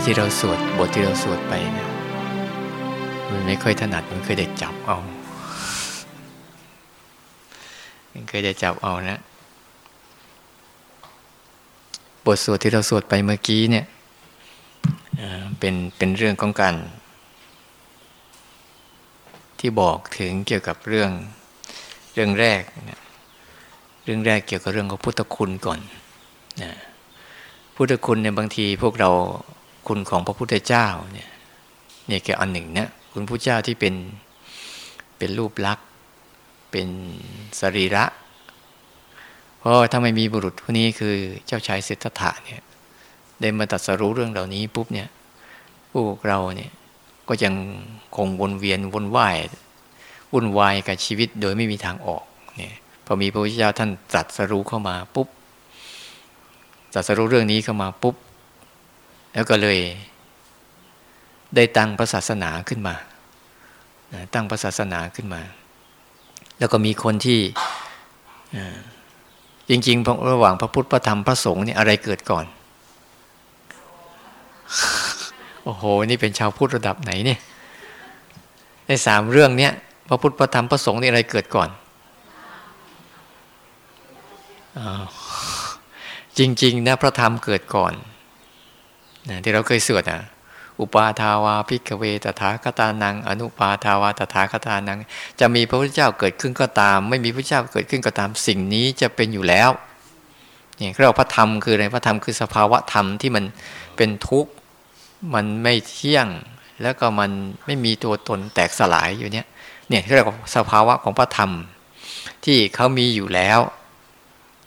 ีที่เราสวดบทที่เราสวดไปเนะมันไม่ค่อยถนัดมันเคยได้จับเอา มันเคยได้จับเอานะ บทสวดที่เราสวดไปเมื่อกี้เนี่ยเป็นเป็นเรื่องของการที่บอกถึงเกี่ยวกับเรื่องเรื่องแรกนะเรื่องแรกเกี่ยวกับเรื่องของพุทธคุณก่อนนะพุทธคุณเนี่ยบางทีพวกเรา คุณของพระพุทธเจ้าเนี่ยเนี่ยแค่อันหนึ่งนะคุณพระเจ้าที่เป็นเป็นรูปลักษณ์ เป็นสรีระ เพราะถ้าไม่มีบุรุษผู้นี้คือเจ้าชายเศรษฐะเนี่ยได้มาตัดสรู้เรื่องเหล่านี้ปุ๊บเนี่ยพวกเราเนี่ยก็ยังคงวนเวียนวนว่ายวุ่นวายกับชีวิตโดยไม่มีทางออกเนี่ยพอมีพระพุทธเจ้าท่านตรัสรู้เข้ามาปุ๊บตรัสรู้เรื่องนี้เข้ามาปุ๊บ แล้วก็เลยได้ตั้งพระศาสนาขึ้นมา ตั้งพระศาสนาขึ้นมา แล้วก็มีคนที่จริงๆ ระหว่างพระพุทธพระธรรมพระสงฆ์นี่อะไรเกิดก่อน โอ้โห นี่เป็นชาวพุทธระดับไหนเนี่ย ในสามเรื่องเนี้ยพระพุทธพระธรรมพระสงฆ์นี่อะไรเกิดก่อนอจริง ๆ นะพระธรรมเกิดก่อน นะที่เราเคยสวดนะอุปาทาวาพิกเวตถาคตานัง อนุปาทาวาตถาคตานัง จะมีพระพุทธเจ้าเกิดขึ้นก็ตาม ไม่มีพระเจ้าเกิดขึ้นก็ตามสิ่งนี้จะเป็นอยู่แล้วเนี่ยเราพระธรรมคืออะไรพระธรรมคือสภาวะธรรมที่มันเป็นทุกข์มันไม่เที่ยง แล้วก็มันไม่มีตัวตนแตกสลายอยู่เนี้ยเนี่ยเรียกว่าสภาวะของพระธรรม ที่เขามีอยู่แล้ว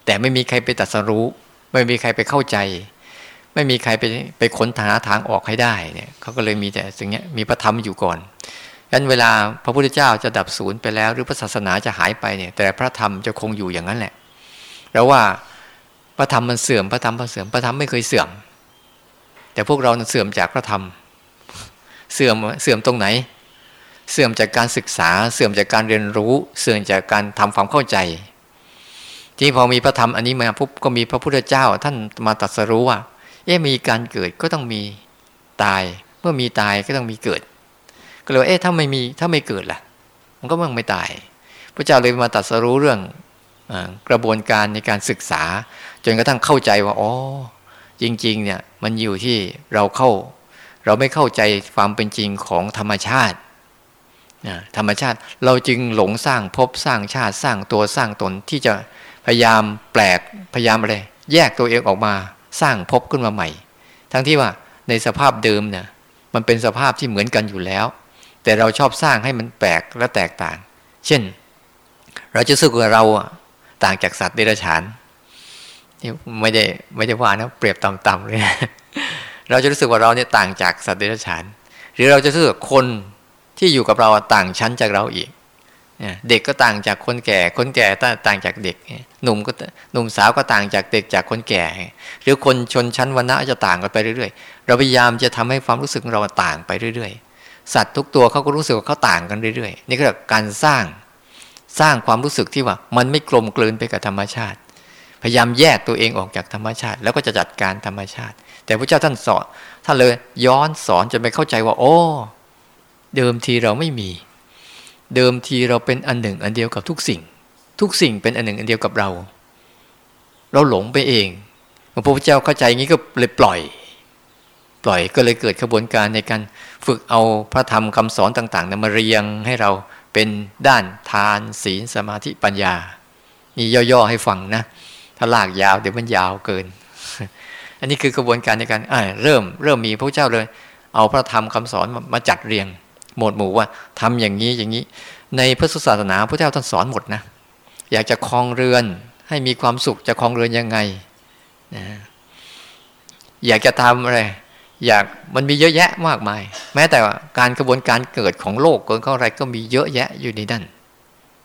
แต่ไม่มีใครไปตัดสรู้ ไม่มีใครไปเข้าใจ ไม่มีใครไปไปค้นหาทางออกให้ได้เนี่ยเขาก็เลยมีแต่สิ่งนี้มีพระธรรมอยู่ก่อนดังนั้นเวลาพระพุทธเจ้าจะดับศูนย์ไปแล้ว หรือพระศาสนาจะหายไปเนี่ย แต่พระธรรมจะคงอยู่อย่างนั้นแหละแล้วว่าพระธรรมมันเสื่อมพระธรรมมันเสื่อมพระธรรมไม่เคยเสื่อม แต่พวกเราเสื่อมจากพระธรรม เสื่อมเสื่อมตรงไหน เสื่อมจากการศึกษาเสื่อมจากการเรียนรู้ เสื่อมจากการทำความเข้าใจ ที่พอมีพระธรรมอันนี้มาปุ๊บก็มีพระพุทธเจ้า ท่านมาตรัสรู้ว่า เอ๊ะมีการเกิดก็ต้องมีตาย เมื่อมีตายก็ต้องมีเกิด ก็เลยเอ๊ะถ้าไม่มีถ้าไม่เกิดล่ะ มันก็มันไม่ตาย พระเจ้าเลยมาตรัสรู้เรื่องกระบวนการในการศึกษา จนกระทั่งเข้าใจว่าอ๋อจริง ๆ เนี่ยมันอยู่ที่เราเข้า เราไม่เข้าใจความเป็นจริงของธรรมชาติธรรมชาติเราจึงหลงสร้างภพสร้างชาติสร้างตัวสร้างตนที่จะพยายามแปลกพยายามอะไรแยกตัวเองออกมา สร้างภพขึ้นมาใหม่ ทั้งที่ว่าในสภาพเดิมเนี่ยมันเป็นสภาพที่เหมือนกันอยู่แล้ว แต่เราชอบสร้างให้มันแปลกและแตกต่าง เช่น เราจะสึกว่าเราต่างจากสัตว์เดรัจฉานไม่ได้ไม่ได้ว่านะเปรียบต่ำๆเลย เราจะรู้สึกว่าเราเนี่ยต่างจากสัตว์เดรัจฉาน หรือเราจะรู้สึกคนที่อยู่กับเราต่างชั้นจากเราอีก เด็กก็ต่างจากคนแก่ คนแก่ต่างจากเด็ก หนุ่มก็หนุ่มสาวก็ต่างจากเด็กจากคนแก่ หรือคนชนชั้นวรรณะจะต่างกันไปเรื่อยๆ เราพยายามจะทำให้ความรู้สึกเราต่างไปเรื่อยๆ สัตว์ทุกตัวเขาก็รู้สึกว่าเขาต่างกันเรื่อยๆ นี่ก็การสร้างสร้างความรู้สึกที่ว่ามันไม่กลมกลืนไปกับธรรมชาติ พยายามแยกตัวเองออกจากธรรมชาติ แล้วก็จะจัดการธรรมชาติ แต่พระเจ้าท่านสอนท่านเลยย้อนสอนจนไปเข้าใจว่า โอ้ เดิมทีเราไม่มี เดิมทีเราเป็นอันหนึ่งอันเดียวกับทุกสิ่ง ทุกสิ่งเป็นอันหนึ่งอันเดียวกับเรา เราหลงไปเองพระพุทธเจ้าเข้าใจงี้ก็เลยปล่อย ปล่อยก็เลยเกิดกระบวนการในการฝึกเอาพระธรรมคำสอนต่างๆนมาเรียงให้เราเป็นด้านทานศีลสมาธิปัญญานี่ย่อๆให้ฟังนะถ้าลากยาวเดี๋ยวมันยาวเกิน อันนี้คือกระบวนการในการเริ่มเริ่มมีพระเจ้าเลย เอาพระธรรมคำสอนมาจัดเรียง หมวดหมู่ว่าทำอย่างนี้อย่างนี้ ในพระศาสนาพระเจ้าท่านสอนหมดนะ อยากจะคลองเรือนให้มีความสุขจะคลองเรือนยังไงนะอยากจะทำอะไร อยากมันมีเยอะแยะมากมาย แม้แต่การกระบวนการเกิดของโลกเกิดเขาอะไรก็มีเยอะแยะอยู่ในนั่น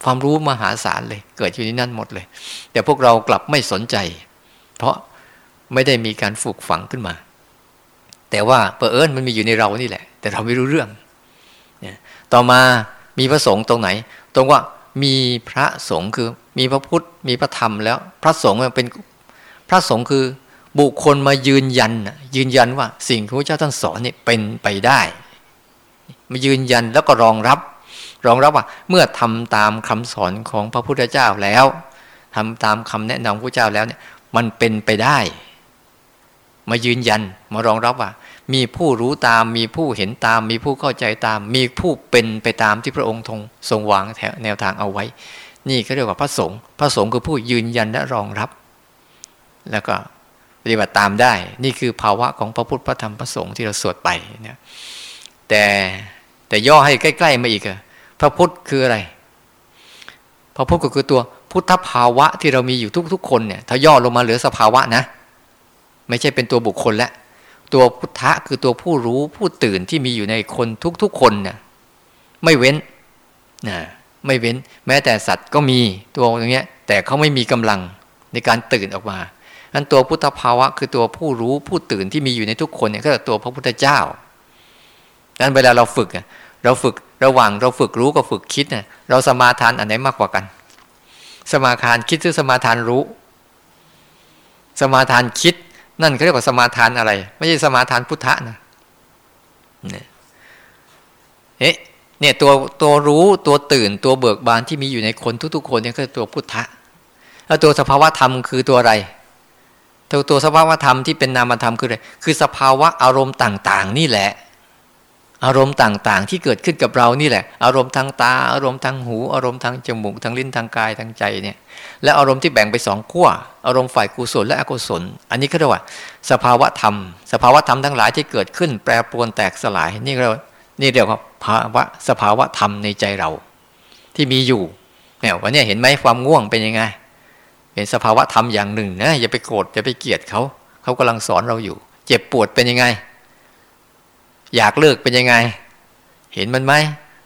ความรู้มหาศาลเลย เกิดอยู่ในนั้นหมดเลย แต่พวกเรากลับไม่สนใจ เพราะไม่ได้มีการฝึกฝังขึ้นมา แต่ว่าเปอเอิญมันมีอยู่ในเรานี่แหละ แต่เราไม่รู้เรื่อง ต่อมามีพระสงฆ์ตรงไหน ตรงว่ามีพระสงฆ์คือมีพระพุทธมีพระธรรมแล้ว พระสงฆ์เป็นพระสงฆ์คือบุคคลมายืนยันยืนยันว่าสิ่งที่พระเจ้าท่านสอนนี่เป็นไปได้มายืนยันแล้วก็รองรับ รองรับว่า เมื่อทำตามคำสอนของพระพุทธเจ้าแล้วทำตามคำแนะนำพระเจ้าแล้วเนี่ย มันเป็นไปได้ มายืนยันมารองรับว่า มีผู้รู้ตาม มีผู้เห็นตาม มีผู้เข้าใจตาม มีผู้เป็นไปตามที่พระองค์ทรงทรงวางแนวทางเอาไว้ นี่เขาเรียกว่าพระสงฆ์พระสงฆ์คือผู้ยืนยันและรองรับ แล้วก็ปฏิบัติตามได้ นี่คือภาวะของพระพุทธพระธรรมพระสงฆ์ที่เราสวดไปเนี่ยแต่แต่ย่อให้ใกล้ ๆ มาอีกอะพระพุทธคืออะไร พระพุทธก็คือตัวพุทธภาวะที่เรามีอยู่ทุกๆ คนเนี่ยถ้าย่อลงมาเหลือสภาวะนะ ไม่ใช่เป็นตัวบุคคลแล้ว ตัวพุทธะคือตัวผู้รู้ผู้ตื่นที่มีอยู่ในคนทุกๆคนเนี่ยไม่เว้นนะไม่เว้น แม้แต่สัตว์ก็มีตัวอย่างเงี้ยแต่เขาไม่มีกำลังในการตื่นออกมาอันตัวพุทธภาวะ คือตัวผู้รู้ผู้ตื่นที่มีอยู่ในทุกคนเนี่ยก็ตัวพระพุทธเจ้าดังนั้นเวลาเราฝึกเราฝึกระหว่างเราฝึกรู้กับฝึกคิดเนี่ยเราสมาทานอันไหนมากกว่ากัน สมาทานคิดหรือสมาทานรู้ สมาทานคิด นั่นเขาเรียกว่าสมาทานอะไร ไม่ใช่สมาทานพุทธะนะเนี่ยเอ๊ะเนี่ยตัวตัวรู้ตัวตื่นตัวเบิกบานที่มีอยู่ในคนทุกๆ คนเนี่ยก็ตัวพุทธะแล้วตัวสภาวะธรรมคือตัวอะไร ตัวตัวสภาวะธรรมที่เป็นนามธรรมคืออะไรคือสภาวะอารมณ์ต่าง ๆ นี่แหละ อารมณ์ต่างๆ ที่เกิดขึ้นกับเรานี่แหละ อารมณ์ทางตา อารมณ์ทางหู อารมณ์ทางจมูกทางลิ้นทางกายทางใจเนี่ยและอารมณ์ที่แบ่งไปสองขั้วอารมณ์ฝ่ายกุศลและอกุศล อันนี้ก็เรียกว่า สภาวะธรรม สภาวะธรรมทั้งหลายที่เกิดขึ้น แปรปรวนแตกสลายนี่เรานี่เรียกว่าภาวะสภาวะธรรมในใจเรา ที่มีอยู่เนี่ยวันนี้เห็นไหมความง่วงเป็นยังไงเห็นสภาวะธรรมอย่างหนึ่งนะอย่าไปโกรธอย่าไปเกลียดเขาเขากำลังสอนเราอยู่ เจ็บปวดเป็นยังไง อยากเลิกเป็นยังไง เห็นมันไหม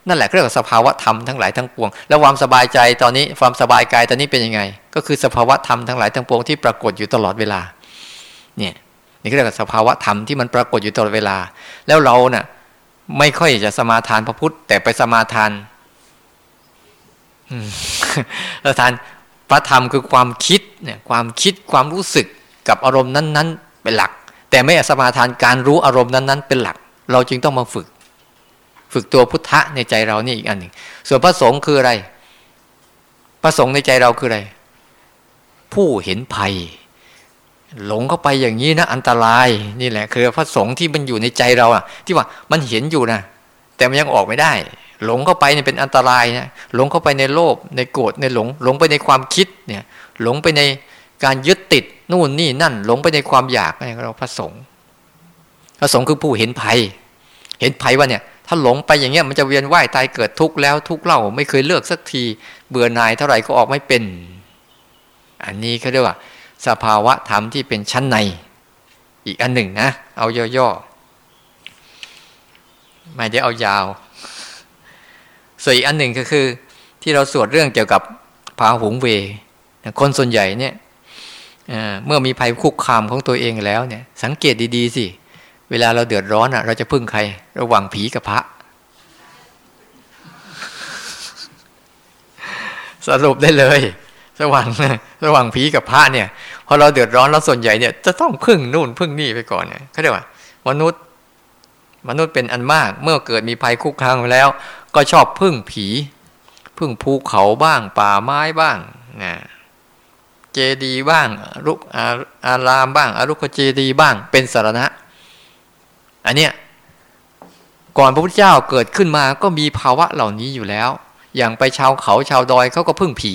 นั่นแหละเรียกว่าสภาวะธรรมทั้งหลายทั้งปวง แล้วความสบายใจตอนนี้ความสบายกายตอนนี้เป็นยังไง ก็คือสภาวะธรรมทั้งหลายทั้งปวงที่ปรากฏอยู่ตลอดเวลา เนี่ยนี่เรียกว่าสภาวะธรรมที่มันปรากฏอยู่ตลอดเวลา แล้วเราเนะ่ะไม่ค่อยจะสมาทานพระพุทธ แต่ไปสมาทานสมาทานพระธรรมคือความคิดเนี่ยความคิดความรู้สึกกับอารมณ์นั้น ๆ เป็นหลัก แต่ไม่สมาทานการรู้อารมณ์นั้น ๆ เป็นหลัก เราจึงต้องมาฝึก ฝึกตัวพุทธะในใจเรานี่อีกอันหนึ่ง ส่วนพระสงฆ์คืออะไร พระสงฆ์ในใจเราคืออะไร ผู้เห็นภัย หลงเข้าไปอย่างนี้นะอันตรายนี่แหละ คือพระสงฆ์ที่มันอยู่ในใจเราอะที่ว่ามันเห็นอยู่นะแต่มันยังออกไม่ได้ หลงเข้าไปเนี่ยเป็นอันตรายนะหลงเข้าไปในโลภในโกรธในหลง หลงไปในความคิดเนี่ย หลงไปในการยึดติดนู่นนี่นั่น หลงไปในความอยากนี่เราพระสงฆ์ พระสงฆ์คือผู้เห็นภัย เห็นภัยว่าเนี่ย ถ้าหลงไปอย่างเงี้ยมันจะเวียนว่ายตายเกิดทุกข์แล้วทุกข์เล่าไม่เคยเลิกสักที เบื่อหน่ายเท่าไหร่ก็ออกไม่เป็น อันนี้เขาเรียกว่า สภาวะธรรมที่เป็นชั้นใน อีกอันหนึ่งนะ เอาย่อๆไม่ได้เอายาวส่วนอีกอันหนึ่งก็คือ ที่เราสวดเรื่องเกี่ยวกับพาหุงเว คนส่วนใหญ่เนี่ยเมื่อมีภัยคุกคามของตัวเองแล้วเนี่ย สังเกตดีๆสิ เวลาเราเดือดร้อนอะ เราจะพึ่งใคร ระหว่างผีกับพระ สรุปได้เลยระหว่างระหว่างผีกับพระเนี่ยพอเราเดือดร้อนแล้วส่วนใหญ่เนี่ยจะต้องพึ่งนู่นพึ่งนี่ไปก่อนเนี่ยเขาเรียกว่ามนุษย์ มนุษย์เป็นอันมาก เมื่อเกิดมีภัยคุกคามแล้ว ก็ชอบพึ่งผี พึ่งภูเขาบ้าง ป่าไม้บ้างนะเจดีบ้างรุกอารามบ้างอรุกเจดีบ้าง เป็นสารณะ อันเนี้ยก่อนพระพุทธเจ้าเกิดขึ้นมาก็มีภาวะเหล่านี้อยู่แล้ว อย่างไปชาวเขาชาวดอยเขาก็พึ่งผี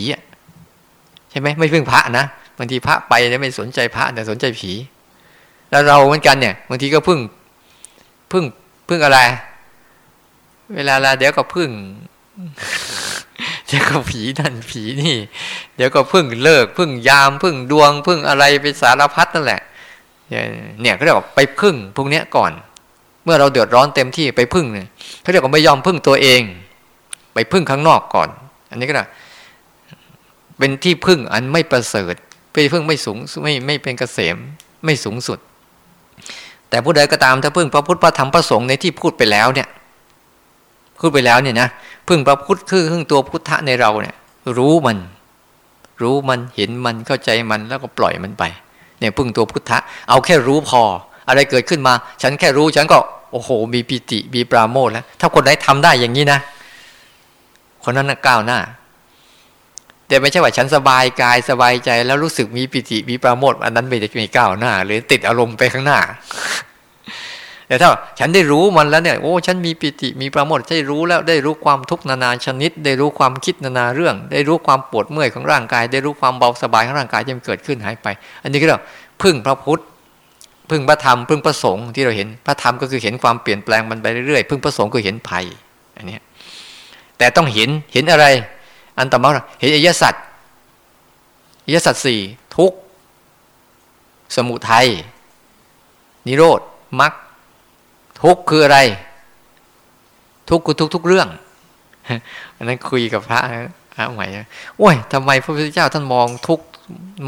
ใช่ไหมไม่พึ่งพระนะบางทีพระไปแล้วไม่สนใจพระแต่สนใจผี แล้วเราเหมือนกันเนี่ยบางทีก็พึ่งพึ่งพึ่งอะไร เวลาลาเดี๋ยวก็พึ่งเดี๋ยวก็ผีนั่นผีนี่ เดี๋ยวก็พึ่งเลิกพึ่งยามพึ่งดวงพึ่งอะไรไปสารพัดนั่นแหละเนี่ยเขาเรียกว่าไปพึ่งพวกเนี้ยก่อน มื่อเราเดือดร้อนเต็มที่ไปพึ่งเนี่ยเขาเรียกว่าไม่ยอมพึ่งตัวเอง ไปพึ่งข้างนอกก่อน อันนี้ก็ได้เป็นที่พึ่งอันไม่ประเสริฐ ไปพึ่งไม่สูงไม่ไม่เป็นเกษมไม่สูงสุด แต่ผู้ใดก็ตามถ้าพึ่งพระพุทธพระธรรมพระสงฆ์ในที่พูดไปแล้วเนี่ย พูดไปแล้วเนี่ยนะพึ่งพระพุทธคือพึ่งตัวพุทธะในเราเนี่ย รู้มัน รู้มันเห็นมันเข้าใจมันแล้วก็ปล่อยมันไป เนี่ยพึ่งตัวพุทธะ เอาแค่รู้พอ อะไรเกิดขึ้นมา ฉันแค่รู้ฉันก็โอ้โห มีปิติมีปราโมทแล้ว ถ้าคนไหนทำได้อย่างนี้นะ คนนั้นก้าวหน้า แต่ไม่ใช่ว่าฉันสบายกายสบายใจ แล้วรู้สึกมีปิติมีปราโมทอันนั้นไม่ได้มีก้าวหน้า หรือติดอารมณ์ไปข้างหน้าแต่ถ้าฉันได้รู้มันแล้วเนี่ยโอ้ฉันมีปิติมีประโมทได้รู้แล้วได้รู้ความทุกข์นานาชนิด ได้รู้ความคิดนานาเรื่อง ได้รู้ความปวดเมื่อยของร่างกาย ได้รู้ความเบาสบายของร่างกายที่มันเกิดขึ้นหายไป อันนี้ก็เรียกพึ่งพระพุทธ พึ่งพระธรรมพึ่งพระสงฆ์ที่เราเห็นพระธรรมก็คือเห็นความเปลี่ยนแปลงมันไปเรื่อยๆพึ่งพระสงฆ์ก็เห็นภัยอันนี้แต่ต้องเห็นเห็นอะไร อันต่อมาเห็นอริยสัจอริยสัจสี่ทุกสมุทัยนิโรธมรรคทุกคืออะไร ทุกคือทุกทุกเรื่องอันนั้นคุยกับพระพระใหม่โอ้ยทำไมพระพุทธเจ้าท่านมองทุก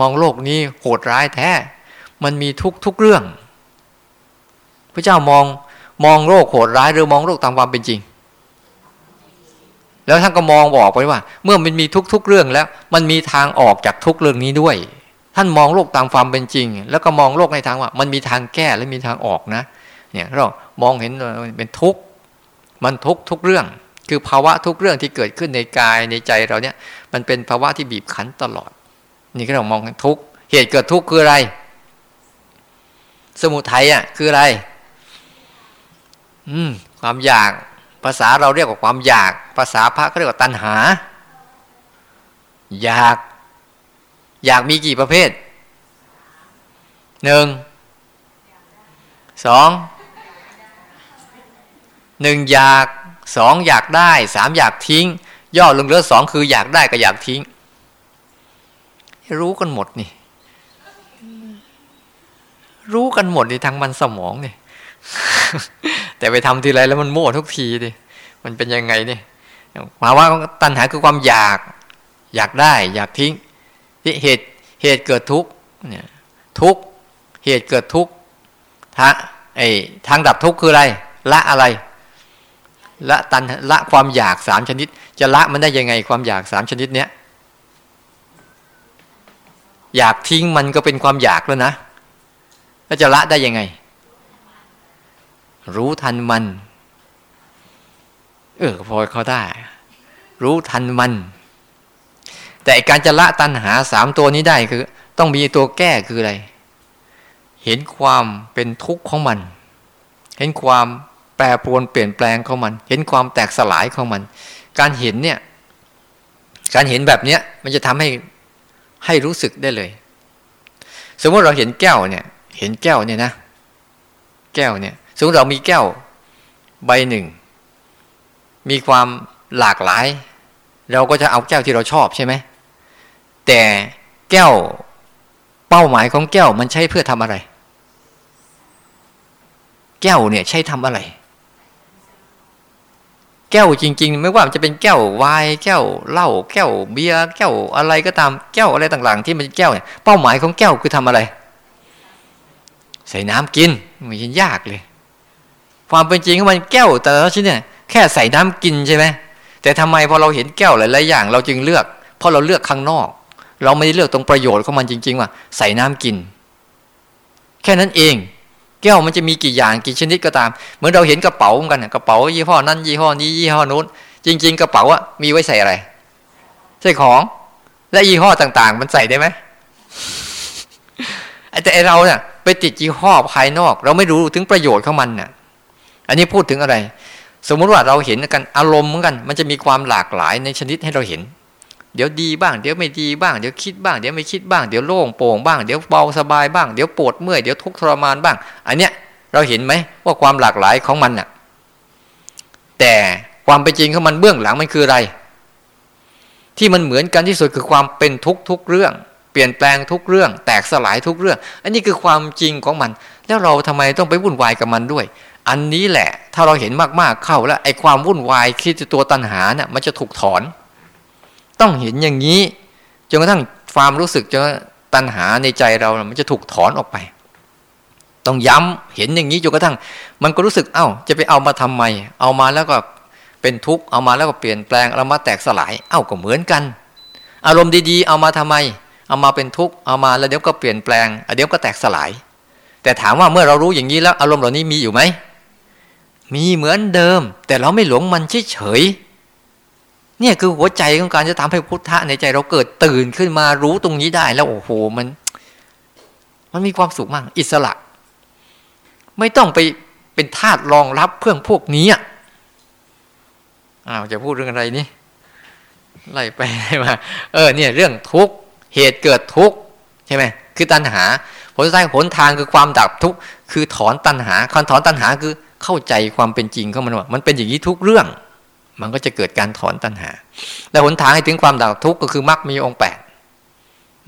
มองโลกนี้โหดร้ายแท้ มันมีทุกทุกเรื่อง พระเจ้ามองมองโลกโหดร้ายหรือมองโลกตามความเป็นจริง แล้วท่านก็มองบอกไปว่า เมื่อมันมีทุกทุกเรื่องแล้ว มันมีทางออกจากทุกเรื่องนี้ด้วย ท่านมองโลกตามความเป็นจริง แล้วก็มองโลกในทางว่า มันมีทางแก้และมีทางออกนะ เนี่ยเรามองเห็นเป็นทุกข์มันทุกทุกเรื่อง คือภาวะทุกเรื่องที่เกิดขึ้นในกายในใจเราเนี่ย มันเป็นภาวะที่บีบคั้นตลอด นี่ก็เรามองทุกเหตุเกิดทุกข์คืออะไร สมุทัยอะคืออะไร อืม ความอยาก ภาษาเราเรียกว่าความอยาก ภาษาพระก็เรียกว่าตัณหา อยาก อยากมีกี่ประเภทหนึ่งสองหนึ่งอยากสองอยากได้สามอยากทิ้ง ย่อลงเหลือสองคืออยากได้กับอยากทิ้ง รู้กันหมดนี่ รู้กันหมดในทางมันสมองเนี่ยแต่ไปทำทีไรแล้วมันโม่ทุกทีดิมันเป็นยังไงเนี่ยภาวะตัณหาคือความอยาก อยากได้ อยากทิ้งที่เหตุเหตุเกิดทุกเนี่ยทุกเหตุเกิดทุกทาไอ้ทางดับทุกคืออะไร ละอะไร ละตันละความอยากสามชนิด จะละมันได้ยังไงความอยากสามชนิดเนี้ยอยากทิ้งมันก็เป็นความอยากแล้วนะ แล้วจะละได้ยังไง รู้ทันมัน เออพอเขาได้ รู้ทันมัน แต่การจะละตัณหาสามตัวนี้ได้คือ ต้องมีตัวแก้คืออะไร เห็นความเป็นทุกข์ของมัน เห็นความแปรปรวนเปลี่ยนแปลงของมัน เห็นความแตกสลายของมัน การเห็นเนี่ย การเห็นแบบเนี้ยมันจะทำให้ให้รู้สึกได้เลย สมมติเราเห็นแก้วเนี่ย เห็นแก้วเนี่ยนะ แก้วเนี่ยสมมติเรามีแก้วใบหนึ่ง มีความหลากหลาย เราก็จะเอาแก้วที่เราชอบใช่ไหมแต่แก้วเป้าหมายของแก้วมันใช้เพื่อทำอะไร แก้วเนี่ยใช้ทำอะไร แก้วจริง ๆ ไม่ว่าจะเป็นแก้ววายแก้วเหล้าแก้วเบียร์แก้วอะไรก็ตามแก้วอะไรต่าง ๆ ที่มันแก้วเนี่ยเป้าหมายของแก้วคือทำอะไร ใส่น้ำกินไม่ใช่ยากเลย ความเป็นจริงของมันแก้วแต่ละชิ้นเนี่ยแค่ใส่น้ำกินใช่ไหมแต่ทำไมพอเราเห็นแก้วหลายๆอย่าง เราจึงเลือก เพราะเราเลือกข้างนอก เราไม่ได้เลือกตรงประโยชน์ของมันจริง ๆ ว่า ใส่น้ำกิน แค่นั้นเอง แก้วมันจะมีกี่อย่างกี่ชนิดก็ตาม เหมือนเราเห็นกระเป๋าเหมือนกันกระเป๋ายี่ห้อนั้นยี่ห้อนี้ยี่ห้อนู้น จริง ๆ กระเป๋าอะมีไว้ใส่อะไร ใส่ของ และยี่ห้อต่าง ๆ มันใส่ได้ไหมแต่เราเนี่ย ติดยี่ห้อภายนอก เราไม่รู้ถึงประโยชน์ของมันเนี่ยอันนี้พูดถึงอะไร สมมุติว่าเราเห็นกันอารมณ์เหมือนกัน มันจะมีความหลากหลายในชนิดให้เราเห็น เดี๋ยวดีบ้าง เดี๋ยวไม่ดีบ้าง เดี๋ยวคิดบ้าง เดี๋ยวไม่คิดบ้าง เดี๋ยวโล่งโปร่งบ้าง เดี๋ยวเบาสบายบ้าง เดี๋ยวปวดเมื่อย เดี๋ยวทุกข์ทรมานบ้าง อันเนี้ยเราเห็นไหมว่าความหลากหลายของมันน่ะ แต่ความเป็นจริงของมันเบื้องหลังมันคืออะไร ที่มันเหมือนกันที่สุดคือความเป็นทุกทุกเรื่อง เปลี่ยนแปลงทุกเรื่อง แตกสลายทุกเรื่อง อันนี้คือความจริงของมัน แล้วเราทำไมต้องไปวุ่นวายกับมันด้วย อันนี้แหละ ถ้าเราเห็นมากๆเข้าแล้วไอ้ความวุ่นวายคิดตัวตัณหาเนี่ยมันจะถูกถอน ต้องเห็นอย่างนี้จนกระทั่งความรู้สึกจนตัณหาในใจเรามันจะถูกถอนออกไป ต้องย้ำเห็นอย่างนี้จนกระทั่ง มันก็รู้สึกเอา้า จะไปเอามาทำไม เอามาแล้วก็เป็นทุกข์เอามาแล้วก็เปลี่ยนแปลงเอามาแตกสลาย เอ้าก็เหมือนกัน อารมณ์ดีๆ เอามาทำไม เอามาเป็นทุกข์เอามาแล้วเดี๋ยวก็เปลี่ยนแปลงเดี๋ยวก็แตกสลาย แต่ถามว่าเมื่อเรารู้อย่างนี้แล้ว อารมณ์เหล่านี้มีอยู่ไหมมีเหมือนเดิม แต่เราไม่หลงมันเฉยๆเนี่ยคือหัวใจของการจะทำให้พุทธะในใจเราเกิดตื่นขึ้นมารู้ตรงนี้ได้แล้วโอ้โหมัน มันมีความสุขมาก อิสระ ไม่ต้องไปเป็นทาสรองรับเพื่องพวกนี้อ้าวจะพูดเรื่องอะไรนี่ไล่ไปมา เออ เนี่ย เรื่องทุกข เหตุเกิดทุกข์ใช่ไหมคือตัณหาผลสุดท้ายผลทางคือความดับทุกข์คือถอนตัณหาคำถอนตัณหาคือเข้าใจความเป็นจริงของมันว่ามันเป็นอย่างนี้ทุกเรื่อง มันก็จะเกิดการถอนตัณหา และหนทางให้ถึงความดับทุกข์ก็คือมรรคมีองค์แปด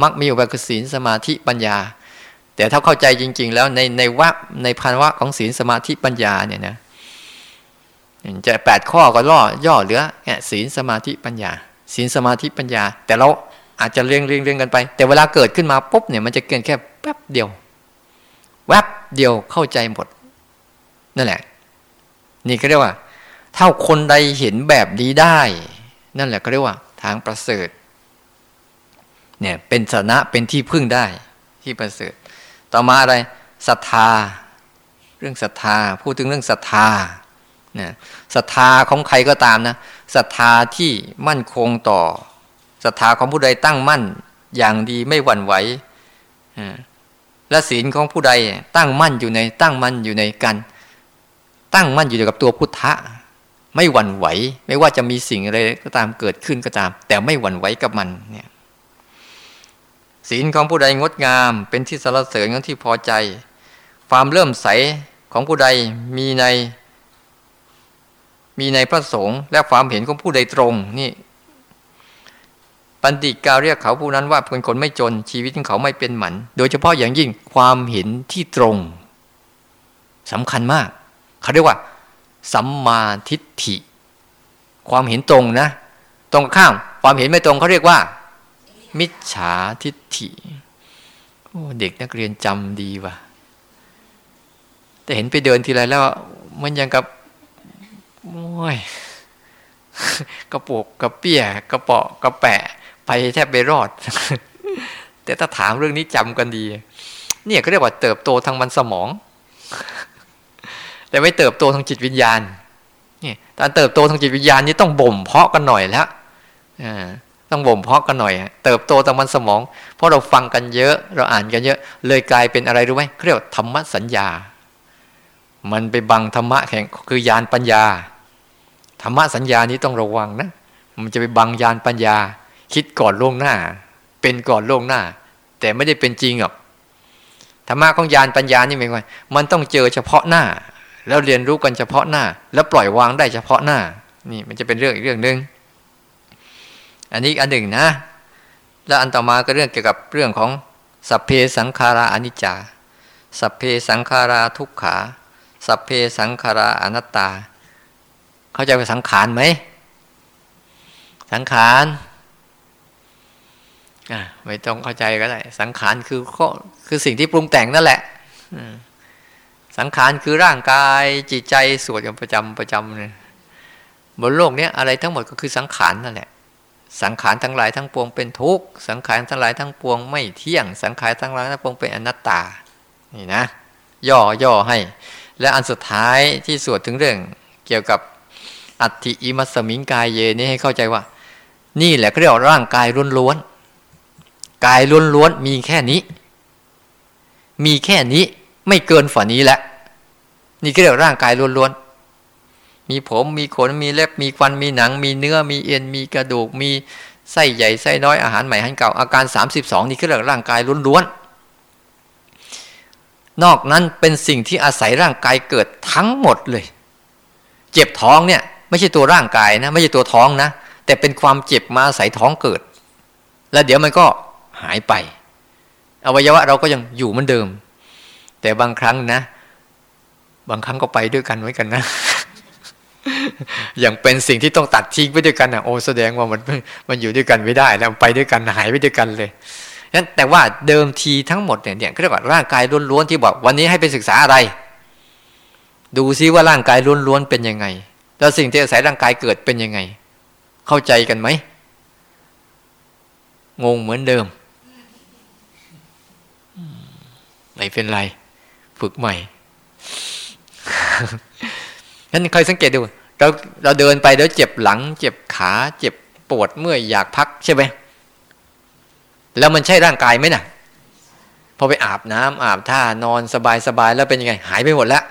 มรรคมีองค์แปดคือศีลสมาธิปัญญา แต่ถ้าเข้าใจจริง ๆ แล้วในในวะในพันวะของศีลสมาธิปัญญาเนี่ยนะจะแปดข้อก็ล่อย่อเหลือเนี่ยศีลสมาธิปัญญาศีลสมาธิปัญญา แต่เรา อาจจะเรียงเรียงเรียงกันไป แต่เวลาเกิดขึ้นมาปุ๊บเนี่ยมันจะเกินแค่แป๊บเดียว แวบเดียวเข้าใจหมด นั่นแหละ นี่ก็เรียกว่า ถ้าคนใดเห็นแบบนี้ได้ นั่นแหละก็เรียกว่า ทางประเสริฐ เนี่ยเป็นสนะเป็นที่พึ่งได้ที่ประเสริฐ ต่อมาอะไรศรัทธา เรื่องศรัทธาพูดถึงเรื่องศรัทธาเนี่ยศรัทธาของใครก็ตามนะศรัทธาที่มั่นคงต่อ ศรัทธาของผู้ใดตั้งมั่น อย่างดีไม่หวั่นไหวและศีลของผู้ใดตั้งมั่นอยู่ใน ตั้งมั่นอยู่ในกันตั้งมั่นอยู่กับตัวพุทธะ ไม่หวั่นไหว ไม่ว่าจะมีสิ่งอะไรก็ตามเกิดขึ้นก็ตาม แต่ไม่หวั่นไหวกับมันเนี่ยศีลของผู้ใดงดงาม เป็นที่สรรเสริญของที่พอใจ ความเริ่มใสของผู้ใดมีใน มีในพระสงฆ์และความเห็นของผู้ใดตรงนี่ ปันติกาเรียกเขาผู้นั้นว่าเป็นคนไม่จนชีวิตของเขาไม่เป็นหมัน โดยเฉพาะอย่างยิ่งความเห็นที่ตรงสำคัญมาก เขาเรียกว่า สัมมาทิฏฐิ ความเห็นตรงนะ ตรงข้าม ความเห็นไม่ตรงเขาเรียกว่า มิจฉาทิฏฐิโอ้เด็กนักเรียนจำดีว่ะ แต่เห็นไปเดินทีไรแล้ว มันยังกับโอ้ยกระปุกกระเปี้ยกระเปาะกระแปะ ไปแทบไม่รอด แต่ถ้าถามเรื่องนี้จำกันดี เนี่ยก็เรียกว่าเติบโตทางมันสมอง แต่ไม่เติบโตทางจิตวิญญาณนี่การเติบโตทางจิตวิญญาณนี่ต้องบ่มเพาะกันหน่อยแล้วต้องบ่มเพาะกันหน่อย เติบโตทางมันสมอง เพราะเราฟังกันเยอะ เราอ่านกันเยอะ เลยกลายเป็นอะไรรู้ไหมเรียกว่าธรรมสัญญา มันไปบังธรรมะแข่งคือยานปัญญา ธรรมะสัญญานี้ต้องระวังนะ มันจะไปบังยานปัญญา คิดก่อนล่วงหน้า เป็นก่อนล่วงหน้า แต่ไม่ได้เป็นจริงหรอกธรรมะของยานปัญญานี่ไม่ไงมันต้องเจอเฉพาะหน้า แล้วเรียนรู้กันเฉพาะหน้า แล้วปล่อยวางได้เฉพาะหน้า นี่มันจะเป็นเรื่องอีกเรื่องหนึ่งอันนี้อันหนึ่งนะ แล้วอันต่อมาก็เรื่องเกี่ยวกับเรื่องของสัพเพสังขาราอนิจจา สัพเพสังขาราทุกขา สัพเพสังขาราอนัตตา เข้าใจว่าสังขารไหม สังขาร ไม่ต้องเข้าใจก็ได้ สังขารคือคือสิ่งที่ปรุงแต่งนั่นแหละสังขารคือร่างกายจิตใจสวดกันประจำประจำเลยบนโลกนี้อะไรทั้งหมดก็คือสังขารนั่นแหละ สังขารทั้งหลายทั้งปวงเป็นทุกข์สังขารทั้งหลายทั้งปวงไม่เที่ยง สังขารทั้งหลายทั้งปวงเป็นอนัตตา นี่นะ ย่อย่อให้ และอันสุดท้ายที่สวดถึงเรื่อง เกี่ยวกับอัติอิมัสมิงกายเยนี่ให้เข้าใจว่า นี่แหละเขาเรียกร่างกายล้วนๆ กายล้วนๆมีแค่นี้ มีแค่นี้ไม่เกินฝันนี้แหละ นี่ก็เรียกร่างกายล้วนๆ มีผมมีขนมีเล็บมีควันมีหนัง มีเนื้อมีเอ็นมีกระดูก มีไส้ใหญ่ไส้น้อยอาหารใหม่อาหารเก่าอาการ 32 นี่ก็เรียกร่างกายล้วนๆ นอกนั้นเป็นสิ่งที่อาศัยร่างกายเกิดทั้งหมดเลย เจ็บท้องเนี่ยไม่ใช่ตัวร่างกายนะ ไม่ใช่ตัวท้องนะ แต่เป็นความเจ็บมาอาศัยท้องเกิด แล้วเดี๋ยวมันก็ หายไป อวัยวะเราก็ยังอยู่เหมือนเดิม แต่บางครั้งนะ บางครั้งก็ไปด้วยกันไว้กันนะ อย่างเป็นสิ่งที่ต้องตัดทิ้งไปด้วยกันอะโอ้แสดงว่ามันมันอยู่ด้วยกันไม่ได้แล้วไปด้วยกันหายไปด้วยกันเลยนั้นแต่ว่าเดิมทีทั้งหมดเนี่ยเนี่ยเรียกว่าร่างกายล้วนๆที่บอกวันนี้ให้ไปศึกษาอะไร ดูซิว่าร่างกายล้วนๆเป็นยังไง แล้วสิ่งที่อาศัยร่างกายเกิดเป็นยังไง เข้าใจกันไหมงงเหมือนเดิม ไม่เป็นไร ฝึกใหม่งั้นเคยสังเกตดู เราเราเดินไปแล้วเจ็บหลัง เจ็บขา เจ็บปวดเมื่อยอยากพักใช่ไหมแล้วมันใช่ร่างกายไหมนะ่ะพอไปอาบน้ำอาบท่านอนสบายสบายแล้วเป็นยังไง หายไปหมดแล้ว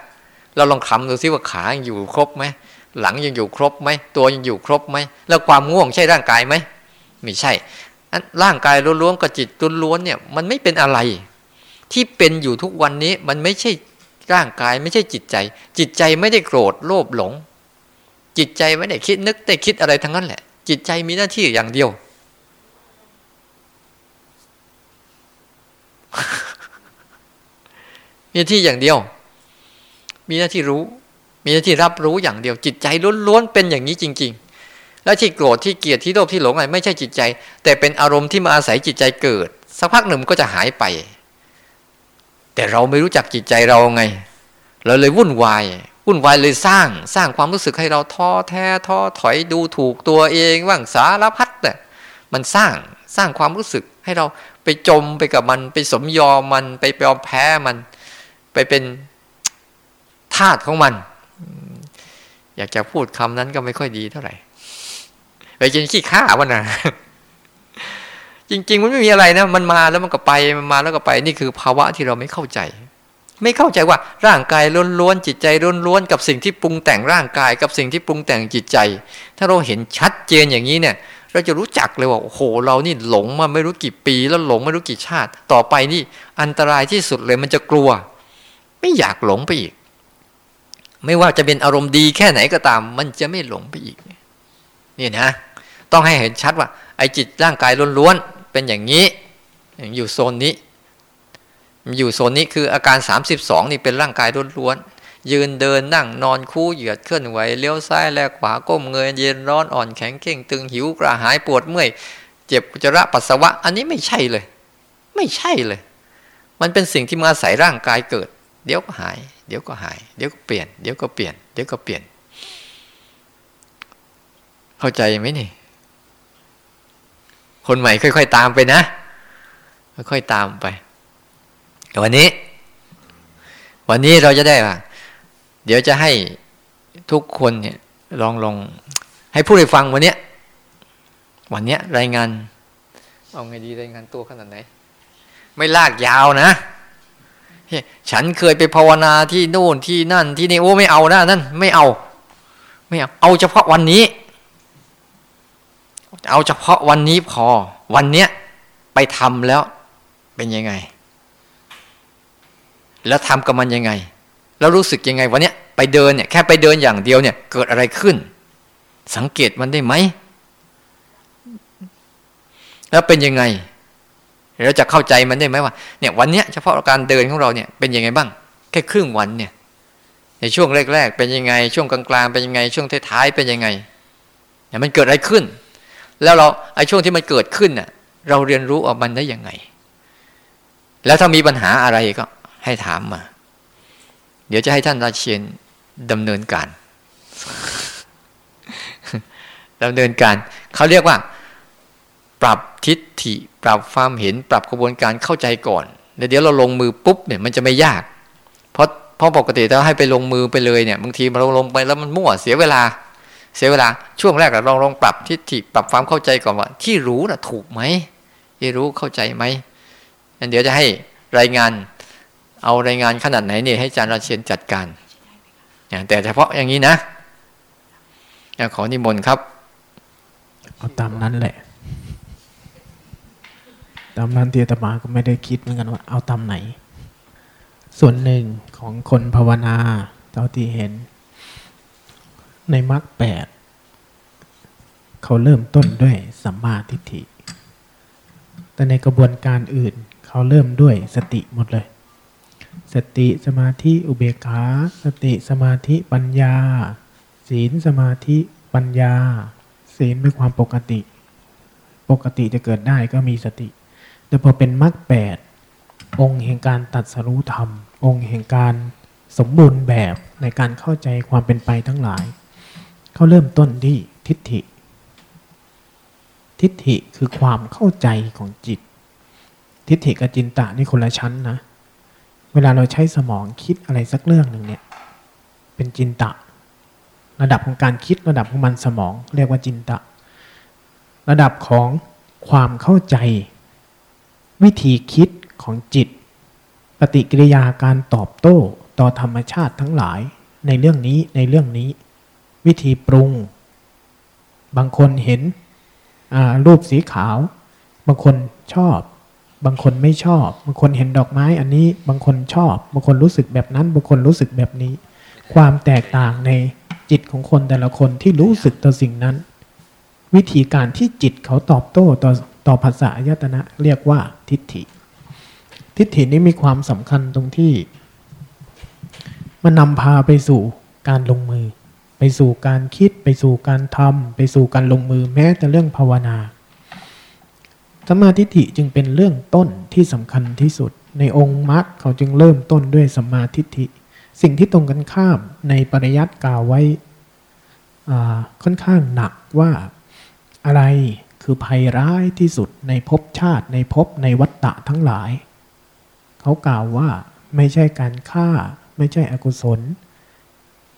เราลองคำดูซิว่าขายังอยู่ครบไหมหลังยังอยู่ครบไหมตัวยังอยู่ครบไหมแล้วความง่วงใช่ร่างกายไหมไม่ใช่ร่างกายล้วนๆกับจิตล้วนๆเนี่ย มันไม่เป็นอะไร ที่เป็นอยู่ทุกวันนี้มันไม่ใช่ร่างกายไม่ใช่จิตใจ จิตใจไม่ได้โกรธโลภหลง จิตใจไม่ได้คิดนึกแต่คิดอะไรทั้งนั้นแหละ จิตใจมีหน้าที่อย่างเดียว มีหน้าที่อย่างเดียว มีหน้าที่รู้ มีหน้าที่รับรู้อย่างเดียว จิตใจล้วนๆเป็นอย่างนี้จริง ๆ แล้วที่โกรธที่เกลียดที่โลภที่หลงอะไรไม่ใช่จิตใจ แต่เป็นอารมณ์ที่มาอาศัยจิตใจเกิด สักพักหนึ่งก็จะหายไป แต่เราไม่รู้จักจิตใจเราไง เราเลยวุ่นวายวุ่นวายเลยสร้างสร้างความรู้สึกให้เราท้อแท้ท้อถอยดูถูกตัวเองว่างสารพัดแต่มันสร้างสร้างความรู้สึกให้เราไปจมไปกับมัน ไปสมยอมมันไปยอมแพ้มัน ไปเป็นทาสของมัน อยากจะพูดคำนั้นก็ไม่ค่อยดีเท่าไหร่ไปกินขี้ข้าวันน่ะ จริง ๆ มันไม่มีอะไรนะ มันมาแล้วมันก็ไปมันมาแล้วก็ไป นี่คือภาวะที่เราไม่เข้าใจ ไม่เข้าใจว่าร่างกายล้วนๆจิตใจล้วนๆกับสิ่งที่ปรุงแต่งร่างกายกับสิ่งที่ปรุงแต่งจิตใจ ถ้าเราเห็นชัดเจนอย่างนี้เนี่ย เราจะรู้จักเลยว่าโอ้โหเรานี่หลงมาไม่รู้กี่ปี แล้วหลงไม่รู้กี่ชาติ ต่อไปนี่อันตรายที่สุดเลยมันจะกลัว ไม่อยากหลงไปอีก ไม่ว่าจะเป็นอารมณ์ดีแค่ไหนก็ตาม มันจะไม่หลงไปอีกนี่นะ ต้องให้เห็นชัดว่าไอ้จิตร่างกายล้วนๆ เป็นอย่างนี้ อยู่โซนนี้ อยู่โซนนี้คืออาการ 32 นี่เป็นร่างกายล้วนยืนเดินนั่งนอนคู่เหยียดเคลื่อนไหวเลี้ยวซ้ายแลขวาก้มเงยเย็นร้อนอ่อนแข็งเข่งตึงหิวกระหายปวดเมื่อยเจ็บจระปัสสาวะ อันนี้ไม่ใช่เลย ไม่ใช่เลย มันเป็นสิ่งที่มาอาศัยร่างกายเกิด เดี๋ยวก็หาย เดี๋ยวก็หาย เดี๋ยวก็เปลี่ยน เดี๋ยวก็เปลี่ยน เดี๋ยวก็เปลี่ยน เข้าใจไหมนี่ คนใหม่ค่อย ๆ ตามไปนะ ค่อยๆตามไปวันนี้ วันนี้เราจะได้ว่าเดี๋ยวจะให้ทุกคนเนี่ย ลองลองให้ผู้ได้ฟังวันเนี้ยวันเนี้ยรายงาน เอาไงดีรายงานตัวขนาดไหน ไม่ลากยาวนะฉันเคยไปภาวนาที่โน่นที่นั่นที่นี่โอ้ไม่เอานะนั่นไม่เอา ไม่เอา เอาเฉพาะวันนี้ เอาเฉพาะวันนี้พอ วันเนี้ยไปทำแล้วเป็นยังไง แล้วทำกับมันยังไง แล้วรู้สึกยังไงวันเนี้ยไปเดินเนี่ยแค่ไปเดินอย่างเดียวเนี่ย เกิดอะไรขึ้น สังเกตมันได้ไหม แล้วเป็นยังไงเราจะเข้าใจมันได้ไหมว่าเนี่ยวันเนี้ยเฉพาะการเดินของเราเนี่ยเป็นยังไงบ้าง แค่ครึ่งวันเนี่ย ในช่วงแรกๆเป็นยังไง ช่วงกลางๆเป็นยังไง ช่วงท้ายๆเป็นยังไงเนี่ยมันเกิดอะไรขึ้น แล้วเราไอ้ช่วงที่มันเกิดขึ้นน่ะ เราเรียนรู้ออกมันได้ยังไง แล้วถ้ามีปัญหาอะไรก็ให้ถามมา เดี๋ยวจะให้ท่านราเชียนดำเนินการดำเนินการ เขาเรียกว่า ปรับทิฏฐิ ปรับความเห็น ปรับกระบวนการเข้าใจก่อนแล้วเดี๋ยวเราลงมือปุ๊บเนี่ยมันจะไม่ยาก เพราะเพราะปกติถ้าให้ไปลงมือไปเลยเนี่ยบางทีเราลงไปแล้วมันมั่วเสียเวลา เสียเวลาช่วงแรกเราลองลองปรับทิฏฐิปรับความเข้าใจก่อนว่า ที่รู้น่ะถูกไหมที่รู้เข้าใจไหมเดี๋ยวจะให้รายงาน เอารายงานขนาดไหนเนี่ยให้อาจารย์ราเชียนจัดการแต่เฉพาะอย่างนี้นะขอนิมนต์ครับเอาตามนั้นแหละ ตามนั้นเตียตมาก็ไม่ได้คิดเหมือนกันว่า เอาตามไหน ส่วนหนึ่งของคนภาวนาเจ้าที่เห็น ในมรรคแปดเขาเริ่มต้นด้วยสัมมาทิฏฐิ แต่ในกระบวนการอื่นเขาเริ่มด้วยสติหมดเลย สติสมาธิอุเบกขา สติสมาธิปัญญา ศีลสมาธิปัญญา ศีลเป็นความปกติ ปกติจะเกิดได้ก็มีสติ แต่พอเป็นมรรคแปดองค์แห่งการตัดสรู้ธรรม องค์แห่งการสมบูรณ์แบบในการเข้าใจความเป็นไปทั้งหลาย เขาเริ่มต้นที่ทิฏฐิ ทิฏฐิคือความเข้าใจของจิต ทิฏฐิกับจินตะนี่คนละชั้นนะ เวลาเราใช้สมองคิดอะไรสักเรื่องหนึ่งเนี่ย เป็นจินตะ ระดับของการคิดระดับของมันสมองเรียกว่าจินตะ ระดับของความเข้าใจ วิธีคิดของจิต ปฏิกิริยาการตอบโต้ต่อธรรมชาติทั้งหลายในเรื่องนี้ในเรื่องนี้ วิธีปรุง บางคนเห็นรูปสีขาว บางคนชอบ บางคนไม่ชอบ บางคนเห็นดอกไม้อันนี้ บางคนชอบ บางคนรู้สึกแบบนั้น บางคนรู้สึกแบบนี้ ความแตกต่างในจิตของคนแต่ละคนที่รู้สึกต่อสิ่งนั้น วิธีการที่จิตเขาตอบโต้ต่อต่อภาษายตนะ เรียกว่าทิฏฐิ ทิฏฐินี้มีความสำคัญตรงที่ มันนำพาไปสู่การลงมือ ไปสู่การคิด ไปสู่การทำไปสู่การลงมือแม้แต่เรื่องภาวนาสมาธิฐิจึงเป็นเรื่องต้นที่สำคัญที่สุด ในองค์มรรคเขาจึงเริ่มต้นด้วยสมาธิฐิสิ่งที่ตรงกันข้ามในปริยัติกล่าวไว้ค่อนข้างหนักว่าอะไรคือภัยร้ายที่สุดในภพชาติในภพในวัฏฏะทั้งหลาย เขากล่าวว่าไม่ใช่การฆ่า ไม่ใช่อกุศล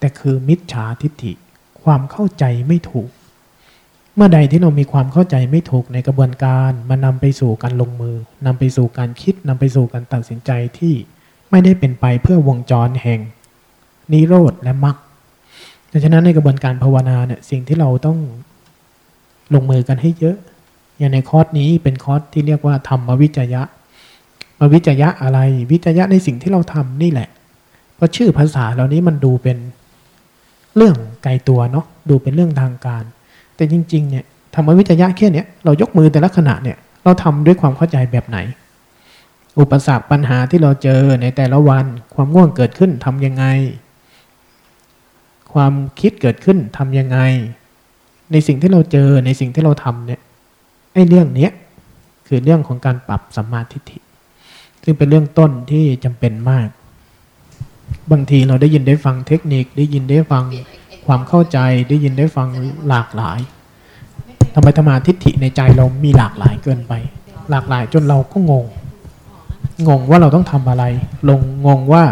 แต่คือมิจฉาทิฏฐิ ความเข้าใจไม่ถูก เมื่อใดที่เรามีความเข้าใจไม่ถูกในกระบวนการมันนำไปสู่การลงมือนำไปสู่การคิดนำไปสู่การตัดสินใจที่ไม่ได้เป็นไปเพื่อวงจรแห่ง นิโรธและมรรคดังนั้นในกระบวนการภาวนาเนี่ยสิ่งที่เราต้องลงมือกันให้เยอะ อย่างในคอร์สนี้เป็นคอร์สที่เรียกว่าธรรมวิจยะ มาวิจยะอะไร วิจยะในสิ่งที่เราทำนี่แหละ เพราะชื่อภาษาเหล่านี้มันดูเป็น เรื่องไกลตัวเนาะดูเป็นเรื่องทางการ แต่จริง ๆ เนี่ยธรรมวิจยะแค่เนี้ยเรายกมือแต่ละขณะเนี่ยเราทำด้วยความเข้าใจแบบไหน อุปสรรคปัญหาที่เราเจอในแต่ละวัน ความง่วงเกิดขึ้นทำยังไง ความคิดเกิดขึ้นทำยังไง ในสิ่งที่เราเจอในสิ่งที่เราทำเนี่ยไอ้เรื่องเนี้ยคือเรื่องของการปรับสัมมาทิฏฐิ ซึ่งเป็นเรื่องต้นที่จำเป็นมาก บางทีเราได้ยินได้ฟังเทคนิคได้ยินได้ฟังความเข้าใจได้ยินได้ฟังหลากหลายทำไมธรรมาทิฏฐิในใจเรามีหลากหลายเกินไป หลากหลายจนเราก็งง งงว่าเราต้องทำอะไร ลงงงว่า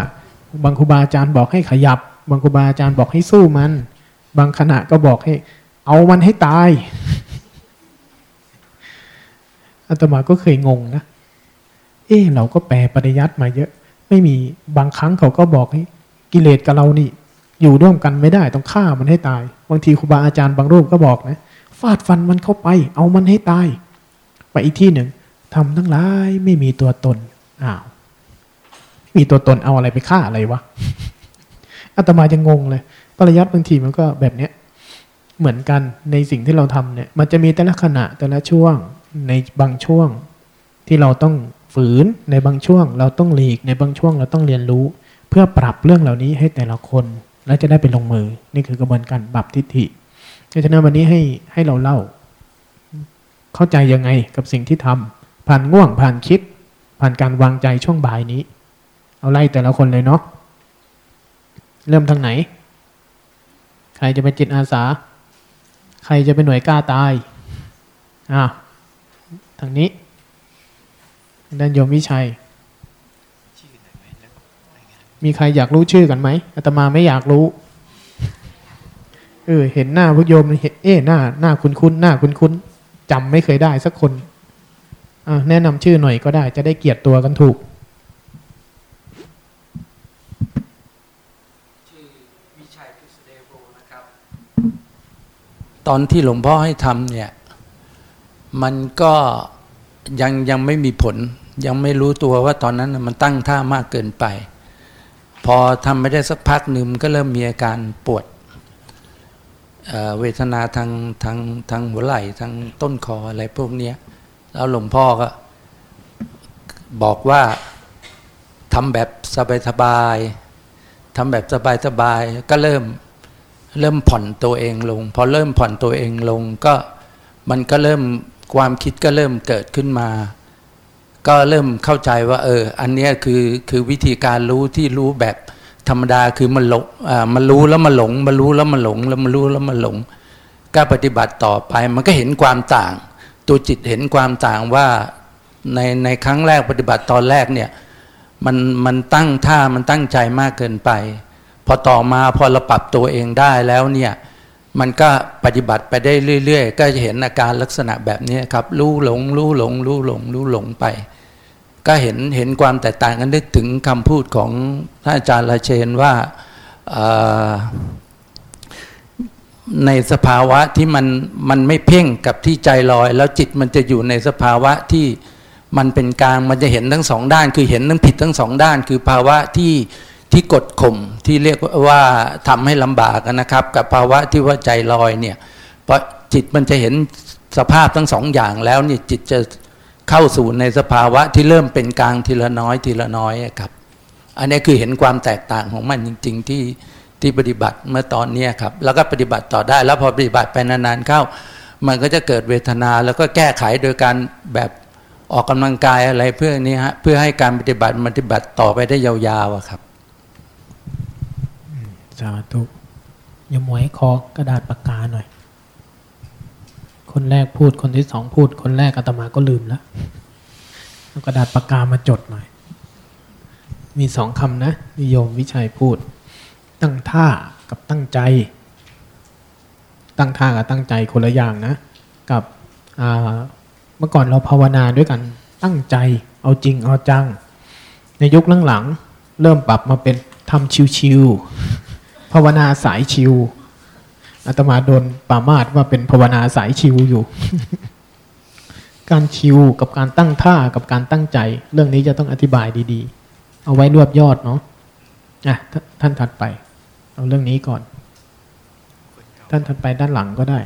บางครูบาอาจารย์บอกให้ขยับ บางครูบาอาจารย์บอกให้สู้มัน บางขณะก็บอกให้ เอามันให้ตายอาตมาก็เคยงงนะ เออเราก็แปลปริยัติมาเยอะ ไม่มีบางครั้งเขาก็บอกให้กิเลสกับเรานี่ อยู่ร่วมกันไม่ได้ต้องฆ่ามันให้ตาย บางทีครูบาอาจารย์บางรูปก็บอกนะฟาดฟันมันเข้าไป เอามันให้ตาย ไปอีกที่หนึ่งทำทั้งหลายไม่มีตัวตนอ้าวมีตัวตนเอาอะไรไปฆ่าอะไรวะอาตมาจะงงเลยปริยัติบางทีมันก็แบบเนี้ยเหมือนกันในสิ่งที่เราทำเนี่ย มันจะมีแต่ละขณะแต่ละช่วงในบางช่วงที่เราต้อง ฝืนในบางช่วงเราต้องหลีกในบางช่วงเราต้องเรียนรู้ เพื่อปรับเรื่องเหล่านี้ให้แต่ละคน แล้วจะได้ไปลงมือนี่คือกระบวนการปรับทิฏฐิดังนั้นวันนี้ให้ให้เราเล่า เข้าใจยังไงกับสิ่งที่ทำผ่านง่วงผ่านคิด ผ่านการวางใจช่วงบ่ายนี้ เอาไล่แต่ละคนเลยเนาะเริ่มทางไหน ใครจะเป็นจิตอาสา ใครจะเป็นหน่วยกล้าตายอ่าทางนี้ ด้านโยมวิชัย มีใครอยากรู้ชื่อกันไหมอาตมาไม่อยากรู้ เออ เห็นหน้าพวกโยมเห็นเอ๊หน้าหน้าคุ้นคุ้นหน้าคุ้นคุ้นจำไม่เคยได้สักคนอ่แนะนำชื่อหน่อยก็ได้ จะได้เกียรติตัวกันถูกตอนที่หลวงพ่อให้ทำเนี่ย มันก็ยังยังไม่มีผล ยังไม่รู้ตัวว่าตอนนั้นมันตั้งท่ามากเกินไป พอทำไม่ได้สักพักหนึ่งก็เริ่มมีอาการปวดเเวทนาทางทางทางหัวไหล่ทางต้นคออะไรพวกนี้แล้วหลวงพ่อก็บอกว่าทำแบบสบายๆทำแบบสบายๆก็เริ่มเริ่มผ่อนตัวเองลง พอเริ่มผ่อนตัวเองลงก็มันก็เริ่มความคิดก็เริ่มเกิดขึ้นมา ก็เริ่มเข้าใจว่า เออ อันนี้คือคือวิธีการรู้ที่รู้แบบธรรมดาคือมันหลงอ่ามันรู้แล้วมันหลง มันรู้แล้วมันหลง แล้วมันรู้แล้วมันหลงก็ปฏิบัติต่อไปมันก็เห็นความต่าง ตัวจิตเห็นความต่างว่าในในครั้งแรกปฏิบัติตอนแรกเนี่ยมันมันตั้งท่ามันตั้งใจมากเกินไป พอต่อมาพอเราปรับตัวเองได้แล้วเนี่ย มันก็ปฏิบัติไปได้เรื่อย ๆ ก็จะเห็นอาการลักษณะแบบนี้ครับรู้หลงรู้หลงรู้หลงรู้หลงไป ก็เห็นเห็นความแตกต่างกันนึกถึงคำพูดของท่านอาจารย์ราเชนว่าในสภาวะที่มันมันไม่เพ่งกับที่ใจลอย แล้วจิตมันจะอยู่ในสภาวะที่มันเป็นกลางมันจะเห็นทั้งสองด้าน คือเห็นทั้งผิดทั้งสองด้าน คือภาวะที่ ที่กดข่มที่เรียกว่าทำให้ลำบากนะครับ กับภาวะที่ว่าใจลอยเนี่ยเพราะจิตมันจะเห็นสภาพทั้งสองอย่างแล้วเนี่ยจิตจะเข้าสู่ในสภาวะที่เริ่มเป็นกลางทีละน้อยทีละน้อยครับ อันนี้คือเห็นความแตกต่างของมันจริง ๆ ที่ที่ปฏิบัติเมื่อตอนนี้ครับแล้วก็ปฏิบัติต่อได้ แล้วพอปฏิบัติไปนานๆเข้า มันก็จะเกิดเวทนาแล้วก็แก้ไขโดยการแบบออกกำลังกายอะไรเพื่อนี้ฮะเพื่อให้การปฏิบัติปฏิบัติต่อไปได้ยาวๆครับ สาธุยมวยขอกระดาษปากกาหน่อย คนแรกพูดคนที่สองพูด คนแรกอาตมาก็ลืมแล้วเอากระดาษปากกามาจดหน่อย มีสองคำนะนิยมวิชัยพูด ตั้งท่ากับตั้งใจ ตั้งท่ากับตั้งใจคนละอย่างนะ กับเมื่อก่อนเราภาวนาด้วยกัน ตั้งใจ เอาจริงเอาจัง ในยุคหลังๆเริ่มปรับมาเป็นทำชิวๆ ภาวนาสายชิวอาตมาโดนปามาดว่าเป็นภาวนาสายชิวอยู่ การชิวกับการตั้งท่ากับการตั้งใจ เรื่องนี้จะต้องอธิบายดีๆ เอาไว้รวบยอดเนาะอะทท่านถัดไป เอาเรื่องนี้ก่อน ท่านถัดไปด้านหลังก็ได้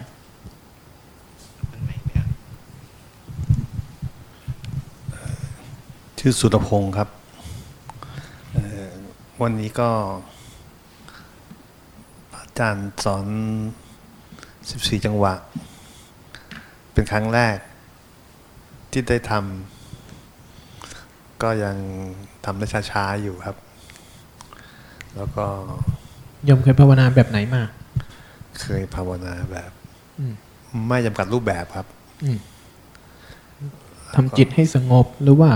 ชื่อสุรพงศ์ครับวันนี้ก็ จารย์สอน 14 จังหวะ เป็นครั้งแรกที่ได้ทำก็ยังทำได้ช้าๆอยู่ครับ แล้วก็ยมเคยภาวนาแบบไหนมาเคยภาวนาแบบอืมไม่จำกัดรูปแบบครับอืมทำจิตให้สงบหรือว่า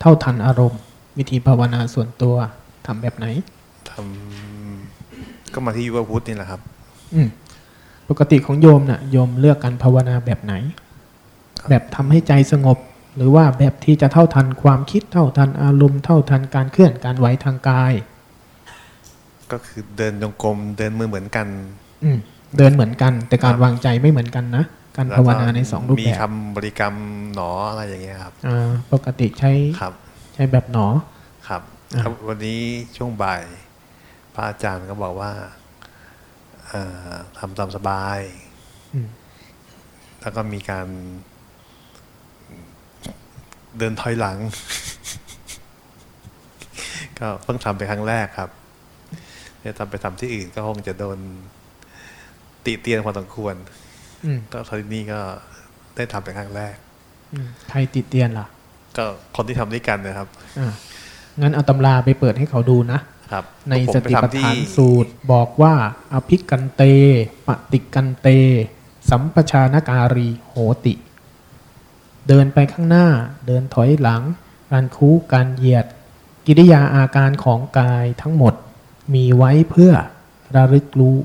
เท่าทันอารมณ์ วิธีภาวนาส่วนตัวทำแบบไหนทำ ก็มาที่ยุวพุทธนี่แหละครับ อืมปกติของโยมน่ะโยมเลือกการภาวนาแบบไหนครับแบบทำให้ใจสงบ หรือว่าแบบที่จะเท่าทันความคิดเท่าทันอารมณ์เท่าทันการเคลื่อนการไหวทางกาย ก็คือเดินจงกรมเดินมือเหมือนกัน อืมเดินเหมือนกัน แต่การครับวางใจไม่เหมือนกันนะการภาวนาในสองรูปมีแบบคำบริกรรมหนออะไรอย่างเงี้ยครับอ่าปกติใช้ครับ ใช้แบบหนอครับอ่าครับวันนี้ช่วงบ่าย พระอาจารย์ก็บอกว่าเอ่อทำตามสบายอืมแล้วก็มีการเดินถอยหลัง ก็เพิ่งทำไปครั้งแรกครับจะทำไปทำที่อื่นก็คงจะโดนติเตียนพอสมควรอืมก็ทีนี้ก็ได้ทำเป็นครั้งแรกอืมใครติดเตียนล่ะ ก็คนที่ทำด้วยกันนะครับอ่างั้นเอาตำราไปเปิดให้เขาดูนะ ครับในผมสไปติปัฏทำที่ฐานสูตรบอกว่าอภิกันเต ปฏิกันเต สัมปชานการีโหติ เดินไปข้างหน้า เดินถอยหลัง การคูการเหยียด กิริยาอาการของกายทั้งหมดมีไว้เพื่อระลึกรู้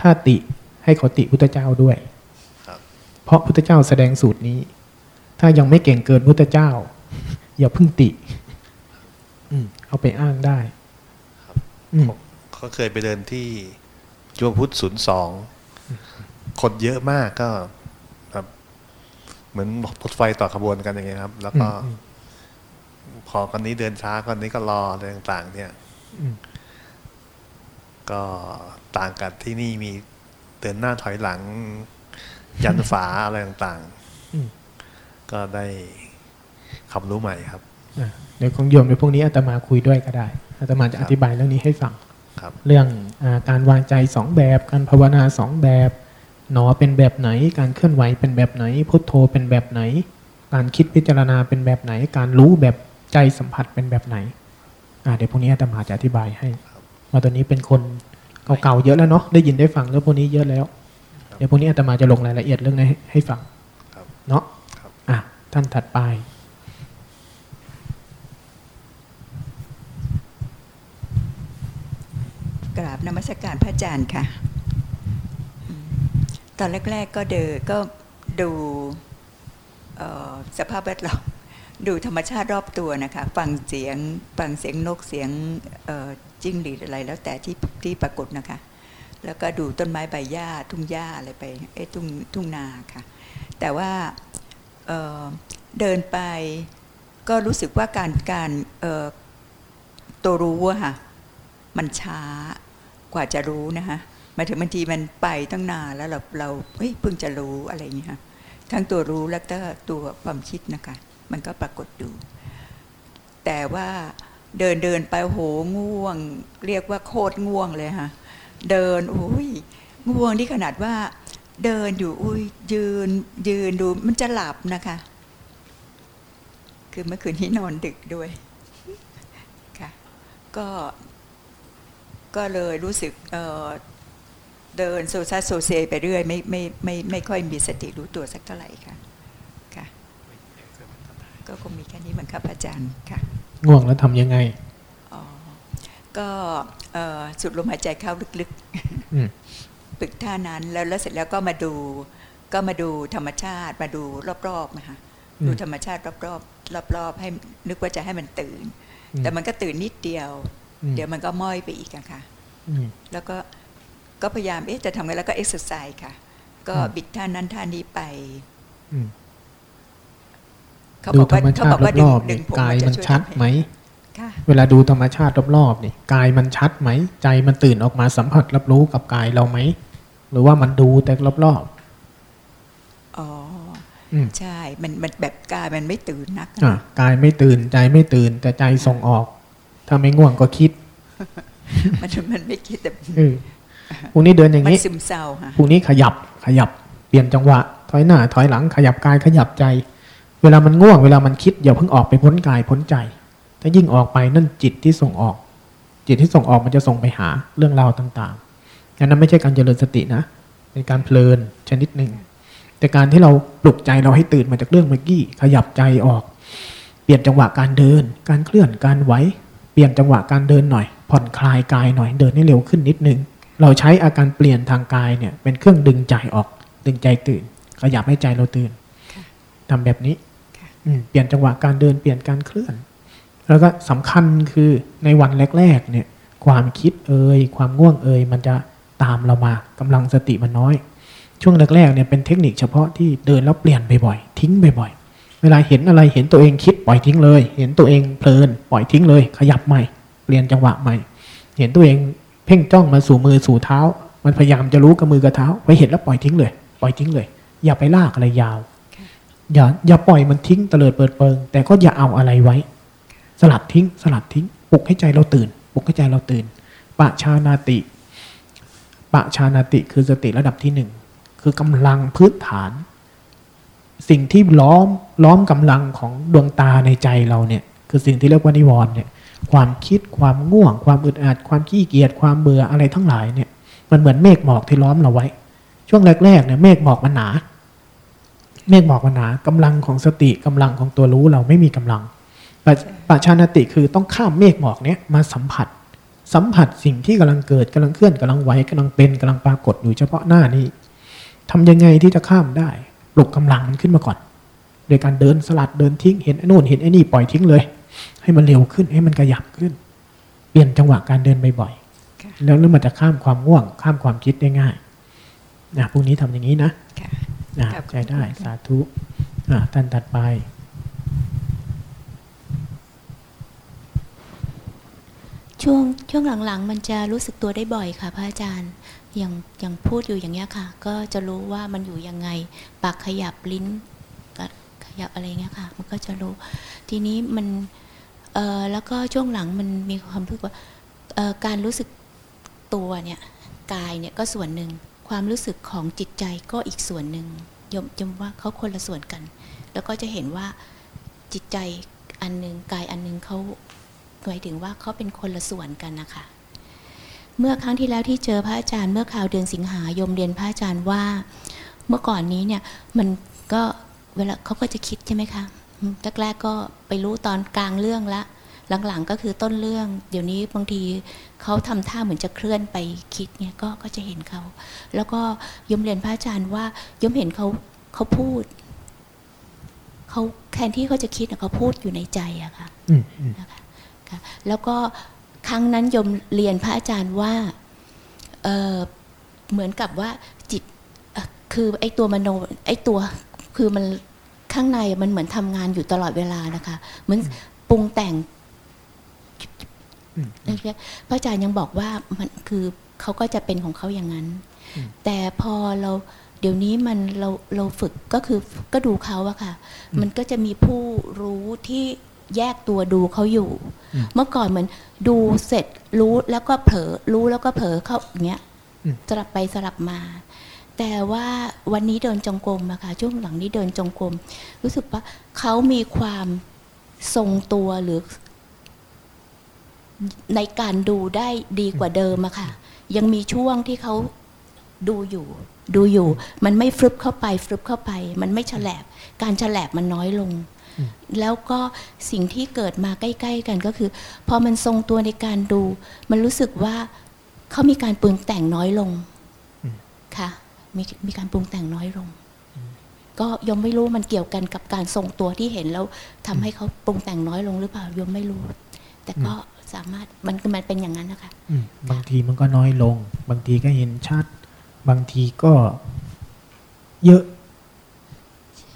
ถ้าติให้เขาติพุทธเจ้าด้วยครับเพราะพุทธเจ้าแสดงสูตรนี้ ถ้ายังไม่เก่งเกินพุทธเจ้า อย่าเพึ่งติอืม เอาไปอ้างได้อืมเขาเคยไปเดินที่จุฬาพุทธศูนย์สองคนเยอะมากก็แบบเหมือนรถไฟต่อขบวนกันอย่างเงี้ยครับ แล้วก็อืมพอคนนี้เดินช้าคนนี้ก็รออะไรต่าง ๆ เนี่ยอืมก็ต่างกันที่นี่มีเดินหน้าถอยหลัง ยันฝาอะไรต่างอืมๆก็ได้ความรู้ใหม่ครับอะ เดี๋ยวของโยมในพวกนี้อาตมาคุยด้วยก็ได้อาตมาจะครัอบธิบายเรื่องนี้ให้ฟังครับเรื่องอาการวางใจสองแบบ การภาวนาสองแบบหนอเป็นแบบไหน การเคลื่อนไหวเป็นแบบไหน พุทโธเป็นแบบไหน การคิดพิจารณาเป็นแบบไหน การรู้แบบใจสัมผัสเป็นแบบไหนอะเดี๋ยวพวกนี้อาตมาจะอธิบายให้ว่าตอนนี้เป็นคนเก่าๆเยอะแล้วเนาะได้ยินได้ฟังเรื่องพวกนี้เยอะแล้ว เดี๋ยวพวกนี้อาตมาจะลงรายละเอียดเรื่องนี้ให้ให้ฟังครับเนาะครับอะท่านถัดไป นมัสการพระอาจารย์ค่ะ ตอนแรก ๆก็เดอก็ดูสภาพแวดล้อมดูธรรมชาติรอบตัวนะคะ ฟังเสียงฟังเสียงนกเสียงจิ้งหรีดอะไรแล้วแต่ที่ที่ปรากฏนะคะ แล้วก็ดูต้นไม้ใบหญ้าทุ่งหญ้าอะไรไปเอ้ยทุ่งทุ่งนาค่ะ แต่ว่าเเดินไปก็รู้สึกว่าการการตัวรู้อะค่ะมันช้า ว่าจะรู้นะคะมาถึงบางทีมันไปตั้งนานแล้วเราเราเฮ้ยเพิ่งจะรู้อะไรอย่างเงี้ยค่ะทั้งตัวรู้แล้วก็ตัวความคิดนะคะ มันก็ปรากฏดูแต่ว่าเดินเดินไปโหง่วง เรียกว่าโคตรง่วงเลยค่ะเดินอุ้ยง่วงที่ขนาดว่า เดินอยู่อุ้ยยืนยืนดูมันจะหลับนะคะ คือเมื่อคืนนี้นอนดึกด้วยค่ะก็ ก็เลยรู้สึกเอ่อเดินโซซัสโซเซไปเรื่อยไม่ไม่ไม่ไม่ค่อยมีสติรู้ตัวสักเท่าไหร่ค่ะค่ะ ก็คงมีแค่นี้เหมือนครับอาจารย์ค่ะง่วงแล้วทำยังไงอ๋อก็เอ่อสุดลมหายใจเข้าลึกอืมๆฝึกท่านั้นแล้วแล้วเสร็จแล้วก็มาดู ก็มาดูธรรมชาติมาดูรอบๆนะคะอืมดูธรรมชาติรอบๆรอบๆให้นึกว่าจะให้มันตื่นอืมแต่มันก็ตื่นนิดเดียวอืม เดี๋ยวมันก็ม้อยไปอีกอะค่ะอืมแล้วก็ก็พยายามเอ๊ะจะทำไงแล้วก็เอ็กซ์ไซส์ค่ะ ก็อืมบิดท่านั้นท่านี้ไปอืมเขาดูบอกธรว่ารมเขาชาบติอกว่าดึรงอบๆดึนี่งผมกายจะมันช่วยชัดทำให้ไหมค่ะเวลาดูธรรมชาติรอบๆนี่กายมันชัดไหม ใจมันตื่นออกมาสัมผัสรับรู้กับกายเราไหม หรือว่ามันดูแต่รอบอ๋อๆอืมใช่ มันมันแบบกายมันไม่ตื่นนักอะกายไม่ตื่นใจไม่ตื่นแต่ใจส่งออก ถ้าไม่ง่วงก็คิด มันมันไม่คิดแต่เออพรุ่งนี้เดินอย่างมันนี้ซึมเศร้าค่ะพรุ่งนี้ขยับขยับเปลี่ยนจังหวะ ถอยหน้า ถอยหลังขยับกายขยับใจ เวลามันง่วงเวลามันคิดอย่าเพิ่งออกไปพ้นกายพ้นใจ ถ้ายิ่งออกไปนั่นจิตที่ส่งออก จิตที่ส่งออกมันจะส่งไปหาเรื่องราวต่างๆอันนั้นไม่ใช่การเจริญสตินะเป็นการเพลินชนิดหนึ่งแต่การที่เราปลุกใจเราให้ตื่นมาจากเรื่องเมื่อกี้ขยับใจออก เปลี่ยนจังหวะการเดิน การเคลื่อนการไหว เปลี่ยนจังหวะการเดินหน่อย ผ่อนคลายกายหน่อยเดินให้เร็วขึ้นนิดนึง เราใช้อาการเปลี่ยนทางกายเนี่ยเป็นเครื่องดึงใจออกดึงใจตื่น ขยับให้ใจเราตื่นทำแบบนี้อืมเปลี่ยนจังหวะการเดินเปลี่ยนการเคลื่อน แล้วก็สำคัญคือในวันแรกๆเนี่ยความคิดเอ่ยความง่วงเอ่ยมันจะตามเรามากำลังสติมันน้อย ช่วงแรกๆเนี่ยเป็นเทคนิคเฉพาะที่เดินแล้วเปลี่ยนบ่อยๆทิ้งบ่อยๆ เวลาเห็นอะไรเห็นตัวเองคิดปล่อยทิ้งเลย เห็นตัวเองเพลินปล่อยทิ้งเลย ขยับใหม่เปลี่ยนจังหวะใหม่ เห็นตัวเองเพ่งจ้องมาสู่มือสู่เท้า มันพยายามจะรู้กับมือกับเท้าไว้เห็นแล้วปล่อยทิ้งเลย ปล่อยทิ้งเลย อย่าไปลากอะไรยาว อย่าอย่าปล่อยมันทิ้งเตลิดเปิดเปิง แต่ก็อย่าเอาอะไรไว้ สลัดทิ้ง สลัดทิ้งปลุกให้ใจเราตื่นปลุกให้ใจเราตื่นปะชานาติปะชานาติคือสติระดับที่หนึ่งคือกำลังพื้นฐาน สิ่งที่ล้อมล้อมกำลังของดวงตาในใจเราเนี่ย คือสิ่งที่เรียกว่านิวรณ์เนี่ยความคิดความง่วง ความอึดอัดความขี้เกียจความเบื่ออะไรทั้งหลายเนี่ยมันเหมือนเมฆหมอกที่ล้อมเราไว้ ช่วงแรกๆเนี่ยเมฆหมอกมันหนา เมฆหมอกมันหนากำลังของสติกำลังของตัวรู้เราไม่มีกำลังปะปะชานติคือต้องข้ามเมฆหมอกเนี้ยมาสัมผัส สัมผัสสิ่งที่กำลังเกิดกำลังเคลื่อนกำลังไหวกำลังเป็นกำลังปรากฏอยู่เฉพาะหน้านี้ทำยังไงที่จะข้ามได้ ปลุกกำลังมันขึ้นมาก่อน โดยการเดินสลัดเดินทิ้งเห็นไอ้นู่นเห็นไอ้นี่ปล่อยทิ้งเลย ให้มันเร็วขึ้นให้มันขยับขึ้น เปลี่ยนจังหวะการเดินบ่อยค่ะๆแล้วเรื่องมันจะข้ามความง่วง ข้ามความคิดได้ง่ายนะพรุ่งนี้ทำอย่างนี้นะค่ะนะครับใจได้สาธุอะท่านตัดไปช่วงช่วงหลังๆ มันจะรู้สึกตัวได้บ่อยค่ะพระอาจารย์อ ย่างอย่างพูดอยู่อย่างเงี้ยค่ะ ก็จะรู้ว่ามันอยู่ยังไง ปากขยับลิ้นขยับอะไรเงี้ยค่ะ มันก็จะรู้ ทีนี้มันเออแล้วก็ช่วงหลังมันมีความรู้สึกว่าเอ่อการรู้สึกตัวเนี่ยกายเนี่ยก็ส่วนหนึ่งความรู้สึกของจิตใจก็อีกส่วนหนึ่งยมยมว่าเขาคนละส่วนกัน แล้วก็จะเห็นว่าจิตใจอันหนึ่งกายอันหนึ่งเขาหมายถึงว่าเขาเป็นคนละส่วนกันนะคะ เมื่อครั้งที่แล้วที่เจอพระอาจารย์เมื่อข่าวเดือนสิงหายมเรียนพระอาจารย์ว่า เมื่อก่อนนี้เนี่ยมันก็เวลาเขาก็จะคิดใช่ไหมคะอืมแรกๆก็ไปรู้ตอนกลางเรื่องละหลังๆก็คือต้นเรื่อง เดี๋ยวนี้บางทีเขาทำท่าเหมือนจะเคลื่อนไปคิดเนี่ยก็ก็จะเห็นเขา แล้วก็ยมเรียนพระอาจารย์ว่ายมเห็นเขาเขาพูดเขาแทนที่เขาจะคิดอะเขาพูดอยู่ในใจอะค่ะอืมอืมนะคะค่ะแล้วก็ ครั้งนั้นยมเรียนพระอาจารย์ว่าเอ่อเหมือนกับว่าจิตเอ่อคือไอ้ตัวมโนไอ้ตัวคือมันข้างในมันเหมือนทำงานอยู่ตลอดเวลานะคะ เหมือนปรุงแต่งอืมนะคะพระอาจารย์ยังบอกว่ามันคือเขาก็จะเป็นของเขาอย่างนั้น แต่พอเราเดี๋ยวนี้มันเราเราฝึกก็คือก็ดูเขาอะค่ะ มันก็จะมีผู้รู้ที่ แยกตัวดูเขาอยู่อืมเมื่อก่อนเหมือนดูเสร็จรู้แล้วก็เผลอรู้แล้วก็เผลอเข้าอย่างเงี้ยอืมสลับไปสลับมา แต่ว่าวันนี้เดินจงกรมอะค่ะช่วงหลังนี้เดินจงกรม รู้สึกว่าเขามีความทรงตัวหรือ ในการดูได้ดีกว่าเดิมอะค่ะ ยังมีช่วงที่เขาดูอยู่ ดูอยู่ มันไม่ฟลึบเข้าไปฟลึบเข้าไป มันไม่ฉลบการฉลบมันน้อยลงอืม แล้วก็สิ่งที่เกิดมาใกล้ ๆ กันก็คือ พอมันทรงตัวในการดู มันรู้สึกว่าเขามีการปรุงแต่งน้อยลงค่ะมีมีการปรุงแต่งน้อยลง ก็ยมไม่รู้มันเกี่ยวกันกับการทรงตัวที่เห็นแล้วทำให้เขาปรุงแต่งน้อยลงหรือเปล่ายมไม่รู้ แต่ก็สามารถมันมันเป็นอย่างนั้นนะคะอืมบางทีมันก็น้อยลง บางทีก็เห็นชัด บางทีก็เยอะ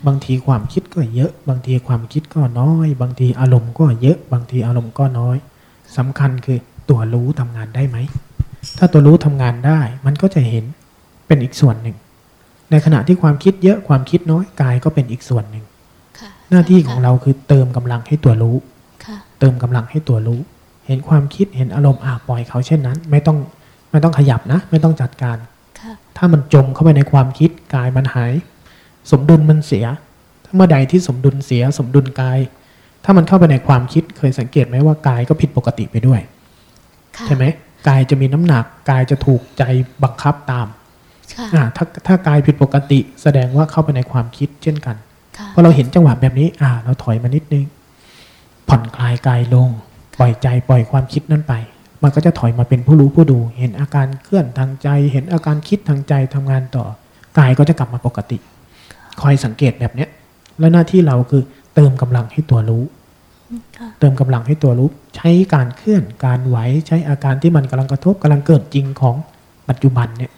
บางทีความคิดก็เยอะ บางทีความคิดก็น้อย บางทีอารมณ์ก็เยอะ บางทีอารมณ์ก็น้อยสำคัญคือตัวรู้ทำงานได้ไหม ถ้าตัวรู้ทำงานได้ มันก็จะเห็นเป็นอีกส่วนหนึ่ง ในขณะที่ความคิดเยอะความคิดน้อยกายก็เป็นอีกส่วนหนึ่งค่ะหน้าที่ของเราคือเติมกำลังให้ตัวรู้ค่ะเติมกำลังให้ตัวรู้ เห็นความคิดเห็นอารมณ์อะปล่อยเขาเช่นนั้น ไม่ต้องไม่ต้องขยับนะ ไม่ต้องจัดการค่ะถ้ามันจมเข้าไปในความคิดกายมันหาย สมดุลมันเสีย ถ้าเมื่อใดที่สมดุลเสีย สมดุลกาย ถ้ามันเข้าไปในความคิดเคยสังเกตไหมว่ากายก็ผิดปกติไปด้วยค่ะใช่ไหมกายจะมีน้ำหนักกายจะถูกใจบังคับตามค่ะอ่าถ้าถ้ากายผิดปกติแสดงว่าเข้าไปในความคิดเช่นกันค่ะพอเราเห็นจังหวะแบบนี้ อ่า เราถอยมานิดนึง ผ่อนคลายกายลง ปล่อยใจปล่อยความคิดนั้นไป มันก็จะถอยมาเป็นผู้รู้ผู้ดู เห็นอาการเคลื่อนทางใจ เห็นอาการคิดทางใจทำงานต่อกายก็จะกลับมาปกติ คอยสังเกตแบบเนี้ยแล้วหน้าที่เราคือเติมกำลังให้ตัวรู้ค่ะเติมกำลังให้ตัวรู้ ใช้การเคลื่อนการไหวใช้อาการที่มันกำลังกระทบกำลังเกิดจริงของปัจจุบันเนี่ย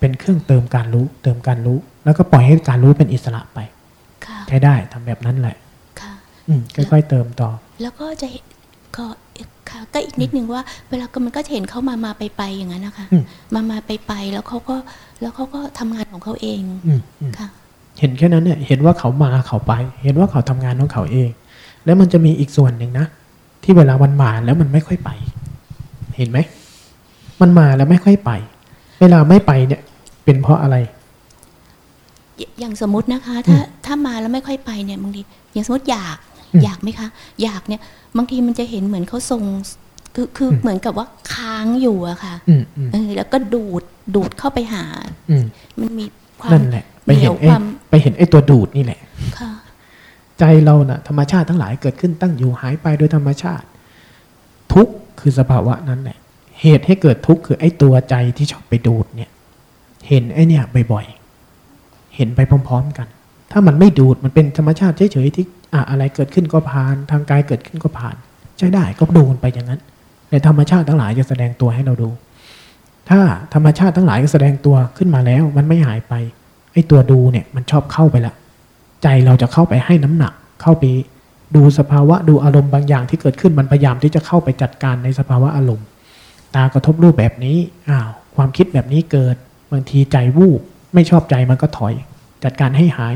เป็นเครื่องเติมการรู้ เติมการรู้ แล้วก็ปล่อยให้การรู้เป็นอิสระไปค่ะใช้ได้ทำแบบนั้นแหละค่ะอืมค่อยๆเติมต่อ แล้วก็จะเห็นก็ค่ะก็อีกนิดนึงว่า เวลาก็มันก็จะเห็นเขามามาไปไปอย่างนั้นนะคะอืมมามาไปไปแล้วเขาก็แล้วเขาก็ทำงานของเขาเองอืมอืมค่ะ เห็นแค่นั้นเนี่ยเห็นว่าเขามาเขาไป เห็นว่าเขาทำงานของเขาเอง แล้วมันจะมีอีกส่วนหนึ่งนะ ที่เวลามันมาแล้วมันไม่ค่อยไป เห็นไหม มันมาแล้วไม่ค่อยไป เวลาไม่ไปเนี่ย เป็นเพราะอะไรออย่างสมมตินะคะ ถ้าถ้ามาแล้วไม่ค่อยไปเนี่ยบางทีอย่างสมมติอยากอืมอยากไหมคะ อยากเนี่ยบางทีมันจะเห็นเหมือนเขาทรงคือคืออมเหมือนกับว่าค้างอยู่อะค่ะอืมอืมเออแล้วก็ดูดดูดเข้าไปหาอืมมันมีความ นั่นแหละ ไปเห็นเหนียวไอ้ความไปเห็นไอ้ตัวดูดนี่แหละค่ะใจเราน่ะ ธรรมชาติทั้งหลายเกิดขึ้นตั้งอยู่หายไปโดยธรรมชาติ ทุกข์คือสภาวะนั้นแหละ เหตุให้เกิดทุกข์คือไอ้ตัวใจที่ชอบไปดูดเนี่ย เห็นไอ้เนี่ยบ่อยๆเห็นไปพร้อม ๆ กัน ถ้ามันไม่ดูดมันเป็นธรรมชาติเฉยๆที่อะอะไรเกิดขึ้นก็ผ่าน ทางกายเกิดขึ้นก็ผ่าน ใช้ได้ก็ดูมันไปอย่างนั้นในธรรมชาติทั้งหลายจะแสดงตัวให้เราดู ถ้าธรรมชาติทั้งหลายก็แสดงตัวขึ้นมาแล้ว มันไม่หายไปไอ้ตัวดูเนี่ยมันชอบเข้าไปละ ใจเราจะเข้าไปให้น้ำหนัก เข้าไปดูสภาวะดูอารมณ์บางอย่างที่เกิดขึ้นมันพยายามที่จะเข้าไปจัดการในสภาวะอารมณ์ ตากระทบรูปแบบนี้อ้าวความคิดแบบนี้เกิดบางทีใจวูบไม่ชอบใจมันก็ถอย จัดการให้หาย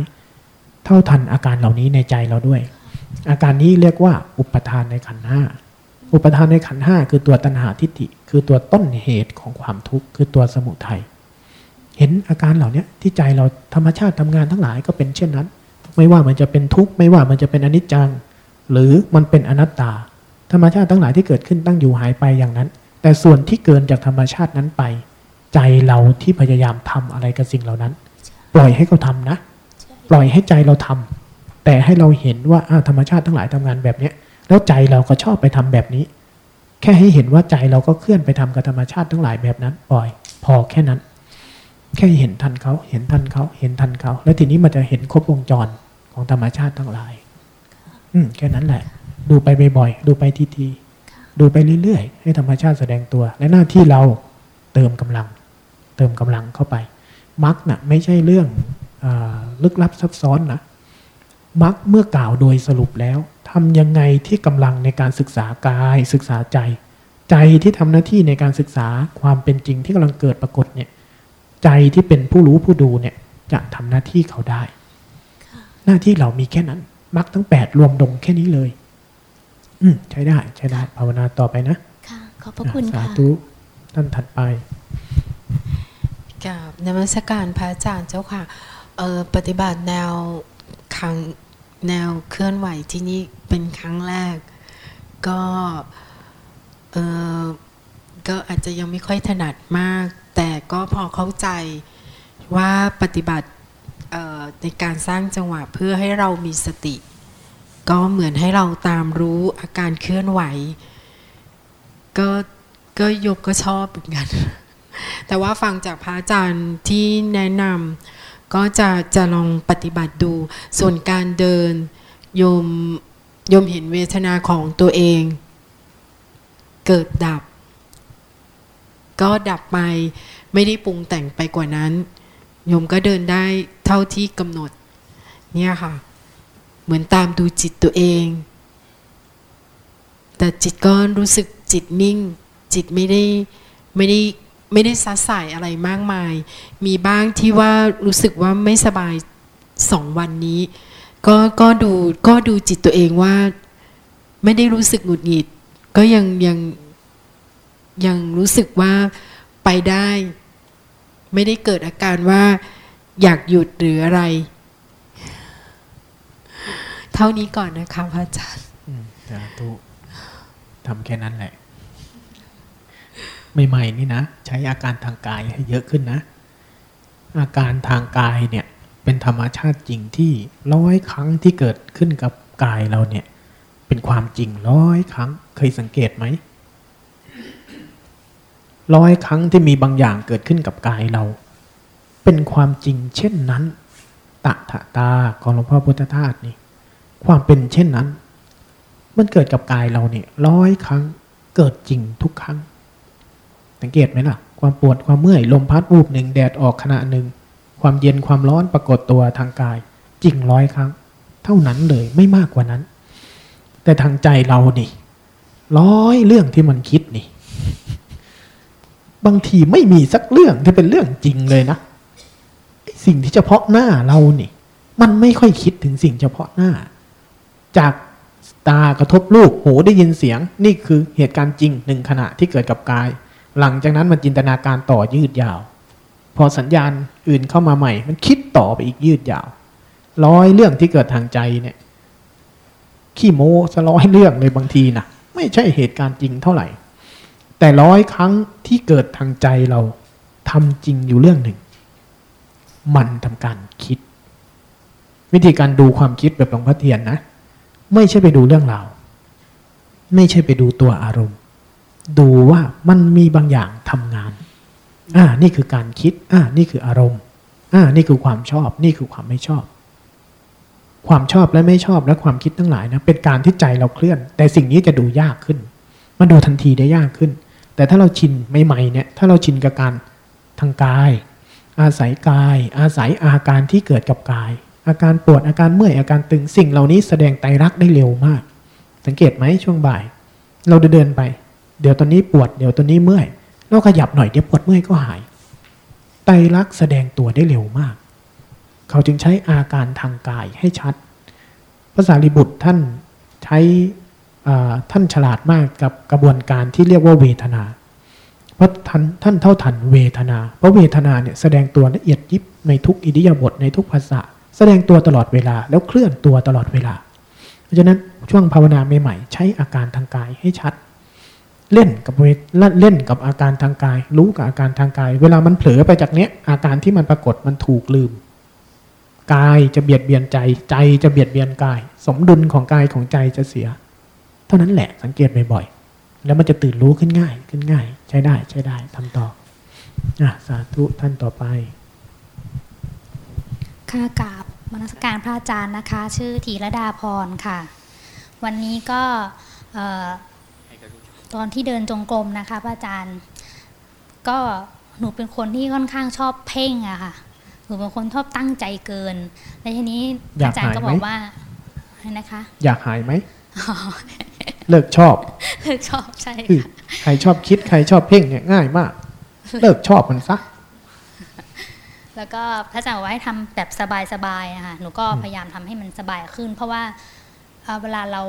เท่าทันอาการเหล่านี้ในใจเราด้วย อาการนี้เรียกว่าอุปทานในขันห้าอุปทานในขันห้าคือตัวตัณหาทิฏฐิ คือตัวต้นเหตุของความทุกข์คือตัวสมุทัยเห็นอาการเหล่านี้ที่ใจเราธรรมชาติทำงานทั้งหลายก็เป็นเช่นนั้น ไม่ว่ามันจะเป็นทุกข์ไม่ว่ามันจะเป็นอนิจจัง หรือมันเป็นอนัตตา ธรรมชาติทั้งหลายที่เกิดขึ้นตั้งอยู่หายไปอย่างนั้น แต่ส่วนที่เกินจากธรรมชาตินั้นไป ใจเราที่พยายามทำอะไรกับสิ่งเหล่านั้น ปล่อยให้เขาทำนะ ปล่อยให้ใจเราทำแต่ให้เราเห็นว่าธรรมชาติทั้งหลายทำงานแบบนี้แแล้วใจเราก็ชอบไปทำแบบนี้ แค่ให้เห็นว่าใจเราก็เคลื่อนไปทำกับธรรมชาติทั้งหลายแบบนั้นปล่อย พอแค่นั้น แค่เห็นทันเขาเห็นทันเขาเห็นทันเขา แล้วทีนี้มันจะเห็นครบวงจรของธรรมชาติทั้งหลาย อืมแค่นั้นแหละ ดูไปบ่อยๆดูไปทีๆดูไปเรื่อยๆให้ธรรมชาติแสดงตัว และหน้าที่เราเติมกำลัง เติมกำลังเข้าไปมักนะ่ะไม่ใช่เรื่องอาลึกลับซับซ้อนนะ มักเมื่อกล่าวโดยสรุปแล้วทำยังไงที่กำลังในการศึกษากายศึกษาใจ ใจที่ทำหน้าที่ในการศึกษาความเป็นจริงที่กำลังเกิดปรากฏเนี่ยใจที่เป็นผู้รู้ผู้ดูเนี่ยจะทำหน้าที่เขาได้ หน้าที่เรามีแค่นั้น มักทั้งแปดรวมดงแค่นี้เลย อืมใช้ได้ใช้ได้ภาวนาต่อไปนะค่ะขอบพระคุณสาค่ะธุท่านถัดไปกับนมัสการพระอาจารย์เจ้าค่ะเออปฏิบัติแนวครั้ง แนวเคลื่อนไหวที่นี่เป็นครั้งแรก ก็เออก็อาจจะยังไม่ค่อยถนัดมาก แต่ก็พอเข้าใจว่าปฏิบัติในการสร้างจังหวะเพื่อให้เรามีสติ ก็เหมือนให้เราตามรู้อาการเคลื่อนไหว ก็ก็ยกก็ชอบเหมือนกัน แต่ว่าฟังจากพระอาจารย์ที่แนะนำ ก็จะจะลองปฏิบัติดู ส่วนการเดินโยมโยมเห็นเวทนาของตัวเอง เกิดดับ ก็ดับไปไม่ได้ปรุงแต่งไปกว่านั้นโยมก็เดินได้เท่าที่กำหนด เนี่ยค่ะ เหมือนตามดูจิตตัวเอง แต่จิตก็รู้สึกจิตนิ่ง จิตไม่ได้ไม่ได้ ไม่ได้ซัดสายอะไรมากมาย มีบ้างที่ว่ารู้สึกว่าไม่สบายสองวันนี้ ก็ก็ดูก็ดูจิตตัวเองว่า ไม่ได้รู้สึกหงุดหงิด ก็ยังยังยังรู้สึกว่าไปได้ ไม่ได้เกิดอาการว่าอยากหยุดหรืออะไร เท่านี้ก่อนนะคะพระอาจารย์สาธุทำแค่นั้นแหละ ใหม่ๆนี่นะ ใช้อาการทางกายให้เยอะขึ้นนะ อาการทางกายเนี่ยเป็นธรรมชาติจริงที่ร้อยครั้งที่เกิดขึ้นกับกายเราเนี่ย เป็นความจริงร้อยครั้งเคยสังเกตไหมร้อยครั้งที่มีบางอย่างเกิดขึ้นกับกายเรา เป็นความจริงเช่นนั้นตะถะตาของหลวงพ่อพุทธทาสนี่ ความเป็นเช่นนั้น มันเกิดกับกายเราเนี่ยร้อยครั้งเกิดจริงทุกครั้ง สังเกตไหมล่ะ ความปวดความเมื่อยลมพัดวูบหนึ่งแดดออกขณะหนึ่ง ความเย็นความร้อนปรากฏตัวทางกาย จริงร้อยครั้ง เท่านั้นเลยไม่มากกว่านั้น แต่ทางใจเรานี่ร้อยเรื่องที่มันคิดนี่ บางทีไม่มีสักเรื่องที่เป็นเรื่องจริงเลยนะสิ่งที่เฉพาะหน้าเรานี่ มันไม่ค่อยคิดถึงสิ่งเฉพาะหน้า จากตากระทบรูปหูได้ยินเสียง นี่คือเหตุการณ์จริงหนึ่งขณะที่เกิดกับกาย หลังจากนั้นมันจินตนาการต่อยืดยาว พอสัญญาณอื่นเข้ามาใหม่ มันคิดต่อไปอีกยืดยาว ร้อยเรื่องที่เกิดทางใจเนี่ย ขี้โม้สร้อยเรื่องเลยบางทีนะไม่ใช่เหตุการณ์จริงเท่าไหร่ แต่ร้อยครั้งที่เกิดทางใจเราทำจริงอยู่เรื่องหนึ่ง มันทำการคิด วิธีการดูความคิดแบบหลวงพ่อเทียนนะ ไม่ใช่ไปดูเรื่องราว ไม่ใช่ไปดูตัวอารมณ์ ดูว่ามันมีบางอย่างทำงาน อ่า นี่คือการคิด อ่า นี่คืออารมณ์ อ่า นี่คือความชอบ นี่คือความไม่ชอบ ความชอบและไม่ชอบและความคิดทั้งหลายนะ เป็นการที่ใจเราเคลื่อน แต่สิ่งนี้จะดูยากขึ้น มันดูทันทีได้ยากขึ้น แต่ถ้าเราชินใหม่ๆเนี่ย ถ้าเราชินกับการทางกาย อาศัยกาย อาศัยอาการที่เกิดกับกาย อาการปวด อาการเมื่อย อาการตึง สิ่งเหล่านี้แสดงไตรักได้เร็วมาก สังเกตไหมช่วงบ่าย เราเดินไป เดี๋ยวตอนนี้ปวดเดี๋ยวตอนนี้เมื่อยเราขยับหน่อยเดี๋ยวปวดเมื่อยก็หาย ไตรลักษณ์แสดงตัวได้เร็วมาก เขาจึงใช้อาการทางกายให้ชัดภาษาลิบุตรท่านใช้ท่านฉลาดมากกับกระบวนการที่เรียกว่าเวทนา เพราะท่านท่านเท่าทันเวทนา เพราะเวทนาเนี่ยแสดงตัวละเอียดยิบในทุกอิริยาบถในทุกภาษาแสดงตัวตลอดเวลาแล้วเคลื่อนตัวตลอดเวลา เพราะฉะนั้นช่วงภาวนาใหม่ๆใช้อาการทางกายให้ชัด เล่นกับเวทเล่นกับอาการทางกาย รู้กับอาการทางกาย เวลามันเผลอไปจากเนี้ย อาการที่มันปรากฏมันถูกลืม กายจะเบียดเบียนใจ ใจจะเบียดเบียนกาย สมดุลของกายของใจจะเสีย เท่านั้นแหละสังเกตบ่อยๆแล้วมันจะตื่นรู้ขึ้นง่าย ขึ้นง่าย ใช้ได้ใช้ได้ทำต่ออะสาธุท่านต่อไปค่ากราบมนสการพระอาจารย์นะคะ ชื่อธีรดาพรค่ะ วันนี้ก็ ตอนที่เดินจงกรมนะคะพระอาจารย์ ก็หนูเป็นคนที่ค่อนข้างชอบเพ่งอะค่ะหนูเป็นคนชอบตั้งใจเกินแล้วทีนี้อยากอาจารย์ก็หายไหมบอกว่าอะไรนะคะ อยากหายไหมเลิกชอบชอบใช่คือค่ะใครชอบคิดใครชอบเพ่งเนี่ยง่ายมาก เลิกชอบมันซะแล้วก็พระอาจารย์บอกว่าให้ทำแบบสบายๆอะค่ะหนูก็พยายามทำให้มันสบายขึ้น เพราะว่าเอ่อเวลาเรา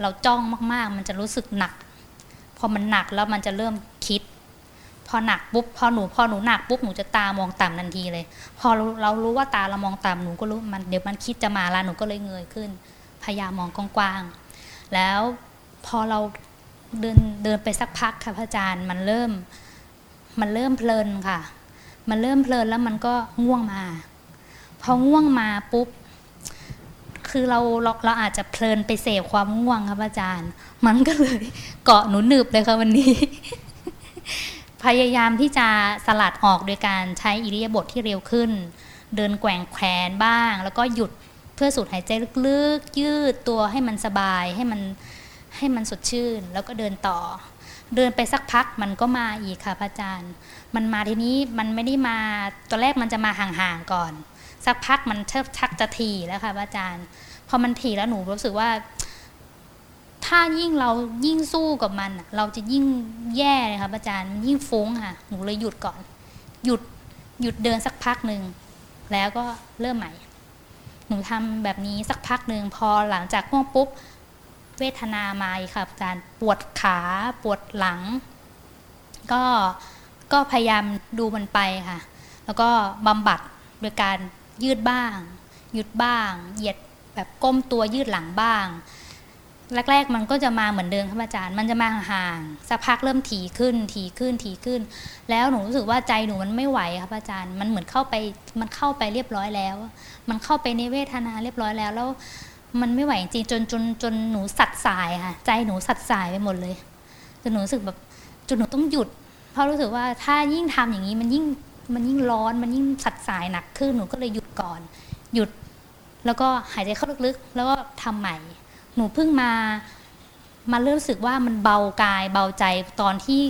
เราจ้องมาก ๆ มันจะรู้สึกหนัก พอมันหนักแล้วมันจะเริ่มคิด พอหนักปุ๊บพอหนูพอหนูหนักปุ๊บหนูจะตามองต่ำทันทีเลย พอเรารู้ว่าตาเรามองต่ำหนูก็รู้มันเดี๋ยวมันคิดจะมาล้วหนูก็เลยเงยขึ้น พยายามมองกว้างๆแล้วพอเราเดินเดินไปสักพักค่ะพระอาจารย์มันเริ่มมันเริ่มเพลินค่ะ มันเริ่มเพลินแล้วมันก็ง่วงมา พอง่วงมาปุ๊บ คือเราเราเราอาจจะเพลินไปเสพความง่วงครับอาจารย์ มันก็เลยเกาะหนูหนึบเลยค่ะวันนี้ พยายามที่จะสลัดออกโดยการใช้อิริยาบถทที่เร็วขึ้น เดินแกว่งแขนบ้าง แล้วก็หยุดเพื่อสูดหายใจลึกๆ ยืดตัวให้มันสบายให้มันให้มันสดชื่น แล้วก็เดินต่อ เดินไปสักพักมันก็มาอีกค่ะพระอาจารย์ มันมาทีนี้มันไม่ได้มาตอนแรกมันจะมาห่างๆก่อน สักพักมันเชิบชักจะถี่แล้วค่ะอาจารย์ พอมันถี่แล้วหนูรู้สึกว่า ถ้ายิ่งเรายิ่งสู้กับมัน เราจะยิ่งแย่เลยค่ะอาจารย์มันยิ่งฟุ้งค่ะ หนูเลยหยุดก่อน หยุดหยุดเดินสักพักหนึ่งแล้วก็เริ่มใหม่ หนูทำแบบนี้สักพักหนึ่งพอหลังจากง่วงปุ๊บ เวทนามาอีกค่ะอาจารย์ปวดขาปวดหลัง ก็ก็พยายามดูมันไปค่ะ แล้วก็บำบัดโดยการ ยืดบ้าง หยุดบ้าง เหยียดแบบก้มตัวยืดหลังบ้าง แรก ๆ มันก็จะมาเหมือนเดิมครับอาจารย์ มันจะมาห่างๆสักพักเริ่มถี่ขึ้น ถี่ขึ้น ถี่ขึ้น แล้วหนูรู้สึกว่าใจหนูมันไม่ไหวครับอาจารย์ มันเหมือนเข้าไป มันเข้าไปเรียบร้อยแล้ว มันเข้าไปในเวทนาเรียบร้อยแล้ว แล้วมันไม่ไหวจริงจนจนจนหนูสัดสายค่ะ ใจหนูสัดสายไปหมดเลยจนหนูรู้สึกแบบจนหนูต้องหยุด เพราะรู้สึกว่าถ้ายิ่งทำอย่างนี้มันยิ่ง มันยิ่งร้อนมันยิ่งสัดสายหนักขึ้นหนูก็เลยหยุดก่อน หยุด แล้วก็หายใจเข้าลึกๆ แล้วก็ทำใหม่ หนูเพิ่งมามาเริ่มรู้สึกว่ามันเบากายเบาใจตอนที่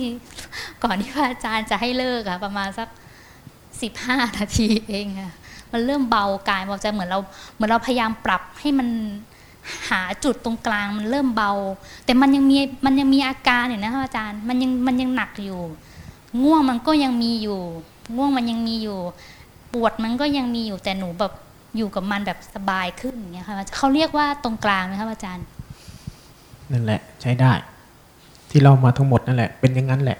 ก่อนที่พระอาจารย์จะให้เลิกอะประมาณสักสิบห้านาทีเองอะมันเริ่มเบากายเบาใจเหมือนเราเหมือนเราพยายามปรับให้มันหาจุดตรงกลางมันเริ่มเบา แต่มันยังมีมันยังมีอาการอยู่นะคะอาจารย์ มันยังมันยังหนักอยู่ ง่วงมันก็ยังมีอยู่ ง่วงมันยังมีอยู่ ปวดมันก็ยังมีอยู่แต่หนูแบบอยู่กับมันแบบสบายขึ้นอย่างเงี้ยค่ะเขาเรียกว่าตรงกลางไหมคะอาจารย์ นั่นแหละ ใช้ได้ ที่เรามาทั้งหมดนั่นแหละ เป็นอย่างนั้นแหละ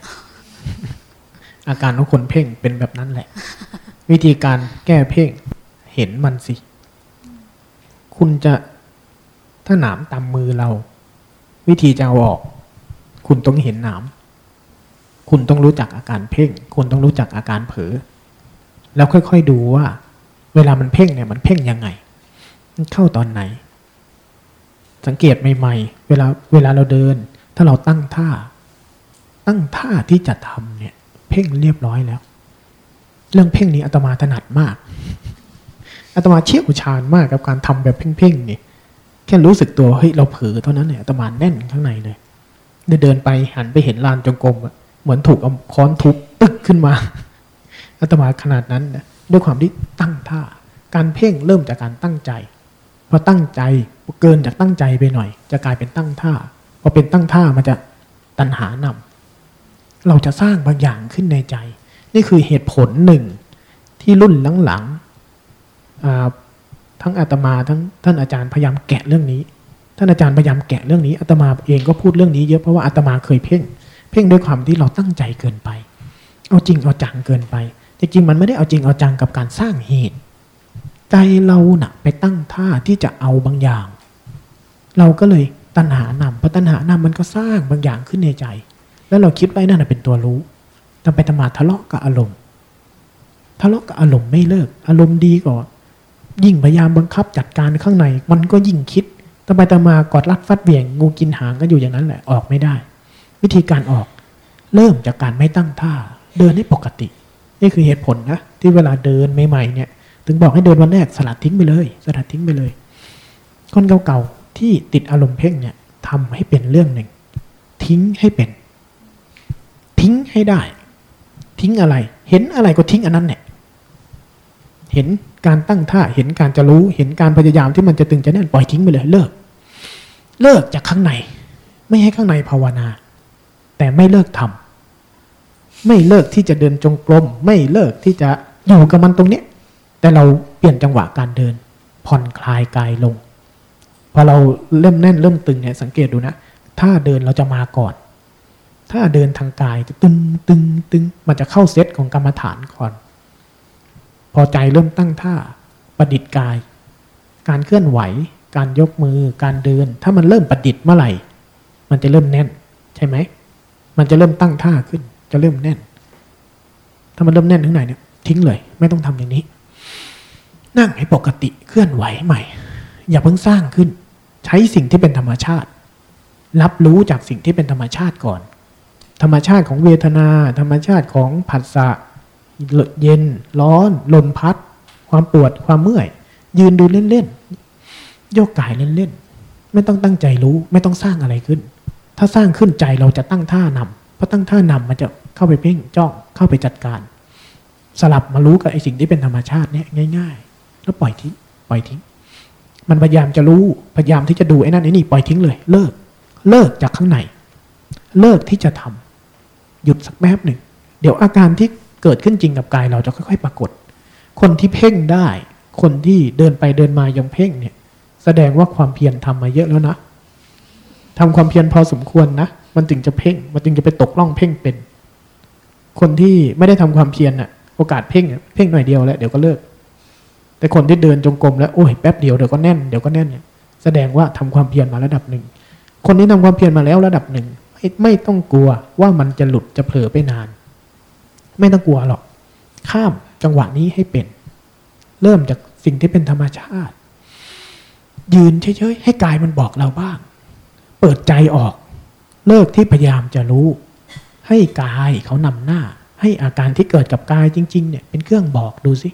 อาการของคนเพ่งเป็นแบบนั้นแหละ วิธีการแก้เพ่งเห็นมันสิ คุณจะถ้าหนามตามมือเรา วิธีจะเอาออก คุณต้องเห็นหนาม คุณต้องรู้จักอาการเพ่ง คุณต้องรู้จักอาการเผลอแล้วค่อยๆดูว่า เวลามันเพ่งเนี่ยมันเพ่งยังไง มันเข้าตอนไหน สังเกตใหม่ๆ เวลาเวลาเราเดิน ถ้าเราตั้งท่า ตั้งท่าที่จะทำเนี่ย เพ่งเรียบร้อยแล้ว เรื่องเพ่งนี้อาตมาถนัดมากอาตมาเชี่ยวชาญมากกับการทำแบบเพ่งๆนี่แค่รู้สึกตัวเฮ้ยเราเผลอเท่านั้นเนี่ยอาตมาแน่นข้างในเลยเดินเดินไปหันไปเห็นลานจงกรมอะ เหมือนถูกเอาค้อนทุบตึกขึ้นมาอาตมาขนาดนั้นนะด้วยความที่ตั้งท่า การเพ่งเริ่มจากการตั้งใจพอตั้งใจเกินจากตั้งใจไปหน่อย จะกลายเป็นตั้งท่าพอเป็นตั้งท่ามันจะตัณหานำเราจะสร้างบางอย่างขึ้นในใจ นี่คือเหตุผลหนึ่งที่รุ่นหลังๆทั้งอาตมาทั้งท่านอาจารย์พยายามแกะเรื่องนี้ ท่านอาจารย์พยายามแกะเรื่องนี้อาตมาเองก็พูดเรื่องนี้เยอะเพราะว่าอาตมาเคยเพ่ง เพ่งด้วยความที่เราตั้งใจเกินไป เอาจริงเอาจังเกินไป จริงๆมันไม่ได้เอาจริงเอาจังกับการสร้างเหตุ ใจเราน่ะไปตั้งท่าที่จะเอาบางอย่าง เราก็เลยตัณหานำพอตัณหานำมันก็สร้างบางอย่างขึ้นในใจ แล้วเราคิดไว้นั่นนะเป็นตัวรู้แต่ไปตมาทะเลาะกับอารมณ์ทะเลาะกับอารมณ์ไม่เลิก อารมณ์ดีก็ยิ่งพยายามบังคับจัดการข้างใน มันก็ยิ่งคิดต่ไปต่อมากอดรัดฟัดเบี่ยงงูกินหางก็อยู่อย่างนั้นแหละออกไม่ได้ วิธีการออกเริ่มจากการไม่ตั้งท่า เดินให้ปกติ นี่คือเหตุผลนะที่เวลาเดินใหม่ๆเนี่ย ถึงบอกให้เดินวันแรกสลัดทิ้งไปเลย สลัดทิ้งไปเลย คนเก่าๆที่ติดอารมณ์เพ่งเนี่ยทำให้เป็นเรื่องหนึ่ง ทิ้งให้เป็น ทิ้งให้ได้ ทิ้งอะไร เห็นอะไรก็ทิ้งอันนั้นเนี่ยเห็นการตั้งท่าเห็นการจะรู้ เห็นการพยายามที่มันจะตึงจะแน่นปล่อยทิ้งไปเลย เลิก เลิกจากข้างใน ไม่ให้ข้างในภาวนา แต่ไม่เลิกทำไม่เลิกที่จะเดินจงกรมไม่เลิกที่จะอยู่กับมันตรงเนี้ยแต่เราเปลี่ยนจังหวะการเดิน ผ่อนคลายกายลง พอเราเริ่มแน่นเริ่มตึงเนี่ยสังเกตดูนะถ้าเดินเราจะมาก่อน ถ้าเดินทางกายจะตึงตึงตึงมันจะเข้าเซตของกรรมฐานก่อน พอใจเริ่มตั้งท่าประดิษฐ์กาย การเคลื่อนไหว การยกมือ การเดิน ถ้ามันเริ่มประดิษฐ์เมื่อไหร่ มันจะเริ่มแน่นใช่ไหม มันจะเริ่มตั้งท่าขึ้น จะเริ่มแน่น ถ้ามันเริ่มแน่นถึงไหนเนี่ยทิ้งเลย ไม่ต้องทำอย่างนี้ นั่งให้ปกติเคลื่อนไหวใหม่ อย่าเพิ่งสร้างขึ้น ใช้สิ่งที่เป็นธรรมชาติ รับรู้จากสิ่งที่เป็นธรรมชาติก่อน ธรรมชาติของเวทนา ธรรมชาติของผัสสะเย็น ร้อน ลมพัด ความปวดความเมื่อย ยืนดูเล่นๆโยกกายเล่นๆไม่ต้องตั้งใจรู้ ไม่ต้องสร้างอะไรขึ้น ถ้าสร้างขึ้นใจเราจะตั้งท่านำเพราะตั้งท่านำมันจะเข้าไปเพ่งจ้องเข้าไปจัดการ สลับมารู้กับไอ้สิ่งที่เป็นธรรมชาติเนี่ยง่าย ๆ แล้วปล่อยทิ้งปล่อยทิ้ง มันพยายามจะรู้พยายามที่จะดูไอ้นั่นไอ้นี่ปล่อยทิ้งเลย เลิก เลิกจากข้างใน เลิกที่จะทำหยุดสักแป๊บหนึ่งเดี๋ยวอาการที่เกิดขึ้นจริงกับกายเราจะค่อย ๆ ปรากฏ คนที่เพ่งได้ คนที่เดินไปเดินมายังเพ่งเนี่ย แสดงว่าความเพียรทำมาเยอะแล้วนะ ทำความเพียรพอสมควรนะ มันจึงจะเพ่ง มันจึงจะไปตกล่องเพ่งเป็น คนที่ไม่ได้ทำความเพียรน่ะ โอกาสเพ่งเพ่งหน่อยเดียวแล้วเดี๋ยวก็เลิก แต่คนที่เดินจงกรมแล้วโอ้ยแป๊บเดียวเดี๋ยวก็แน่นเดี๋ยวก็แน่นเนี่ยแสดงว่าทำความเพียรมาระดับหนึ่ง คนที่ทำความเพียรมาแล้วระดับหนึ่งไม่ไม่ต้องกลัวว่ามันจะหลุดจะเผลอไปนาน ไม่ต้องกลัวหรอก ข้ามจังหวะนี้ให้เป็น เริ่มจากสิ่งที่เป็นธรรมชาติ ยืนเฉยๆให้กายมันบอกเราบ้าง เปิดใจออก เลิกที่พยายามจะรู้ ให้กายเขานำหน้า ให้อาการที่เกิดกับกายจริง ๆ เนี่ย เป็นเครื่องบอกดูสิ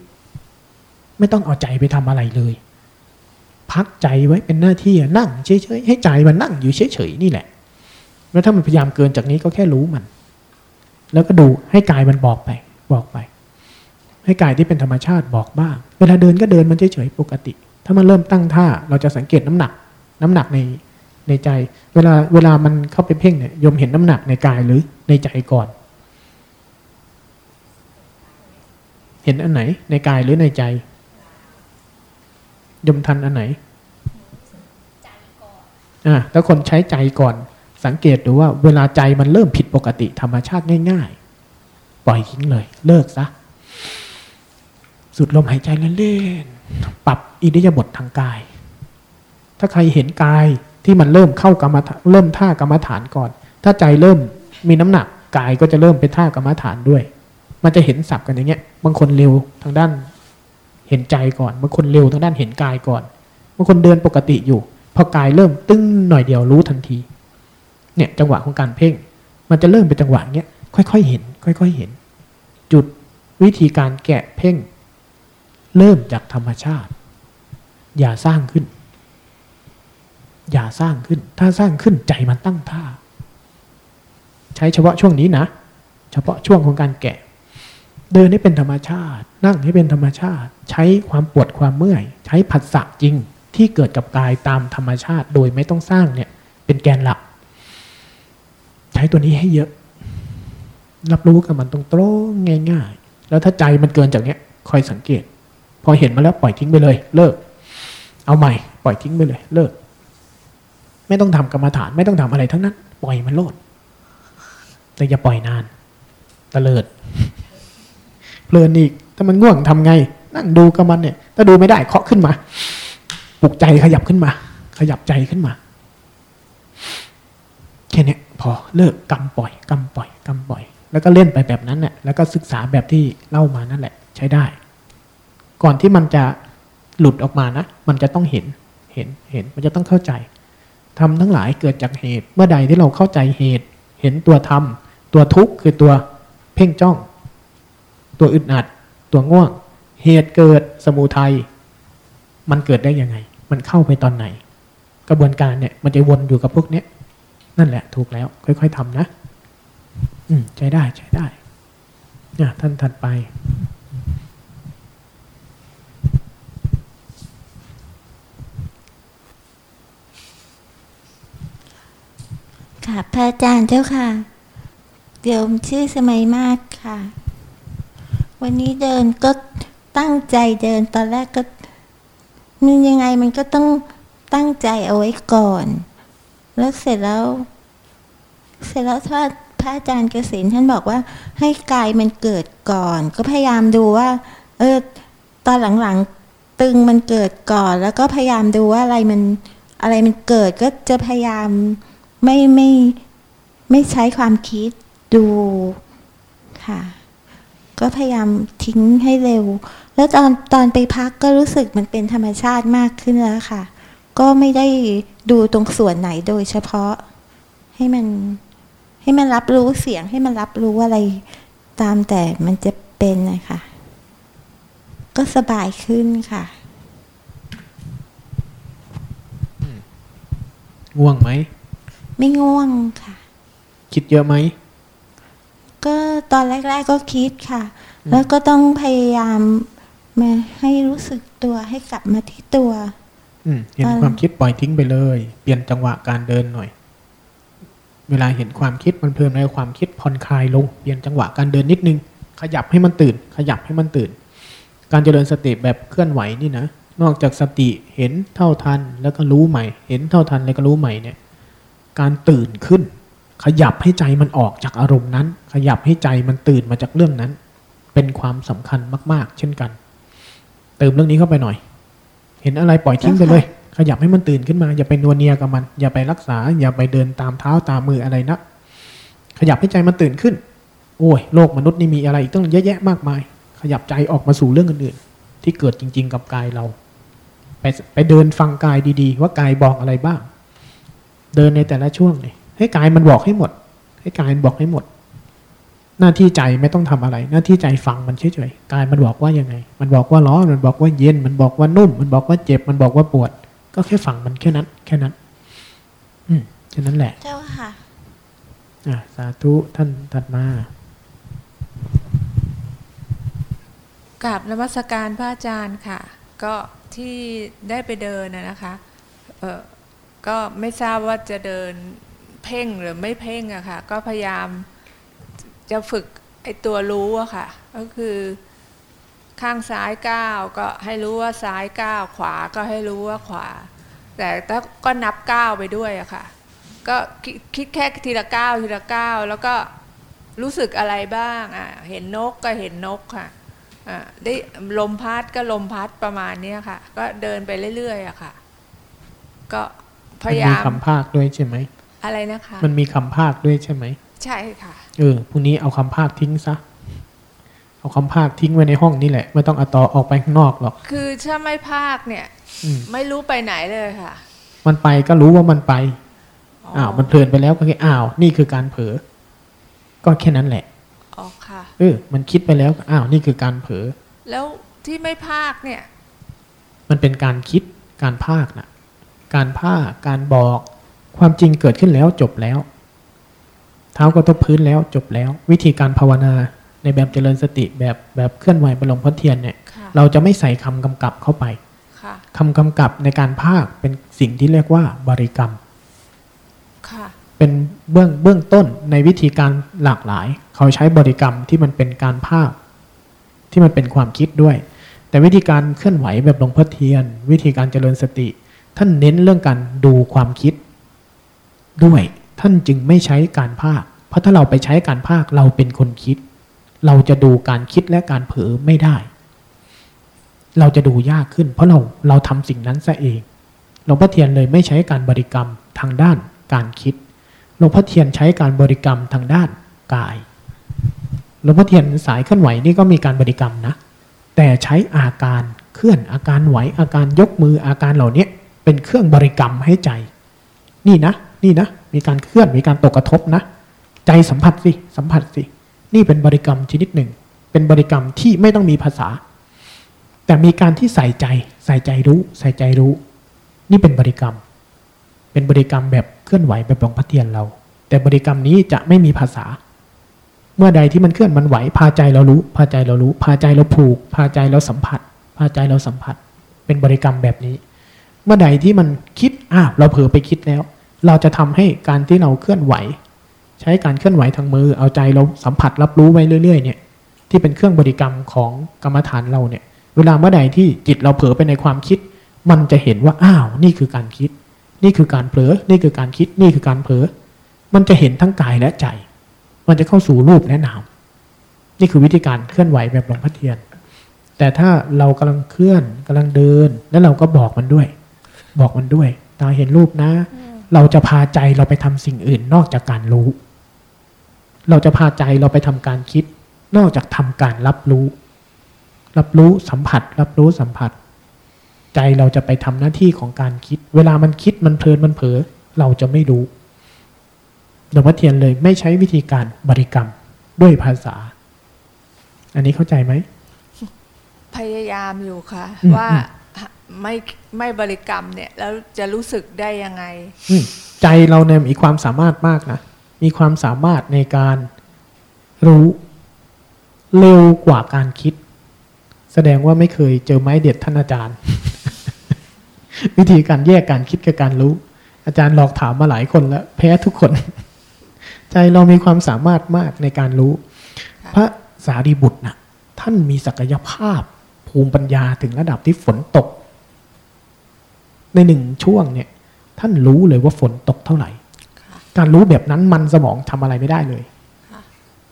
ไม่ต้องเอาใจไปทำอะไรเลย พักใจไว้เป็นหน้าที่นั่งเฉยๆให้ใจมันนั่งอยู่เฉยๆนี่แหละ แล้วถ้ามันพยายามเกินจากนี้ก็แค่รู้มัน แล้วก็ดูให้กายมันบอกไป บอกไป ให้กายที่เป็นธรรมชาติบอกบ้าง เวลาเดินก็เดินมันเฉยๆปกติ ถ้ามันเริ่มตั้งท่าเราจะสังเกตน้ำหนัก น้ำหนักใน ในใจ เวลาเวลามันเข้าไปเพ่งเนี่ยยมเห็นน้ำหนักในกายหรือในใจก่อน เห็นอันไหน ในกายหรือในใจยมทันอันไหนอ่าแล้วคนใช้ใจก่อน สังเกตดูว่า เวลาใจมันเริ่มผิดปกติธรรมชาติง่าย ๆ ปล่อยทิ้งเลย เลิกซะสุดลมหายใจเล่นๆปรับอิริยาบถทางกาย ถ้าใครเห็นกาย ที่มันเริ่มเข้ากรรมฐานเริ่มท่ากรรมฐานก่อน ถ้าใจเริ่มมีน้ำหนักกายก็จะเริ่มเป็นท่ากรรมฐานด้วย มันจะเห็นสับกันอย่างเงี้ยบางคนเร็วทางด้านเห็นใจก่อนบางคนเร็วทางด้านเห็นกายก่อนบางคนเดินปกติอยู่พอกายเริ่มตึ้งหน่อยเดียวรู้ทันที เนี่ยจังหวะของการเพ่ง มันจะเริ่มเป็นจังหวะเงี้ยค่อยๆเห็น ค่อย ๆเห็น จุดวิธีการแกะเพ่ง เริ่มจากธรรมชาติ อย่าสร้างขึ้น อย่าสร้างขึ้น ถ้าสร้างขึ้นใจมันตั้งท่า ใช้เฉพาะช่วงนี้นะ เฉพาะช่วงของการแกะ เดินให้เป็นธรรมชาติ นั่งให้เป็นธรรมชาติ ใช้ความปวดความเมื่อย ใช้ผัสสะจริงที่เกิดกับกายตามธรรมชาติ โดยไม่ต้องสร้างเนี่ย เป็นแกนหลัก ใช้ตัวนี้ให้เยอะ รับรู้กับมันตรงๆง่าย ๆ แล้วถ้าใจมันเกินจากเนี้ยคอยสังเกต พอเห็นมาแล้วปล่อยทิ้งไปเลย เลิก เอาใหม่ ปล่อยทิ้งไปเลย เลิก ไม่ต้องทำกรรมฐาน ไม่ต้องทำอะไรทั้งนั้น ปล่อยมันโลด แต่อย่าปล่อยนานตะเลิด เพลินอีก ถ้ามันง่วงทำไง นั่งดูกับมันเนี่ย ถ้าดูไม่ได้เคาะขึ้นมา ปลุกใจขยับขึ้นมา ขยับใจขึ้นมา แค่นี้พอเลิกกำปล่อยกำปล่อยกำปล่อย แล้วก็เล่นไปแบบนั้นเนี่ยแล้วก็ศึกษาแบบที่เล่ามานั่นแหละ ใช้ได้ ก่อนที่มันจะหลุดออกมานะ มันจะต้องเห็น เห็น เห็น มันจะต้องเข้าใจ ทำทั้งหลายเกิดจากเหตุ เมื่อใดที่เราเข้าใจเหตุ เห็นตัวธรรม ตัวทุกข์คือตัวเพ่งจ้อง ตัวอึดอัด ตัวง่วง เหตุเกิดสมุทัยมันเกิดได้ยังไง มันเข้าไปตอนไหน กระบวนการเนี่ย มันจะวนอยู่กับพวกเนี้ยนั่นแหละถูกแล้ว ค่อย ๆทำนะ อืมใช้ได้ใช้ได้เนี่ยท่านถัดไป ค่ะ พระอาจารย์เจ้าค่ะเดี๋ยวชื่อสมัยมากค่ะ วันนี้เดินก็ตั้งใจเดินตอนแรกก็มันยังไงมันก็ต้องตั้งใจเอาไว้ก่อน แล้วเสร็จแล้ว เสร็จแล้วถ้าพระอาจารย์เกษณท่านบอกว่า ให้กายมันเกิดก่อน ก็พยายามดูว่า เออตอนหลังๆตึงมันเกิดก่อน แล้วก็พยายามดูว่าอะไรมันอะไรมันเกิดก็จะพยายาม ไม่ไม่ไม่ใช้ความคิดดูค่ะ ก็พยายามทิ้งให้เร็ว แล้วตอนตอนไปพักก็รู้สึกมันเป็นธรรมชาติมากขึ้นแล้วค่ะ ก็ไม่ได้ดูตรงส่วนไหนโดยเฉพาะ ให้มันให้มันรับรู้เสียงให้มันรับรู้อะไรตามแต่มันจะเป็นนะคะก็สบายขึ้นค่ะง่วงไหม ไม่ง่วงค่ะ คิดเยอะไหม ก็ตอนแรก ๆ ก็คิดค่ะ แล้วก็ต้องพยายามมาให้รู้สึกตัวให้กลับมาที่ตัว อืมเห็นตอนความคิดปล่อยทิ้งไปเลย เปลี่ยนจังหวะการเดินหน่อย เวลาเห็นความคิดมันเพลินในความคิดผ่อนคลายลง เปลี่ยนจังหวะการเดินนิดนึง ขยับให้มันตื่น ขยับให้มันตื่น การเจริญสติแบบเคลื่อนไหวนี่นะนอกจากสติเห็นเท่าทันแล้วก็รู้ใหม่ เห็นเท่าทันแล้วก็รู้ใหม่เนี่ย การตื่นขึ้น ขยับให้ใจมันออกจากอารมณ์นั้น ขยับให้ใจมันตื่นมาจากเรื่องนั้น เป็นความสำคัญมาก ๆ เช่นกัน เติมเรื่องนี้เข้าไปหน่อย เห็นอะไรปล่อยทิ้งไปเลย ขยับให้มันตื่นขึ้นมา อย่าไปนวเนียกับมัน อย่าไปรักษา อย่าไปเดินตามเท้าตามมืออะไรนะขยับให้ใจมันตื่นขึ้น โอ้ยโลกมนุษย์นี่มีอะไรอีกตั้งเยอะแยะมากมาย ขยับใจออกมาสู่เรื่องอื่นๆที่เกิดจริง ๆ กับกายเรา ไปไปเดินฟังกายดีๆ ว่ากายบอกอะไรบ้าง เดินในแต่ละช่วงเลยให้กายมันบอกให้หมด ให้กายมันบอกให้หมด หน้าที่ใจไม่ต้องทำอะไร หน้าที่ใจฟังมันเฉยๆกายมันบอกว่ายังไง มันบอกว่าร้อนมันบอกว่าเย็น มันบอกว่านุ่ม มันบอกว่าเจ็บ มันบอกว่าปวด ก็แค่ฟังมันแค่นั้น แค่นั้น อืมแค่นั้นแหละ เจ้าค่ะอะสาธุท่านถัดมากราบนมัสการพระอาจารย์ค่ะ ก็ที่ได้ไปเดินนะนะคะ เออ ก็ไม่ทราบว่าจะเดินเพ่งหรือไม่เพ่งอะค่ะ ก็พยายามจะฝึกไอตัวรู้อะค่ะ ก็คือข้างซ้ายก้าวก็ให้รู้ว่าซ้ายก้าวขวาก็ให้รู้ว่าขวา แต่ถ้าก็นับก้าวไปด้วยอะค่ะ ก็คิดแค่ทีละก้าวทีละก้าวแล้วก็รู้สึกอะไรบ้างอะเห็นนกก็เห็นนกค่ะอ่าได้ลมพัดก็ลมพัดประมาณนี้ค่ะ ก็เดินไปเรื่อยๆอะค่ะ ก็ พมันยามียามคำภาคด้วยใช่ไหมอะไรนะคะ มันมีคำภาคด้วยใช่ไหมใช่ค่ะเออพรุ่งนี้เอาคำภาคทิ้งซะเอาคำภาคทิ้งไว้ในห้องนี่แหละ ไม่ต้องเอาต่อออกไปข้างนอกหรอกคือถ้าไม่ภาคเนี่ยอืมไม่รู้ไปไหนเลยค่ะ มันไปก็รู้ว่ามันไปอ้าวมันเพลินไปแล้วก็แค่อ้าว นี่คือการเผลอก็แค่นั้นแหละอ๋อค่ะเออมันคิดไปแล้วก็อ้าวนี่คือการเผลอแล้วที่ไม่ภาคเนี่ย มันเป็นการคิดการภาคนะ การภาคการบอก ความจริงเกิดขึ้นแล้วจบแล้ว เท้าก็ตกพื้นแล้วจบแล้ว วิธีการภาวนาในแบบเจริญสติแบบแบบเคลื่อนไหวบนหลวงพ่อเทียนเนี่ยค่ะเราจะไม่ใส่คำกำกับเข้าไปค่ะคำกำกับในการภาคเป็นสิ่งที่เรียกว่าบริกรรมค่ะเป็นเบื้องเบื้องต้นในวิธีการหลากหลาย เขาใช้บริกรรมที่มันเป็นการภาคที่มันเป็นความคิดด้วย แต่วิธีการเคลื่อนไหวแบบหลวงพ่อเทียน วิธีการเจริญสติ ท่านเน้นเรื่องการดูความคิด ด้วยท่านจึงไม่ใช้การภาค เพราะถ้าเราไปใช้การภาคเราเป็นคนคิด เราจะดูการคิดและการเผลอไม่ได้ เราจะดูยากขึ้น เพราะเราเราทำสิ่งนั้นซะเองหลวงพ่อเทียนเลยไม่ใช้การบริกรรมทางด้านการคิดหลวงพ่อเทียนใช้การบริกรรมทางด้านกายหลวงพ่อเทียนสายเคลื่อนไหวนี่ก็มีการบริกรรมนะ แต่ใช้อาการเคลื่อนอาการไหวอาการยกมืออาการเหล่านี้ เป็นเครื่องบริกรรมให้ใจ นี่นะ นี่นะ มีการเคลื่อนมีการตกกระทบนะ ใจสัมผัสสิสัมผัสสิ นี่เป็นบริกรรมชนิดหนึ่ง เป็นบริกรรมที่ไม่ต้องมีภาษา แต่มีการที่ใส่ใจ ใส่ใจรู้ ใส่ใจรู้ นี่เป็นบริกรรม เป็นบริกรรมแบบเคลื่อนไหวแบบหลวงพ่อเทียนเรา แต่บริกรรมนี้จะไม่มีภาษา เมื่อใดที่มันเคลื่อนมันไหว พาใจเรารู้ พาใจเรารู้ พาใจเราผูก พาใจเราสัมผัส พาใจเราสัมผัส เป็นบริกรรมแบบนี้ เมื่อใดที่มันคิดอ้าวเราเผลอไปคิดแล้ว เราจะทำให้การที่เราเคลื่อนไหว ใช้การเคลื่อนไหวทางมือ เอาใจเราสัมผัสรับรู้ไว้เรื่อย ๆ เนี่ย ที่เป็นเครื่องบริกรรมของกรรมฐานเราเนี่ย เวลาเมื่อใดที่จิตเราเผลอไปในความคิด มันจะเห็นว่าอ้าวนี่คือการคิด นี่คือการเผลอ นี่คือการคิด นี่คือการเผลอ มันจะเห็นทั้งกายและใจ มันจะเข้าสู่รูปและนามนี่คือวิธีการเคลื่อนไหวแบบหลวงพ่อเทียน แต่ถ้าเรากำลังเคลื่อนกำลังเดิน แล้วเราก็บอกมันด้วย บอกมันด้วย ตาเห็นรูปนะ เราจะพาใจเราไปทำสิ่งอื่นนอกจากการรู้ เราจะพาใจเราไปทำการคิด นอกจากทำการรับรู้ รับรู้สัมผัส รับรู้สัมผัส ใจเราจะไปทำหน้าที่ของการคิด เวลามันคิดมันเพลินมันเผลอเราจะไม่รู้หลวงพ่อเทียนเลยไม่ใช้วิธีการบริกรรมด้วยภาษา อันนี้เข้าใจไหมพยายามอยู่ค่ะอืมว่า ไม่ไม่บริกรรมเนี่ย แล้วจะรู้สึกได้ยังไงอืมใจเราเนี่ยมีความสามารถมากนะ มีความสามารถในการรู้เร็วกว่าการคิด แสดงว่าไม่เคยเจอไม้เด็ดท่านอาจารย์ วิธีการแยกการคิดกับการรู้ อาจารย์หลอกถามมาหลายคนแล้วแพ้ทุกคน ใจเรามีความสามารถมากในการรู้ พระสารีบุตรนะท่านมีศักยภาพภูมิปัญญาถึงระดับที่ฝนตก ในหนึ่งช่วงเนี่ย ท่านรู้เลยว่าฝนตกเท่าไหร่ การรู้แบบนั้นมันสมองทำอะไรไม่ได้เลย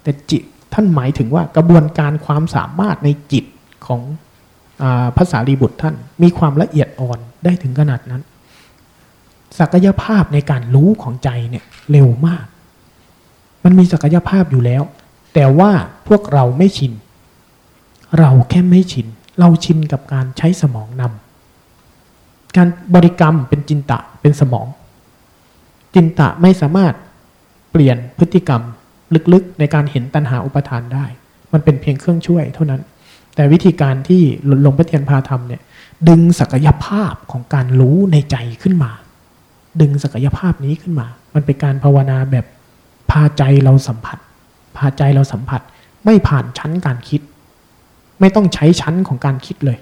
แต่จิตท่านหมายถึงว่ากระบวนการความสามารถในจิตของอาภาษารีบุตรท่าน มีความละเอียดอ่อนได้ถึงขนาดนั้น ศักยภาพในการรู้ของใจเนี่ยเร็วมาก มันมีศักยภาพอยู่แล้ว แต่ว่าพวกเราไม่ชิน เราแค่ไม่ชิน เราชินกับการใช้สมองนำ การบริกรรมเป็นจินตะเป็นสมอง จินตะไม่สามารถเปลี่ยนพฤติกรรมลึกๆ ในการเห็นตัณหาอุปทานได้ มันเป็นเพียงเครื่องช่วยเท่านั้น แต่วิธีการที่หลวงพ่อเทียนพาทำเนี่ย ดึงศักยภาพของการรู้ในใจขึ้นมา ดึงศักยภาพนี้ขึ้นมา มันเป็นการภาวนาแบบพาใจเราสัมผัส พาใจเราสัมผัส ไม่ผ่านชั้นการคิด ไม่ต้องใช้ชั้นของการคิดเลย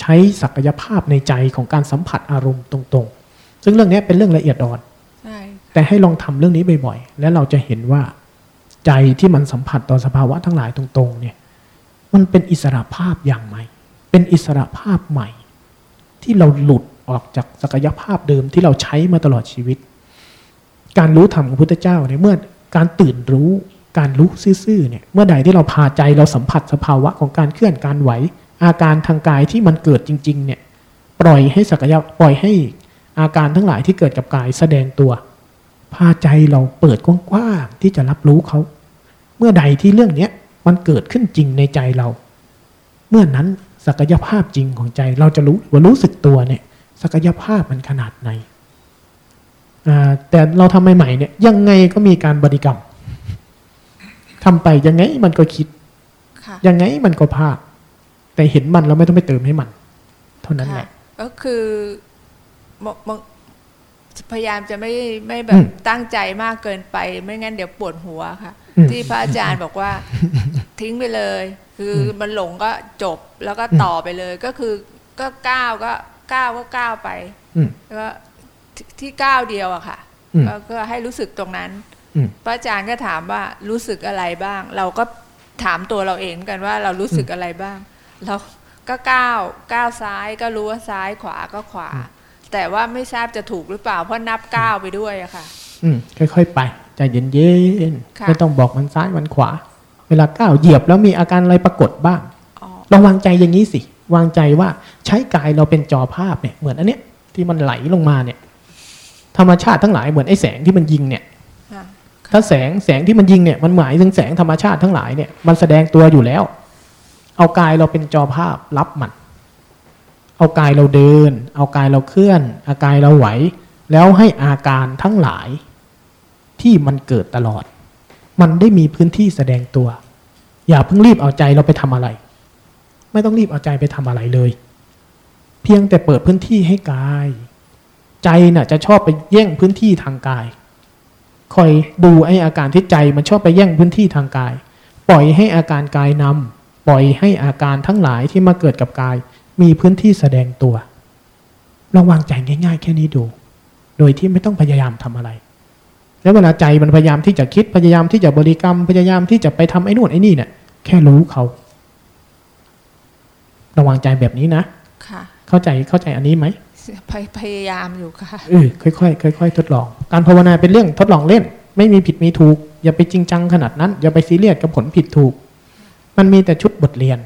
ใช้ศักยภาพในใจของการสัมผัสอารมณ์ตรงๆ ซึ่งเรื่องนี้เป็นเรื่องละเอียดอ่อนใช่แต่ให้ลองทำเรื่องนี้บ่อยๆ แล้วเราจะเห็นว่า ใจที่มันสัมผัสต่อสภาวะทั้งหลายตรงๆ เนี่ย มันเป็นอิสระภาพอย่างใหม่ เป็นอิสระภาพใหม่ ที่เราหลุดออกจากศักยภาพเดิมที่เราใช้มาตลอดชีวิต การรู้ธรรมของพุทธเจ้าเนี่ยเมื่อการตื่นรู้การรู้ซื่อๆเนี่ยเมื่อใดที่เราพาใจเราสัมผัสสภาวะของการเคลื่อนการไหว อาการทางกายที่มันเกิดจริง ๆ เนี่ย ปล่อยให้ศักยะปล่อยให้อาการทั้งหลายที่เกิดกับกายแสดงตัว พาใจเราเปิดกว้างๆที่จะรับรู้เขา เมื่อใดที่เรื่องเนี้ยมันเกิดขึ้นจริงในใจเรา เมื่อนั้นศักยภาพจริงของใจเราจะรู้ว่ารู้สึกตัวเนี่ย ศักยภาพมันขนาดไหนอ่าแต่เราทำใหม่ๆเนี่ยยังไงก็มีการบริกรรมทำไปยังไงมันก็คิดค่ะยังไงมันก็พลาด แต่เห็นมันเราไม่ต้องไปเติมให้มัน เท่านั้นแหค่ะละ ก็คือมมพยายามจะไม่ไม่แบอืบมตั้งใจมากเกินไป ไม่งั้นเดี๋ยวปวดหัวค่ะอืมที่พระอาจารย์บอกว่า ทิ้งไปเลย คืออมมันหลงก็จบแล้วก็ต่อไปเลย ก็คือก็ก้าวก็ก้าวก็ก้าวไปอืมแล้วก็ที่ที่ก้าวเดียวอะค่ะอืมก็ก็ให้รู้สึกตรงนั้นอืมพระอาจารย์ก็ถามว่ารู้สึกอะไรบ้าง เราก็ถามตัวเราเองเหมือนกันว่าเรารู้สึกอะไรบ้าง เราก็ก้าวก้าวซ้ายก็รู้ว่าซ้ายขวาก็ขวา แต่ว่าไม่ทราบจะถูกหรือเปล่า เพราะนับก้าวไปด้วยอะค่ะ อืมค่อยๆไปใจเย็นค่ะๆไม่ต้องบอกมันซ้ายมันขวา เวลาก้าวเหยียบแล้วมีอาการอะไรปรากฏบ้างอ๋อเราวางใจอย่างนี้สิ วางใจว่าใช้กายเราเป็นจอภาพเนี่ยเหมือนอันเนี้ยที่มันไหลลงมาเนี่ย ธรรมชาติทั้งหลายเหมือนไอ้แสงที่มันยิงเนี่ยค่ะถ้าแสงแสงที่มันยิงเนี่ยมันหมายถึงแสงธรรมชาติทั้งหลายเนี่ยมันแสดงตัวอยู่แล้ว เอากายเราเป็นจอภาพรับมัน เอากายเราเดิน เอากายเราเคลื่อนเอากายเราไหว แล้วให้อาการทั้งหลาย ที่มันเกิดตลอด มันได้มีพื้นที่แสดงตัว อย่าเพิ่งรีบเอาใจเราไปทำอะไร ไม่ต้องรีบเอาใจไปทำอะไรเลย เพียงแต่เปิดพื้นที่ให้กาย ใจน่ะจะชอบไปแย่งพื้นที่ทางกายคอยดูไอ้อาการที่ใจมันชอบไปแย่งพื้นที่ทางกาย ปล่อยให้อาการกายนำ ปล่อยให้อาการทั้งหลายที่มาเกิดกับกาย มีพื้นที่แสดงตัวลองวางใจง่าย ๆ แค่นี้ดู โดยที่ไม่ต้องพยายามทำอะไร แล้วเวลาใจมันพยายามที่จะคิดพยายามที่จะบริกรรมพยายามที่จะไปทำไอ้นู่นไอ้นี่เนี่ยแค่รู้เขาระวังใจแบบนี้นะค่ะ เข้าใจเข้าใจอันนี้ไหมพยพยายามอยู่ค่ะเออค่อยๆค่อยๆทดลอง การภาวนาเป็นเรื่องทดลองเล่น ไม่มีผิดมีถูก อย่าไปจริงจังขนาดนั้น อย่าไปซีเรียสกับผลผิดถูก มันมีแต่ชุดบทเรียน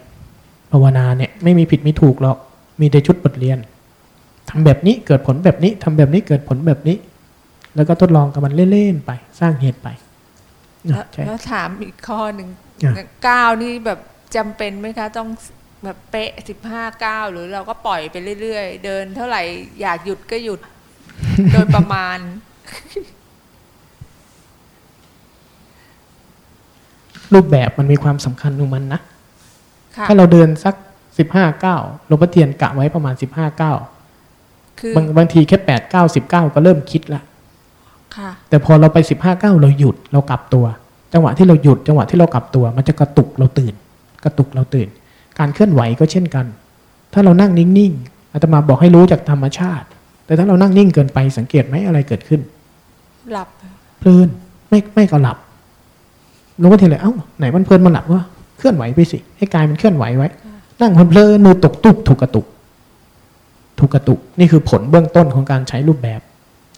ภาวนาเนี่ยไม่มีผิดมีถูกหรอก มีแต่ชุดบทเรียนทำแบบนี้เกิดผลแบบนี้ทำแบบนี้เกิดผลแบบนี้ แล้วก็ทดลองกับมันเล่นๆไป สร้างเหตุไปแล้วใช่แล้วถามอีกข้อหนึ่งอะก้าวนี่แบบจำเป็นไหมคะต้องแบบเป๊ะสิบห้าก้าวหรือเราก็ปล่อยไปเรื่อยๆ เดินเท่าไหร่อยากหยุดก็หยุด โดยประมาณ รูปแบบมันมีความสำคัญของมันนะค่ะถ้าเราเดินสักสิบห้าเก้าหลวงพ่อเทียนกะไว้ประมาณสิบห้าเก้าคือบางบางทีแค่แปดเก้าสิบเก้าก็เริ่มคิดละค่ะแต่พอเราไปสิบห้าเก้าเราหยุดเรากลับตัว จังหวะที่เราหยุดจังหวะที่เรากลับตัว มันจะกระตุกเราตื่น กระตุกเราตื่น การเคลื่อนไหวก็เช่นกัน ถ้าเรานั่งนิ่งๆอาตมาบอกให้รู้จากธรรมชาติ แต่ถ้าเรานั่งนิ่งเกินไปสังเกตไหมอะไรเกิดขึ้น หลับเพลินไม่ไม่ก็หลับ หลวงพ่อเทียนเลยเอ้าไหนมันเพลินมันหลับวะเคลื่อนไหวไปสิ ให้กายมันเคลื่อนไหวไว้ นั่งเพลินมือตกตุบถูกกระตุก ถูกกระตุก นี่คือผลเบื้องต้นของการใช้รูปแบบ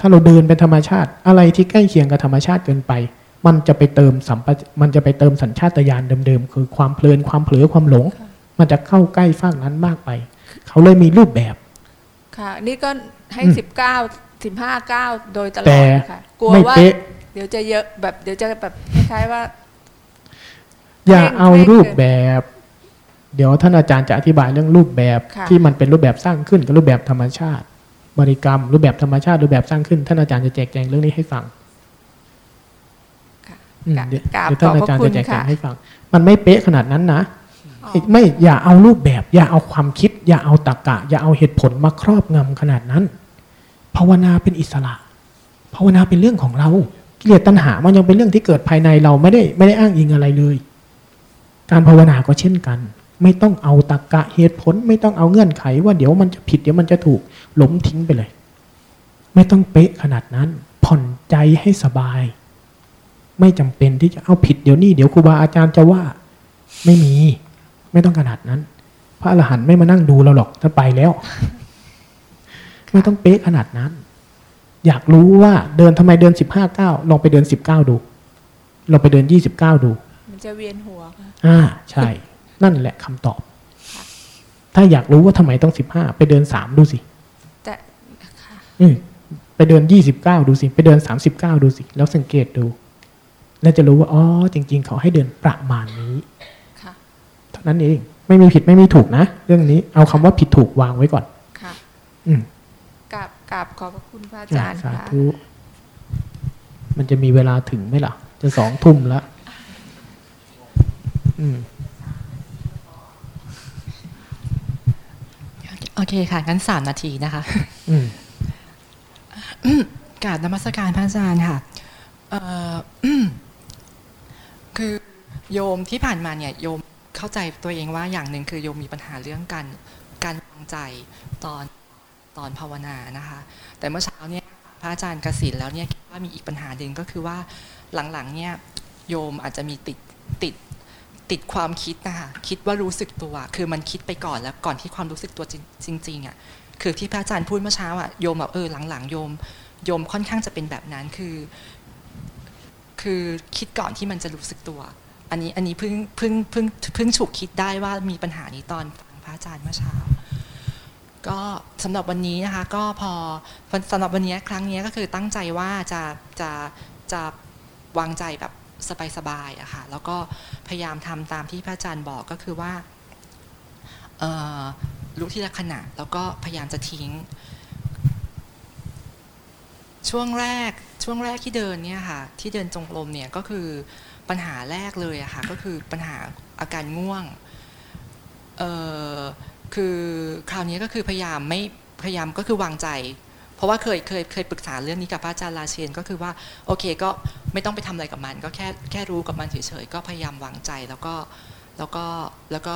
ถ้าเราเดินเป็นธรรมชาติ อะไรที่ใกล้เคียงกับธรรมชาติเกินไป มันจะไปเติมสัมปะมันจะไปเติมสัญชาตญาณเดิมๆ คือความเพลินความเผลอความหลง มันจะเข้าใกล้ฟากนั้นมากไป เขาเลยมีรูปแบบ ค่ะ นี่ก็ให้สิบเก้าสิบห้าเก้าโดยตลอดค่ะ กลัวว่าเป๊ะเดี๋ยวจะเยอะแบบเดี๋ยวจะแบบคล้ายๆว่า อย่าเร่งเอาให้รูปเกินแบบ เดี๋ยวท่านอาจารย์จะอธิบายเรื่องรูปแบบค่ะที่มันเป็นรูปแบบสร้างขึ้นกับรูปแบบธรรมชาติ บริกรรม รูปแบบธรรมชาติรูปแบบสร้างขึ้น ท่านอาจารย์จะแจกแจงเรื่องนี้ให้ฟังค่ะอืมกราบเดี๋ยวกราบเดี๋ยวท่านอาจารย์ขอบพระคุจะณแจกแจงค่ะให้ฟัง มันไม่เป๊ะขนาดนั้นนะอ๋ออีกไม่อย่าเอารูปแบบ อย่าเอาความคิด อย่าเอาตรรกะ อย่าเอาเหตุผลมาครอบงำขนาดนั้น ภาวนาเป็นอิสระ ภาวนาเป็นเรื่องของเรากิเลสตัณหามันยังเป็นเรื่องที่เกิดภายในเราไม่ได้ไม่ได้อ้างอิงอะไรเลย การภาวนาก็เช่นกัน ไม่ต้องเอาตรรกะเหตุผล ไม่ต้องเอาเงื่อนไข ว่าเดี๋ยวมันจะผิดเดี๋ยวมันจะถูกหล้มทิ้งไปเลย ไม่ต้องเป๊ะขนาดนั้น ผ่อนใจให้สบาย ไม่จำเป็นที่จะเอาผิดเดี๋ยวนี้เดี๋ยวครูบาอาจารย์จะว่า ไม่มี ไม่ต้องขนาดนั้น พระอรหันต์ไม่มานั่งดูเราหรอกท่านไปแล้ว ไม่ต้องเป๊ะขนาดนั้น อยากรู้ว่าเดินทำไมเดินสิบห้าเก้าลองไปเดินสิบเก้าดูลองไปเดินยี่สิบเก้าดู มันจะเวียนหัวค่ะ อ่าใช่ นั่นแหละคำตอบ ถ้าอยากรู้ว่าทำไมต้องสิบห้าไปเดินสามดูสิแต่ค่ะอืมไปเดินยี่สิบเก้าดูสิ ไปเดินสามสิบเก้าดูสิ แล้วสังเกตดู แล้วจะรู้ว่าอ๋อจริง ๆ เขาให้เดินประมาณนี้ค่ะเท่านั้นเอง ไม่มีผิดไม่มีถูกนะ เรื่องนี้เอาคำว่าผิดถูกวางไว้ก่อน ค่ะ อืมกราบกราบขอบพระคุณพระอาจารย์สาค่ะธุมันจะมีเวลาถึงไหมล่ะ จะสองทุ่มแล้วอืม โอเคค่ะ งั้นสามนาทีนะคะอืมกราบนมัสการพระอาจารย์ค่ะเอ่อคือโยมที่ผ่านมาเนี่ยโยมเข้าใจตัวเองว่าอย่างหนึ่งคือโยมมีปัญหาเรื่องการการวางใจตอนตอนภาวนานะคะ แต่เมื่อเช้าเนี่ยพระอาจารย์กสินแล้วเนี่ยคิดว่ามีอีกปัญหาหนึ่งก็คือว่าหลังๆเนี่ยโยมอาจจะมีติดติด ติดความคิดนะคะคิดว่ารู้สึกตัว คือมันคิดไปก่อนแล้วก่อนที่ความรู้สึกตัวจริงๆอะคือที่พระอาจารย์พูดเมื่อเช้าอะโยมแบบเออหลังๆโยม โยมค่อนข้างจะเป็นแบบนั้นคือ คือคิดก่อนที่มันจะรู้สึกตัว อันนี้อันนี้เพิ่งเพิ่งเพิ่งเพิ่งฉุกคิดได้ว่ามีปัญหานี้ตอนฟังพระอาจารย์เมื่อเช้าก็สำหรับวันนี้นะคะก็พอสำหรับวันนี้ครั้งนี้ก็คือตั้งใจว่าจะจะจะวางใจแบบ สบายๆอะค่ะแล้วก็พยายามทำตามที่พระอาจารย์บอกก็คือว่ารู้ทีละขณะแล้วก็พยายามจะทิ้ง ช่วงแรกช่วงแรกที่เดินเนี่ยค่ะที่เดินจงกรมเนี่ยก็คือปัญหาแรกเลยอะค่ะก็คือปัญหาอาการง่วงคือคราวนี้ก็คือพยายามไม่พยายามก็คือวางใจ เพราะว่าเคยเคยเคยปรึกษาเรื่องนี้กับพระอาจารย์ราเชนก็คือว่าโอเคก็ไม่ต้องไปทำอะไรกับมัน ก็แค่แค่รู้กับมันเฉยๆก็พยายามวางใจแล้วก็แล้วก็แล้วก็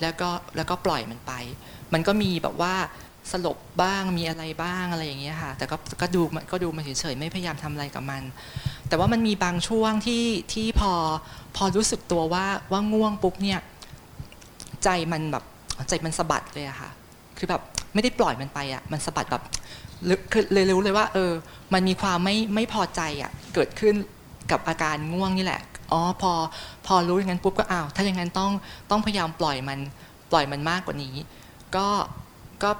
แล้วก็แล้วก็ปล่อยมันไป มันก็มีแบบว่าสลบบ้างมีอะไรบ้างอะไรอย่างเงี้ยค่ะ แต่ก็ก็ดูก็ดูมาเฉยๆไม่พยายามทำอะไรกับมัน แต่ว่ามันมีบางช่วงที่ที่พอพอรู้สึกตัวว่าว่าง่วงปุ๊บเนี่ยใจมันแบบใจมันสะบัดเลยอะค่ะ คือแบบไม่ได้ปล่อยมันไปอะมันสะบัดแบบ เลยรู้เลยว่า เออ มันมีความไม่ไม่พอใจอะเกิดขึ้นกับอาการง่วงนี่แหละอ๋อพอพอรู้อย่างนั้นปุ๊บก็อ้าวถ้าอย่างนั้นต้องต้องพยายามปล่อยมันปล่อยมันมากกว่านี้ ก็ก็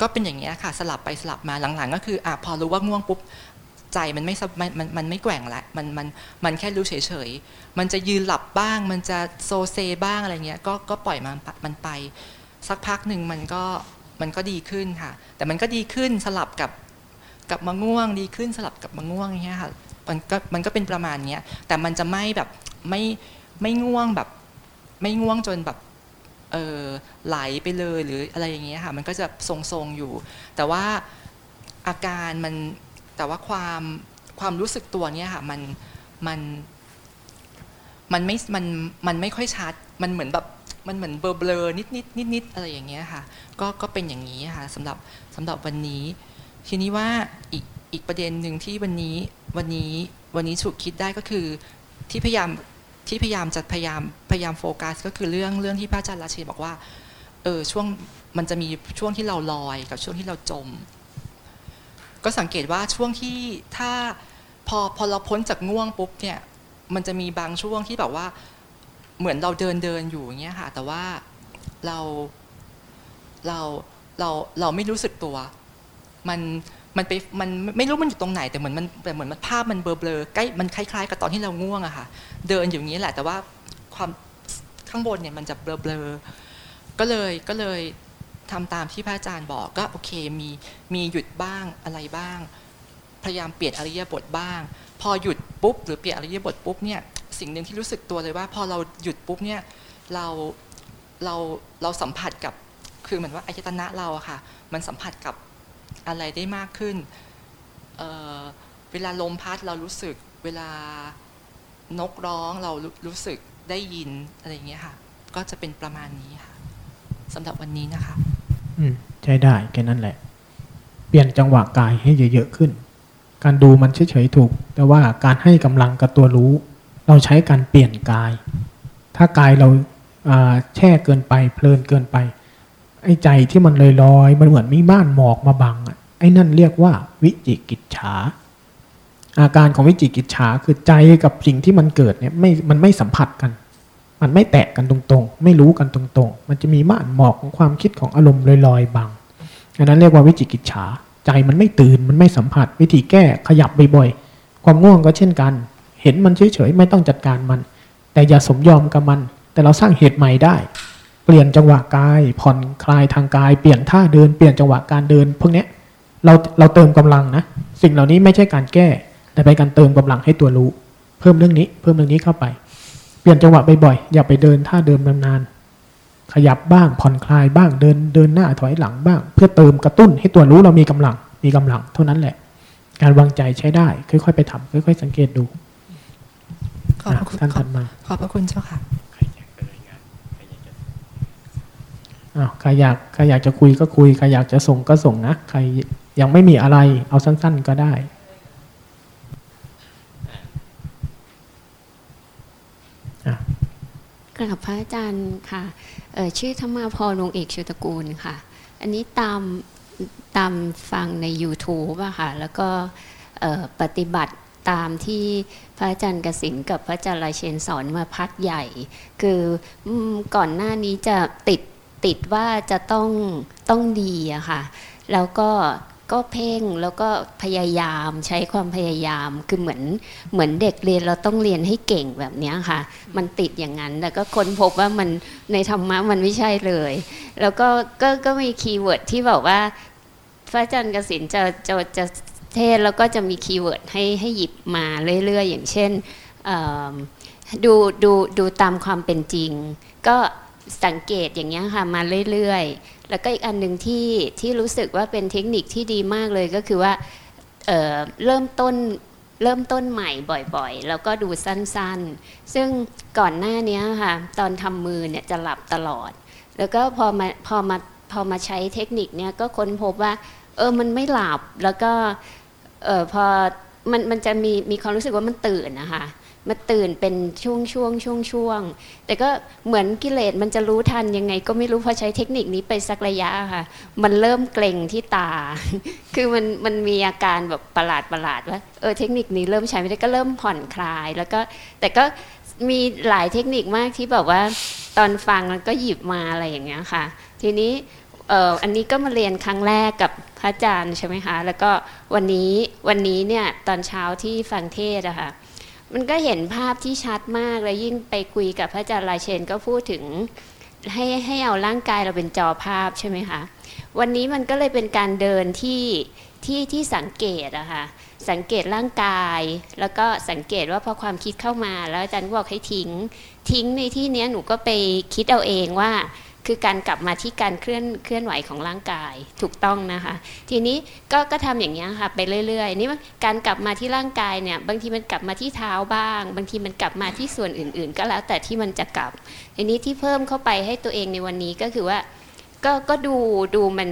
ก็เป็นอย่างนี้ค่ะสลับไปสลับมาหลังๆ ก็คืออะพอรู้ว่าง่วงปุ๊บใจมันไม่มันมันมันไม่แกว่งละมันมันมันแค่รู้เฉยๆ มันจะยืนหลับบ้าง มันจะโซเซบ้างอะไรเงี้ยก็ก็ปล่อยมันมันไป สักพักหนึ่งมันก็ มันก็ดีขึ้นค่ะ แต่มันก็ดีขึ้นสลับกับกับมะง่วงดีขึ้นสลับกับมะง่วงอย่างเงี้ยค่ะมันก็มันก็เป็นประมาณเนี้ยแต่มันจะไม่แบบไม่ไม่ง่วงแบบ ไม่ง่วงจนแบบเออไหลไปเลยหรืออะไรอย่างเงี้ยค่ะมันก็จะทรงๆอยู่ แต่ว่าอาการมันแต่ว่าความความรู้สึกตัวเนี่ยค่ะมันมันมันไม่มันมันไม่ค่อยชัดมันเหมือนแบบ มันเหมือนเบลอเบลอนิดนิดนิดนิดอะไรอย่างเงี้ยค่ะ ก็ก็เป็นอย่างนี้ค่ะสำหรับสำหรับวันนี้ ทีนี้ว่าอีกอีกประเด็นหนึ่งที่วันนี้วันนี้วันนี้ฉุกคิดได้ก็คือที่พยายามที่พยายามจะพยายามพยายามโฟกัส ก็คือเรื่องเรื่องที่พระอาจารย์ราชีบอกว่าเออช่วงมันจะมีช่วงที่เราลอยกับช่วงที่เราจม ก็สังเกตว่าช่วงที่ถ้าพอพอเราพ้นจากง่วงปุ๊บเนี่ยมันจะมีบางช่วงที่แบบว่า เหมือนเราเดินเดินอยู่อย่างเงี้ยค่ะ แต่ว่าเราเราเราเราไม่รู้สึกตัว มันมันไปมันไม่รู้มันอยู่ตรงไหน แต่เหมือนมันแต่เหมือนมันภาพมันเบลอๆใกล้มันคล้ายๆ กับตอนที่เราง่วงอะค่ะ เดินอยู่อย่างนี้แหละ แต่ว่าความข้างบนเนี่ยมันจะเบลอๆก็เลยก็เลยทำตามที่พระอาจารย์บอกก็โอเคมีมีหยุดบ้างอะไรบ้าง พยายามเปลี่ยนอริยบทบ้าง พอหยุดปุ๊บหรือเปลี่ยนอริยบทปุ๊บเนี่ย สิ่งหนึ่งที่รู้สึกตัวเลยว่า พอเราหยุดปุ๊บเนี่ยเราเราเราสัมผัสกับคือเหมือนว่าอายตนะเราอะค่ะ มันสัมผัสกับอะไรได้มากขึ้นเเวลาลมพัดเรารู้สึกเวลานกร้องเรารู้สึกได้ยินอะไรเงี้ยค่ะ ก็จะเป็นประมาณนี้ค่ะสำหรับวันนี้นะคะ อืมใช้ได้แค่นั้นแหละ เปลี่ยนจังหวะกายให้เยอะๆขึ้น การดูมันเฉยๆถูก แต่ว่าการให้กำลังกับตัวรู้ เราใช้การเปลี่ยนกาย ถ้ากายเราแช่เกินไปเพลินเกินไป ไอ้ใจที่มันลอยๆมันเหมือนมีม่านหมอกมาบังอะไอ้นั่นเรียกว่าวิจิกิจฉา อาการของวิจิกิจฉาคือใจกับสิ่งที่มันเกิดเนี่ยไม่มันไม่สัมผัสกัน มันไม่แตะกันตรงๆ ไม่รู้กันตรงๆ มันจะมีม่านหมอกของความคิดของอารมณ์ลอยๆบังอันนั้นเรียกว่าวิจิกิจฉา ใจมันไม่ตื่นมันไม่สัมผัส วิธีแก้ขยับบ่อยๆความง่วงก็เช่นกัน เห็นมันเฉยๆไม่ต้องจัดการมัน แต่อย่าสมยอมกับมัน แต่เราสร้างเหตุใหม่ได้ เปลี่ยนจังหวะกาย ผ่อนคลายทางกาย เปลี่ยนท่าเดินเปลี่ยนจังหวะการเดินพวกนี้เราเราเติมกำลังนะ สิ่งเหล่านี้ไม่ใช่การแก้ แต่เป็นการเติมกำลังให้ตัวรู้ เพิ่มเรื่องนี้ เพิ่มเรื่องนี้เข้าไป เปลี่ยนจังหวะบ่อยๆอย่าไปเดินท่าเดิมนานๆขยับบ้างผ่อนคลายบ้างเดินเดินหน้าถอยหลังบ้าง เพื่อเติมกระตุ้นให้ตัวรู้เรามีกำลังมีกำลัง เท่านั้นแหละ การวางใจใช้ได้ ค่อยๆ ไปทำค่อย ๆ สังเกตดู ขอบพระคุณท่านถัดมาขอบพระคุณเจ้าค่ะอ้าวใครอยากใครอยากจะคุยก็คุยใครอยากจะส่งก็ส่งนะใครยังไม่มีอะไร เอาสั้น ๆก็ได้กราบพระอาจารย์ค่ะชื่อธรรมาพรวงเอกชุตกูลค่ะ อันนี้ตามตามฟังใน YouTube อะค่ะ แล้วก็ปฏิบัติ ตามที่พระอาจารย์กสินกับพระอาจารย์ลายเชนสอนมาพักใหญ่ คือก่อนหน้านี้จะติดติดว่าจะต้องต้องดีอะค่ะ แล้วก็ก็เพ่งแล้วก็พยายามใช้ความพยายามคือเหมือนเหมือนเด็กเรียนเราต้องเรียนให้เก่งแบบนี้ค่ะ มันติดอย่างนั้นแล้วก็ค้นพบว่ามันในธรรมะมันไม่ใช่เลย แล้วก็ก็ก็มี keyword ที่บอกว่าพระอาจารย์กระสินธุ์จะจะจะ เทศน์แล้วก็จะมี keyword ให้ให้หยิบมาเรื่อยๆ อย่างเช่นดูดูดูตามความเป็นจริง ก็สังเกตอย่างเงี้ยค่ะมาเรื่อยๆ แล้วก็อีกอันหนึ่งที่ที่รู้สึกว่าเป็นเทคนิคที่ดีมากเลยก็คือว่าเเริ่มต้นเริ่มต้นใหม่บ่อยๆ แล้วก็ดูสั้นๆ ซึ่งก่อนหน้านี้ค่ะตอนทำมือเนี่ยจะหลับตลอด แล้วก็พอมาพอมาพอมาใช้เทคนิคเนี่ยก็ค้นพบว่าเออมันไม่หลับแล้วก็ เออพอมันมันจะมีมีความรู้สึกว่ามันตื่นนะคะมันตื่นเป็นช่วงช่วงช่วงช่วงแต่ก็เหมือนกิเลสมันจะรู้ทันยังไง ก็ไม่รู้พอใช้เทคนิคนี้ไปสักระยะค่ะ มันเริ่มเกร็งที่ตา คือมันมันมีอาการแบบประหลาดประหลาดว่าเออเทคนิคนี้เริ่มใช้ไม่ได้ก็เริ่มผ่อนคลาย แล้วก็แต่ก็มีหลายเทคนิคมากที่แบบว่าตอนฟังมันก็หยิบมาอะไรอย่างเงี้ยค่ะ ทีนี้ อออันนี้ก็มาเรียนครั้งแรกกับพระอาจารย์ใช่ไหมคะ แล้วก็วันนี้วันนี้เนี่ยตอนเช้าที่ฟังเทศอะค่ะมันก็เห็นภาพที่ชัดมากแล้วยิ่งไปคุยกับพระอาจารย์ลายเชนก็พูดถึงให้ให้เอาร่างกายเราเป็นจอภาพใช่ไหมคะ วันนี้มันก็เลยเป็นการเดินที่ที่ที่สังเกตอะค่ะสังเกตร่างกาย แล้วก็สังเกตว่าพอความคิดเข้ามา แล้วอาจารย์บอกให้ทิ้ง ทิ้งในที่เนี้ยหนูก็ไปคิดเอาเองว่า คือการกลับมาที่การเคลื่อนเคลื่อนไหวของร่างกายถูกต้องนะคะ ทีนี้ก็ก็ทำอย่างนี้ค่ะไปเรื่อยๆนี่การกลับมาที่ร่างกายเนี่ยบางทีมันกลับมาที่เท้าบ้าง บางทีมันกลับมาที่ส่วนอื่น ๆ ก็แล้วแต่ที่มันจะกลับทีนี้ที่เพิ่มเข้าไปให้ตัวเองในวันนี้ก็คือว่าก็ก็ดูดูมัน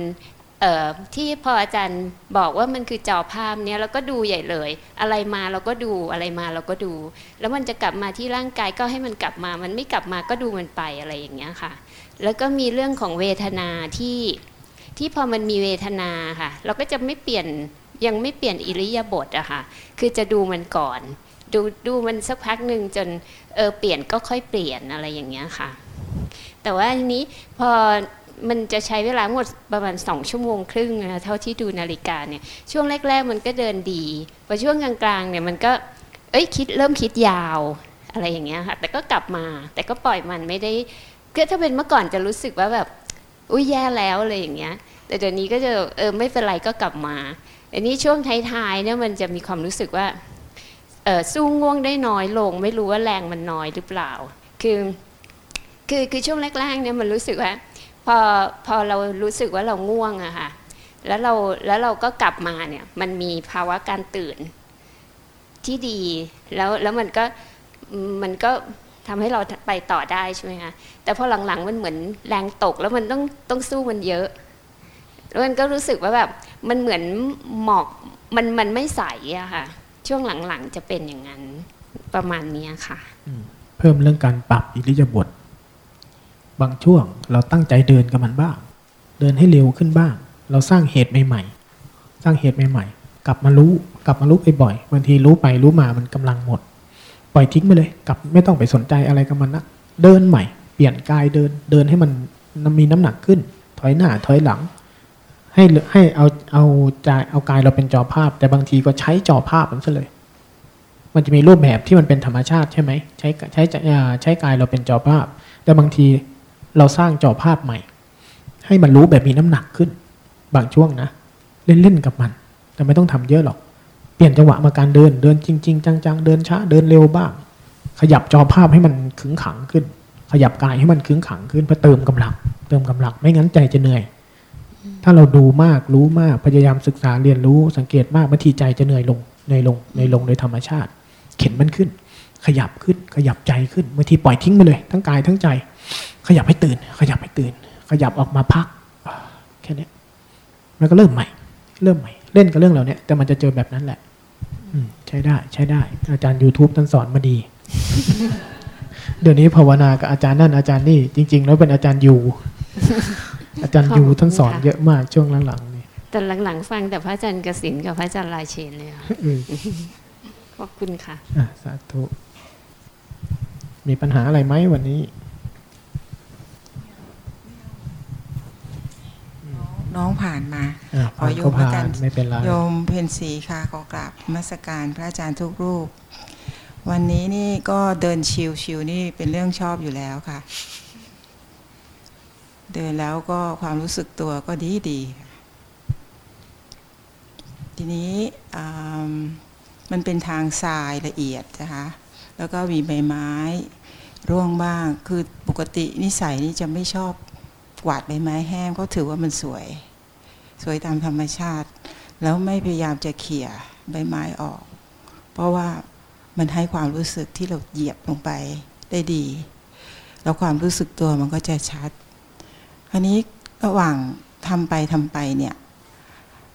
ที่พออาจารย์บอกว่ามันคือจอภาพเนี้ยเราก็ดูใหญ่เลย อะไรมาเราก็ดูอะไรมาเราก็ดู แล้วมันจะกลับมาที่ร่างกายก็ให้มันกลับมา มันไม่กลับมาก็ดูมันไปอะไรอย่างเงี้ยค่ะ แล้วก็มีเรื่องของเวทนาที่ที่พอมันมีเวทนาค่ะ เราก็จะไม่เปลี่ยนยังไม่เปลี่ยนอิริยาบถอะค่ะ คือจะดูมันก่อน ดูดูมันสักพักหนึ่งจนเออเปลี่ยนก็ค่อยเปลี่ยนอะไรอย่างเงี้ยค่ะ แต่ว่าทีนี้พอมันจะใช้เวลาหมดประมาณสองชั่วโมงครึ่งนะเท่าที่ดูนาฬิกาเนี่ยช่วงแรก ๆ มันก็เดินดีพอช่วงกลางๆเนี่ยมันก็เอ้ยคิดเริ่มคิดยาวอะไรอย่างเงี้ยค่ะแต่ก็กลับมาแต่ก็ปล่อยมันไม่ได้ คือถ้าเป็นเมื่อก่อนจะรู้สึกว่าแบบ อุ้ยแย่แล้วอะไรอย่างเงี้ย แต่เดี๋ยวนี้ก็จะเออไม่เป็นไรก็กลับมาอันนี้ช่วงท้ายๆเนี่ยมันจะมีความรู้สึกว่าเออสู้ง่วงได้น้อยลง ไม่รู้ว่าแรงมันน้อยหรือเปล่า คือคือคือช่วงแรกๆเนี่ยมันรู้สึกว่าพอพอเรารู้สึกว่าเราง่วงอะค่ะแล้วเราแล้วเราก็กลับมาเนี่ยมันมีภาวะการตื่นที่ดี แล้วแล้วมันก็มันก็ ทำให้เราไปต่อได้ใช่ไหมคะแต่พอหลังๆมันเหมือนแรงตกแล้วมันต้องต้องสู้มันเยอะแล้วมันก็รู้สึกว่าแบบมันเหมือนหมอกมันมันไม่ใสอะค่ะ ช่วงหลังๆจะเป็นอย่างนั้นประมาณนี้ค่ะเพิ่มเรื่องการปรับอิริยาบถบางช่วงเราตั้งใจเดินกับมันบ้าง เดินให้เร็วขึ้นบ้าง เราสร้างเหตุใหม่ๆ สร้างเหตุใหม่ๆ กลับมารู้กลับมารู้บ่อยๆบางทีรู้ไปรู้มามันกำลังหมด ปล่อยทิ้งไปเลยกลับไม่ต้องไปสนใจอะไรกับมันนะเดินใหม่ เปลี่ยนกายเดินเดินให้มันมีน้ำหนักขึ้น ถอยหน้าถอยหลัง ให้ให้เอาเอาใจเอากายเราเป็นจอภาพ แต่บางทีก็ใช้จอภาพมันซะเลย มันจะมีรูปแบบที่มันเป็นธรรมชาติใช่ไหมใช้ใช้ใช้กายเราเป็นจอภาพ แต่บางทีเราสร้างจอภาพใหม่ ให้มันรู้แบบมีน้ำหนักขึ้น บางช่วงนะ เล่นๆกับมัน แต่ไม่ต้องทำเยอะหรอก ปลี่ยนจังหวะมาการเดิน เดินจริง ๆ จังๆ เดินช้า เดินเร็วบ้าง ขยับจอภาพให้มันขึงขังขึ้น ขยับกายให้มันขึงขังขึ้นเพื่อเติมกำลัง เติมกำลัง ไม่งั้นใจจะเหนื่อย ถ้าเราดูมากรู้มากพยายามศึกษาเรียนรู้สังเกตมากบางทีใจจะเหนื่อยลงเหนื่อยลงเหนื่อยลงโดยธรรมชาติ เข็นมันขึ้น ขยับขึ้น ขยับใจขึ้นบางทีปล่อยทิ้งไปเลย ทั้งกายทั้งใจ ขยับให้ตื่น ขยับให้ตื่น ขยับออกมาพักแค่นี้แล้วก็เริ่มใหม่ เริ่มใหม่ เล่นกับเรื่องเราเนี่ยแต่มันจะเจอแบบนั้นแหละ ใช้ได้ ใช้ได้ อาจารย์ YouTube ท่านสอนมาดี เดี๋ยวนี้ภาวนากับอาจารย์นั่นอาจารย์นี่ จริง ๆ แล้วเป็นอาจารย์ยูอาจารย์ยูท่านสอนเยอะมากช่วงหลังๆนี่แต่หลังๆฟังแต่พระอาจารย์กสินกับพระอาจารย์ลายเชนเลยค่ะอืมขอบคุณค่ะอะสาธุมีปัญหาอะไรไหมวันนี้ น้องผ่านมาอะขอโยมผ่านก็แล้วกันผ่านไม่เป็นไรโยมเพนสีค่ะขอกราบนมัสการพระอาจารย์ทุกรูป วันนี้นี่ก็เดินชิวชิวนี่เป็นเรื่องชอบอยู่แล้วค่ะ เดินแล้วก็ความรู้สึกตัวก็ดีดีค่ะทีนี้อ่ามันเป็นทางทรายละเอียดนะคะแล้วก็มีใบไม้ร่วงบ้าง คือปกตินิสัยนี่จะไม่ชอบ กวาดใบไม้แห้งเพราถือว่ามันสวย สวยตามธรรมชาติ แล้วไม่พยายามจะเขี่ยใบไม้ออก เพราะว่ามันให้ความรู้สึกที่เราเหยียบลงไปได้ดี แล้วความรู้สึกตัวมันก็จะชัดคราวนี้ระหว่างทำไปทำไปเนี่ย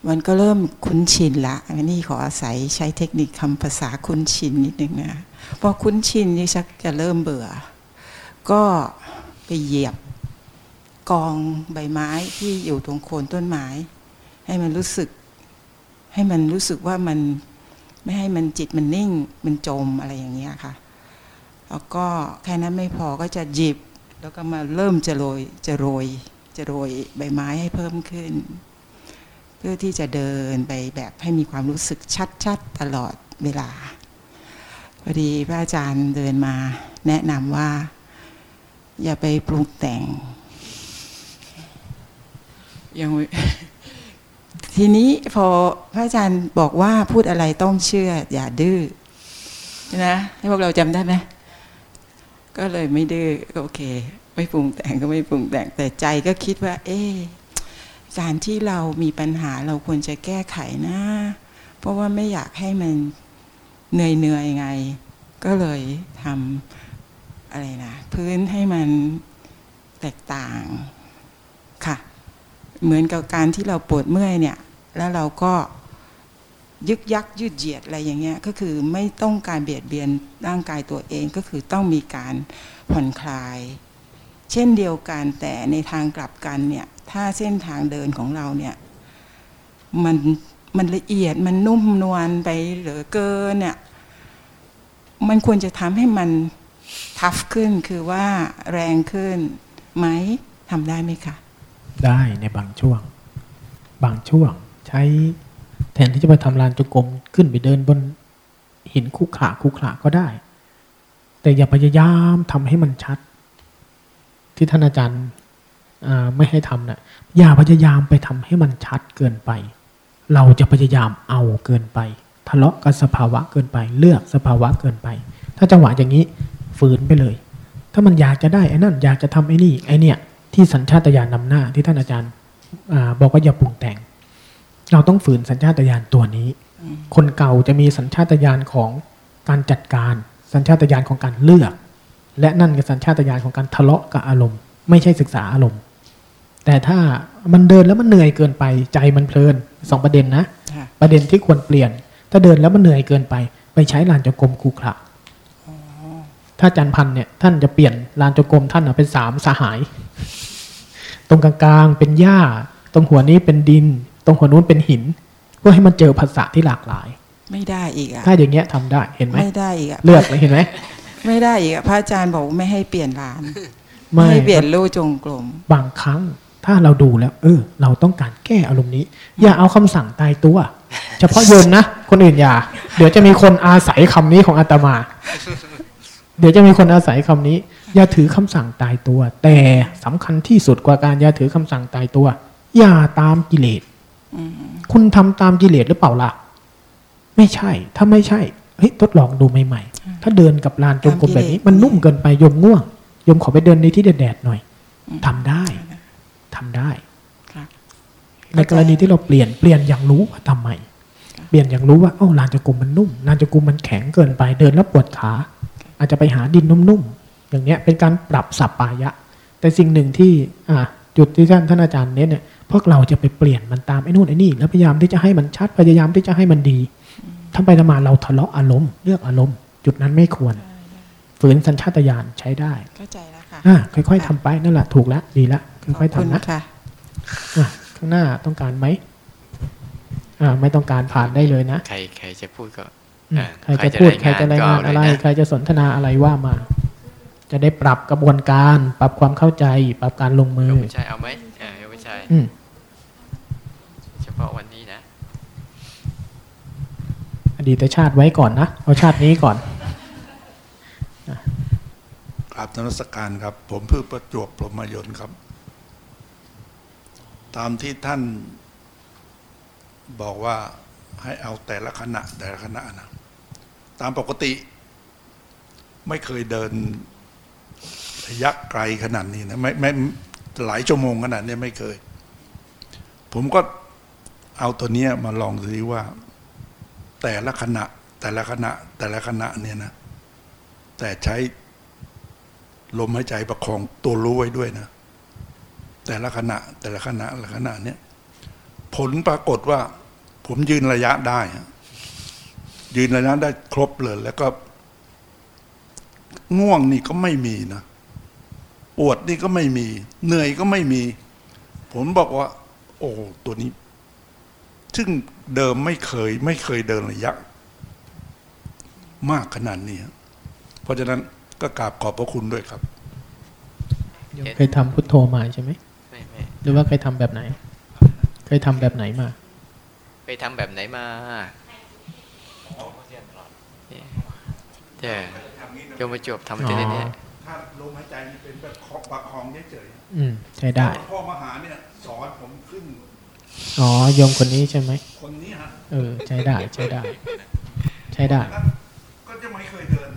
มันก็เริ่มคุ้นชินละอันนี้ขออาศัยใช้เทคนิคคำภาษาคุ้นชินนิดนึงนะพอคุ้นชินนี่ชักจะเริ่มเบื่อ ก็ไปเหยียบ กองใบไม้ที่อยู่ตรงโคนต้นไม้ให้มันรู้สึก ให้มันรู้สึกว่ามันไม่ให้มันจิตมันนิ่งมันจมอะไรอย่างเงี้ยค่ะ แล้วก็แค่นั้นไม่พอก็จะหยิบ แล้วก็มาเริ่มจะโรยจะโรยจะโรยใบไม้ให้เพิ่มขึ้น เพื่อที่จะเดินไปแบบให้มีความรู้สึกชัดๆตลอดเวลาพอดีพระอาจารย์เดินมาแนะนำว่า อย่าไปปรุงแต่ง ยังทีนี้พอพระอาจารย์บอกว่าพูดอะไรต้องเชื่อ อย่าดื้อนะให้พวกเราจำได้ไหมก็เลยไม่ดื้อก็โอเค ไม่ปรุงแต่งก็ไม่ปรุงแต่งแต่ใจก็คิดว่า เอ๊ะการที่เรามีปัญหาเราควรจะแก้ไขนะ เพราะว่าไม่อยากให้มันเหนื่อยเหนื่อยไง ก็เลยทำอะไรนะ พื้นให้มันแตกต่างค่ะ เหมือนกับการที่เราปวดเมื่อยเนี่ยแล้วเราก็ยึกยักยืดเหยียดอะไรอย่างเงี้ยก็คือไม่ต้องการเบียดเบียนร่างกายตัวเองก็คือต้องมีการผ่อนคลาย เช่นเดียวกันแต่ในทางกลับกันเนี่ยถ้าเส้นทางเดินของเราเนี่ยมันมันละเอียดมันนุ่มนวลไปเหลือเกินเนี่ยมันควรจะทำให้มันทัฟขึ้นคือว่าแรงขึ้นไหมทำได้ไหมคะ ได้ในบางช่วง บางช่วงใช้แทนที่จะไปทำลานจงกรมขึ้นไปเดินบนหินคุกขระคุกขระก็ได้ แต่อย่าพยายามทำให้มันชัด ที่ท่านอาจารย์ไม่ให้ทำนะ่ะอย่าพยายามไปทำให้มันชัดเกินไป เราจะพยายามเอาเกินไป ทะเลาะกับสภาวะเกินไป เลือกสภาวะเกินไป ถ้าจังหวะอย่างนี้ฝืนไปเลย ถ้ามันอยากจะได้ไอ้นั่นอยากจะทำไอ้นี่ไอ้เนี่ย ที่สัญชาตญาณนำหน้าที่ท่านอาจารย์อาบอกว่าอย่าปรุงแต่ง เราต้องฝืนสัญชาตญาณตัวนี้ คนเก่าจะมีสัญชาตญาณของการจัดการ สัญชาตญาณของการเลือก และนั่นคือสัญชาตญาณของการทะเลาะกับอารมณ์ ไม่ใช่ศึกษาอารมณ์ แต่ถ้ามันเดินแล้วมันเหนื่อยเกินไปใจมันเพลินสองประเด็นนะค่ะประเด็นที่ควรเปลี่ยน ถ้าเดินแล้วมันเหนื่อยเกินไป ไปใช้ลานจงกรมคูขระ ถ้าอาจันพันธ์เนี่ยท่านจะเปลี่ยนลานจงกรมท่านเอาเป็นสามสหาย ตรงกลางๆเป็นหญ้า ตรงหัวนี้เป็นดิน ตรงหัวนู้นเป็นหิน เพื่อให้มันเจอภาษาที่หลากหลาย ไม่ได้อีกอะถ้าอย่างเงี้ยทำได้เห็นไหมไม่ได้อีกอะเลือกเลยเห็นไหมไม่ได้อีกอะพระอาจารย์บอกไม่ให้เปลี่ยนลานไม่ให้เปลี่ยนลู่จงกรมบางครั้งถ้าเราดูแล้ว เออ เราต้องการแก้อารมณ์นี้ อย่าเอาคำสั่งตายตัว เฉพาะโยมนะคนอื่นอย่า เดี๋ยวจะมีคนอาศัยคำนี้ของอาตมา เดี๋ยวจะมีคนอาศัยคำนี้ อย่าถือคำสั่งตายตัว แต่สำคัญที่สุดกว่าการอย่าถือคำสั่งตายตัว อย่าตามกิเลสอืมคุณทำตามกิเลสหรือเปล่าล่ะ ไม่ใช่ ถ้าไม่ใช่เฮ้ยทดลองดูใหม่ๆ ถ้าเดินกับลานจงกรมแบบนี้ มันนุ่มเกินไปโยมง่วงโยมขอไปเดินในที่แดดๆหน่อยทำได้ทำได้ค่ะในกรณีที่เราเปลี่ยนเปลี่ยนอย่างรู้ว่าทำไม เปลี่ยนอย่างรู้ว่าเอ้าลานจงกรมมันนุ่มลานจงกรมมันแข็งเกินไปเดินแล้วปวดขา อาจจะไปหาดินนุ่มๆ อย่างเนี้ยเป็นการปรับสัปปายะ แต่สิ่งหนึ่งที่อ่าจุดที่ท่านท่านอาจารย์เน้นเนี่ยพวกเราจะไปเปลี่ยนมันตามไอ้นู่นไอ้นี่แล้วพยายามที่จะให้มันชัดพยายามที่จะให้มันดีทำไปทำมาเราทะเลาะอารมณ์เลือกอารมณ์ จุดนั้นไม่ควร ฝืนสัญชาตญาณใช้ได้เข้าใจแล้วค่ะอ่าค่อย ๆทำไปนั่นแหละถูกแล้วดีแล้วค่อยๆขอบคุณทำนะค่ะอะข้างหน้าต้องการไหมอ่าไม่ต้องการผ่านได้เลยนะ ใครใครจะพูดก็อืมอ่า ใครจะพูดใครจะรายงานก็อะไรเเลยนใครจะสนทนาอะไรว่ามา จะได้ปรับกระบวนการ ปรับความเข้าใจ ปรับการลงมือยกไม่ใช่เอาไหมอ่ายกไม่ใช่อืมพาะวันนี้นะ อดีตชาติไว้ก่อนนะเอาชาตินี้ก่อนกราบนมัสการครับ ผมเพื่อประจวบพรหมยนต์ครับ ตามที่ท่านบอกว่า ให้เอาแต่ละขณะแต่ละขณะนะตามปกติ ไม่เคยเดินระยะไกลขนาดนี้นะไม่ไม่หลายชั่วโมงขนาดนี้ไม่เคย ผมก็เอาตัวเนี้ยมาลองดูว่า แต่ละขณะ แต่ละขณะ แต่ละขณะเนี่ยนะ แต่ใช้ลมหายใจประคองตัวรู้ไว้ด้วยนะ แต่ละขณะ แต่ละขณะละขณะเนี้ยผลปรากฏว่า ผมยืนระยะได้ฮะยืนระยะได้ครบเลย แล้วก็ ง่วงนี่ก็ไม่มีนะปวดนี่ก็ไม่มี เหนื่อยก็ไม่มี ผมบอกว่า โอ้ตัวนี้ ซึ่งเดิมไม่เคย ไม่เคยเดินระยะ มากขนาดนี้ฮะเพราะฉะนั้นก็กราบขอบพระคุณด้วยครับเคยทำพุทโธมาใช่ไหมไม่ไม่หรือว่าเคยทำแบบไหน เคยทำแบบไหนมา ไปทำแบบไหนมาเนี่ยโยมมาจบทำที่นี่เนี่ยถ้าลมหายใจนี่เป็นแบบประคองเฉยอืมใช้ได้พ่อมหาเนี่ยสอนผมขึ้นอ๋อโยมคนนี้ใช่ไหมคนนี้ฮะเออใช้ได้ใช้ได้ ใช้ได้ ก็จะไม่เคยเดิน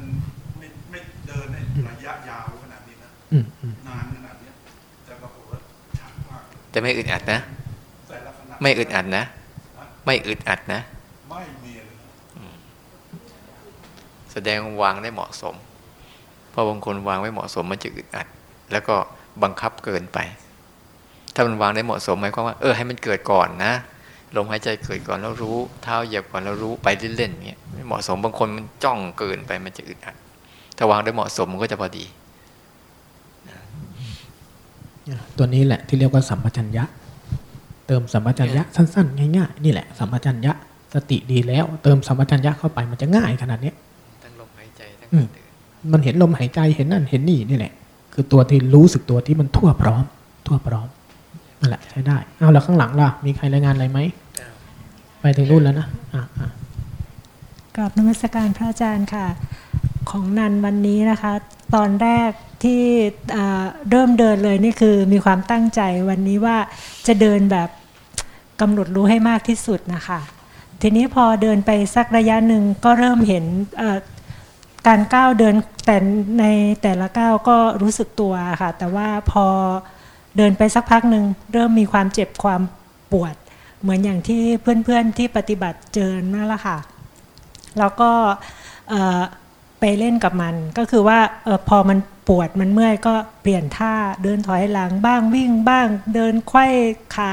ไม่ไม่เดินในระยะยาวขนาดนี้นะอืมอืมนานขนาดเนี้ยแต่ปรากฏว่าชัดมากแต่ไม่อึดอัดนะแต่ละขณะไม่อึดอัดนะ ไม่อึดอัดนะไม่มีเลยแสดงวางได้เหมาะสม เพราะบางคนวางไม่เหมาะสมมันจะอึดอัด แล้วก็บังคับเกินไป ถ้ามันวางได้เหมาะสมหมายความว่า เออให้มันเกิดก่อนนะลมหายใจเกิดก่อนแล้วรู้ เท้าเหยียบก่อนแล้วรู้ไปเล่นๆเงี้ยไม่เหมาะสมบางคนมันจ้องเกินไปมันจะอึดอัด ถ้าวางได้เหมาะสมมันก็จะพอดี ตัวนี้แหละที่เรียกว่าสัมปชัญญะ เติมสัมปชัญญะสั้นๆ ง่ายๆ นี่แหละสัมปชัญญะสติดีแล้ว เติมสัมปชัญญะเข้าไปมันจะง่ายขนาดเนี้ยทั้งลมหายใจทั้งอืมมันเห็นลมหายใจเห็นนั่นเห็นนี่นี่แหละ คือตัวที่รู้สึกตัวที่มันทั่วพร้อม ทั่วพร้อมนั่นแหละใช้ได้เอาแล้วข้างหลังล่ะ มีใครรายงานอะไรไหมไปถึงรุ่นแล้วนะอะอะกราบนมัสการพระอาจารย์ค่ะ ของนันวันนี้นะคะ ตอนแรกที่อ่าเริ่มเดินเลยนี่คือมีความตั้งใจวันนี้ว่าจะเดินแบบ กำหนดรู้ให้มากที่สุดนะคะ ทีนี้พอเดินไปสักระยะหนึ่งก็เริ่มเห็นการก้าวเดินแต่ในแต่ละก้าวก็รู้สึกตัวค่ะ แต่ว่าพอเดินไปสักพักหนึ่งเริ่มมีความเจ็บความปวด เหมือนอย่างที่เพื่อนๆที่ปฏิบัติเจอนั่นแหละค่ะ แล้วก็ไปเล่นกับมันก็คือว่าออพอมันปวดมันเมื่อยก็เปลี่ยนท่าเดินถอยหลังบ้างวิ่งบ้าง เดินไขว้ขา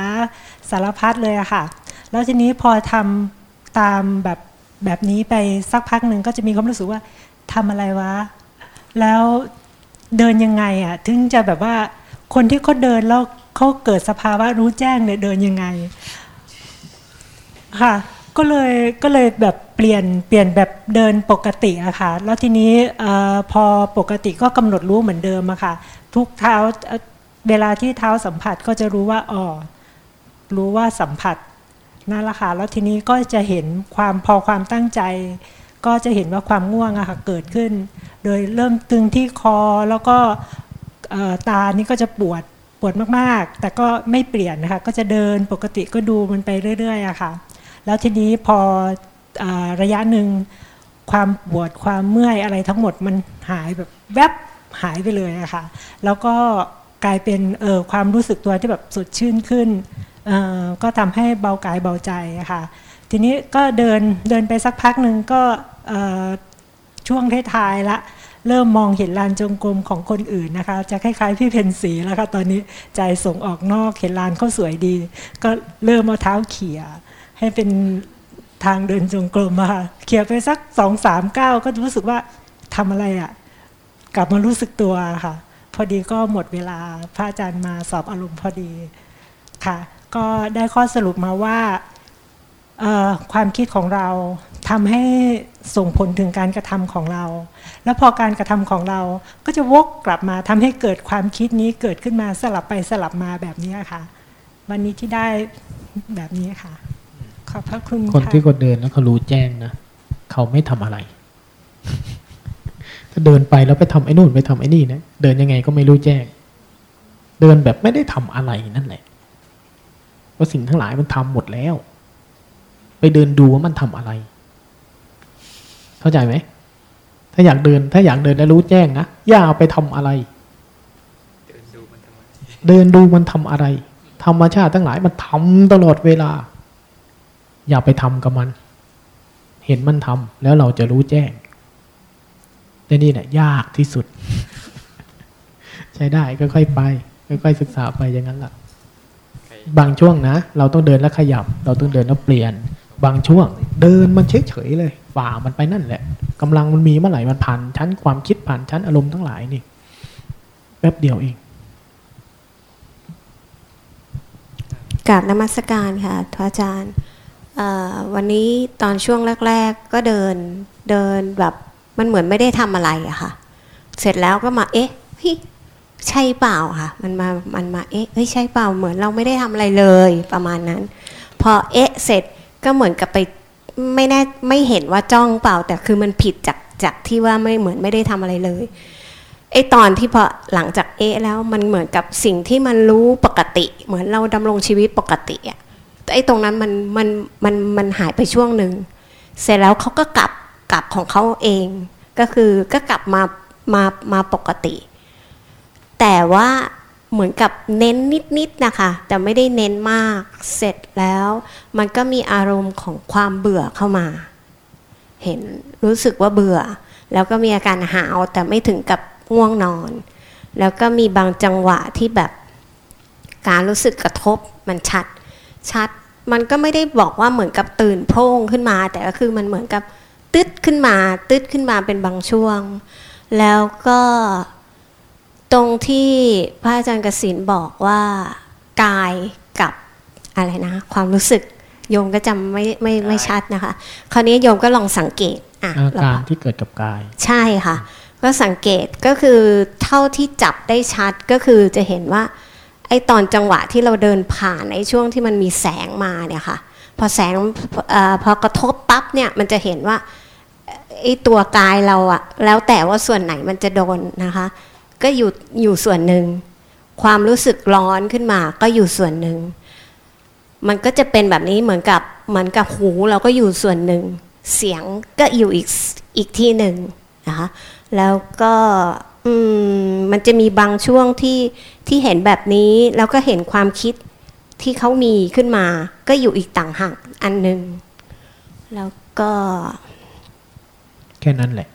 สารพัดเลยอะค่ะ แล้วทีนี้พอทำตามแบบแบบนี้ไปสักพักหนึ่งก็จะมีความรู้สึกว่าทำอะไรวะ แล้วเดินยังไงอะถึงจะแบบว่าคนที่เขาเดินแล้วเขาเกิดสภาวะรู้แจ้งเนี่ยเดินยังไง ค่ะ ก็เลยก็เลยแบบเปลี่ยนเปลี่ยนแบบเดินปกติอะค่ะ แล้วทีนี้พอปกติก็กำหนดรู้เหมือนเดิมอะค่ะ ทุกเท้าเวลาที่เท้าสัมผัสก็จะรู้ว่าอ๋อ รู้ว่าสัมผัสนั่นแหละค่ะแล้วทีนี้ก็จะเห็นความพอความตั้งใจ ก็จะเห็นว่าความง่วงอะค่ะเกิดขึ้น โดยเริ่มตึงที่คอแล้วก็ตานี่ก็จะปวดปวดมากๆ แต่ก็ไม่เปลี่ยนนะคะก็จะเดินปกติก็ดูมันไปเรื่อยๆอะค่ะ แล้วทีนี้พออระยะหนึ่งความปวดความเมื่อยอะไรทั้งหมดมันหายแบบแวบหายไปเลยอะค่ะ แล้วก็กลายเป็นเออความรู้สึกตัวที่แบบสดชื่นขึ้น ก็ทำให้เบากายเบาใจอะค่ะ ทีนี้ก็เดินเดินไปสักพักหนึ่งก็ช่วงท้ายๆละเริ่มมองเห็นลานจงกรมของคนอื่นนะคะ จะคล้ายๆพี่เพนสีแล้วค่ะตอนนี้ใจส่งออกนอกเห็นลานเขาสวยดี ก็เริ่มเอาเท้าเขี่ยให้เป็นทางเดินจงกรมมาค่ะเขี่ยไปสักสองสามก้าวก็รู้สึกว่าทำอะไรอะ่ะกลับมารู้สึกตัวค่ะ พอดีก็หมดเวลาพระอาจารย์มาสอบอารมณ์พอดีค่ะ ก็ได้ข้อสรุปมาว่าความคิดของเราทำให้ส่งผลถึงการกระทำของเรา แล้วพอการกระทำของเราก็จะวกกลับมาทำให้เกิดความคิดนี้เกิดขึ้นมาสลับไปสลับมาแบบนี้ค่ะ วันนี้ที่ได้แบบนี้ค่ะ ขอบพระคุณคนค่ะที่เขาเดินแล้วเขารู้แจ้งนะเขาไม่ทำอะไร ถ้าเดินไปแล้วไปทำไอ้นู่นไปทำไอ้นี่นะเดินยังไงก็ไม่รู้แจ้ง เดินแบบไม่ได้ทำอะไรนั่นแหละ เพราะสิ่งทั้งหลายมันทำหมดแล้ว ไปเดินดูว่ามันทำอะไร เข้าใจไหม ถ้าอยากเดิน ถ้าอยากเดินแล้วรู้แจ้งนะอย่าเอาไปทำอะไรเดินดูมันทำอะไร ธรรมชาติทั้งหลายมันทำตลอดเวลา อย่าไปทำกับมัน เห็นมันทำแล้วเราจะรู้แจ้งแต่นี่แหละยากที่สุด ใช้ได้ค่อยๆไปค่อยๆศึกษาไปอย่างนั้นแหละ บางช่วงนะ เราต้องเดินแล้วขยับ เราต้องเดินแล้วเปลี่ยน บางช่วง เดินมันเฉยๆเลยฝ่ามันไปนั่นแหละกำลังมันมีเมื่อไหร่มันผ่านชั้นความคิดผ่านชั้นอารมณ์ทั้งหลายนี่แป๊บเดียวเองกราบนมัสการค่ะพระอาจารย์วันนี้ตอนช่วงแรก ๆ ก็เดินเดินแบบมันเหมือนไม่ได้ทำอะไรอะค่ะ เสร็จแล้วก็มาเอ๊ะ ใช่เปล่าค่ะ มันมา มันมา เอ๊ะเฮ้ยใช่เปล่า เหมือนเราไม่ได้ทำอะไรเลยประมาณนั้น พอเอ๊ะเสร็จก็เหมือนกับไปไม่แน่ไม่เห็นว่าจ้องเปล่า แต่คือมันผิดจากจากที่ว่าไม่เหมือนไม่ได้ทำอะไรเลยไอตอนที่พอหลังจากเอะแล้วมันเหมือนกับสิ่งที่มันรู้ปกติ เหมือนเราดำรงชีวิตปกติอะแต่ไอตรงนั้นมันมันมันมันหายไปช่วงหนึ่งเสร็จแล้วเขาก็กลับกลับของเขาเอง ก็คือก็กลับมามามาปกติ แต่ว่าเหมือนกับเน้นนิดๆนะคะ แต่ไม่ได้เน้นมากเสร็จแล้ว มันก็มีอารมณ์ของความเบื่อเข้ามา เห็นรู้สึกว่าเบื่อ แล้วก็มีอาการหาวแต่ไม่ถึงกับง่วงนอน แล้วก็มีบางจังหวะที่แบบการรู้สึกกระทบมันชัดชัด มันก็ไม่ได้บอกว่าเหมือนกับตื่นโพร่งขึ้นมา แต่ก็คือมันเหมือนกับตึ๊ดขึ้นมา ตึ๊ดขึ้นมาเป็นบางช่วง แล้วก็ ตรงที่พระอาจารย์กสินบอกว่ากายกับอะไรนะ ความรู้สึกโยมก็จำไม่ไม่ไม่ชัดนะคะ คราวนี้โยมก็ลองสังเกตอะอาแล้วการก็ที่เกิดกับกาย ใช่ค่ะ ก็สังเกตก็คือเท่าที่จับได้ชัดก็คือจะเห็นว่าไอ้ตอนจังหวะที่เราเดินผ่านไอ้ช่วงที่มันมีแสงมาเนี่ยค่ะ พอแสงเออพอกระทบปั๊บเนี่ยมันจะเห็นว่าไอ้ตัวกายเราอะแล้วแต่ว่าส่วนไหนมันจะโดนนะคะ ก็อยู่อยู่ส่วนหนึ่ง ความรู้สึกร้อนขึ้นมาก็อยู่ส่วนหนึ่ง มันก็จะเป็นแบบนี้เหมือนกับเหมือนกับหูเราก็อยู่ส่วนหนึ่ง เสียงก็อยู่อีกอีกที่หนึ่งนะคะแล้วก็มมันจะมีบางช่วงที่ที่เห็นแบบนี้แล้วก็เห็นความคิดที่เขามีขึ้นมา ก็อยู่อีกต่างหากอันหนึ่งแล้วก็ แค่นั้นแหละ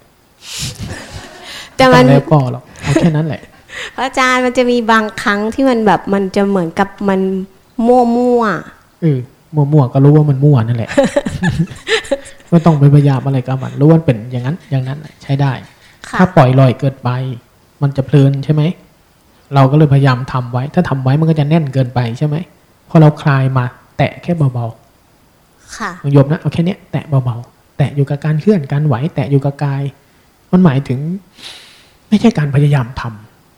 แต่มันไต้องแล้วก็หรอกเอาแค่นั้นแหละพระอาจารย์มันจะมีบางครั้งที่มันแบบมันจะเหมือนกับมันมั่วมั่วเออมั่วๆก็รู้ว่ามันมั่วนั่นแหละไม่ต้องไปพยายามอะไรกับมันรู้ว่ามันเป็นอย่างนั้น อย่างนั้นแหละใช้ได้ค่ะถ้าปล่อยลอยเกินไป มันจะเพลินใช่ไหมเราก็เลยพยายามทำไว้ ถ้าทำไว้มันก็จะแน่นเกินไปใช่ไหมพอเราคลายมา แตะแค่เบาค่ะๆมันโยมนะเอาแค่เนี้ยแตะเบาๆแตะอยู่กับการเคลื่อนการไหว แตะอยู่กับกาย มันหมายถึง ไม่ใช่การพยายามท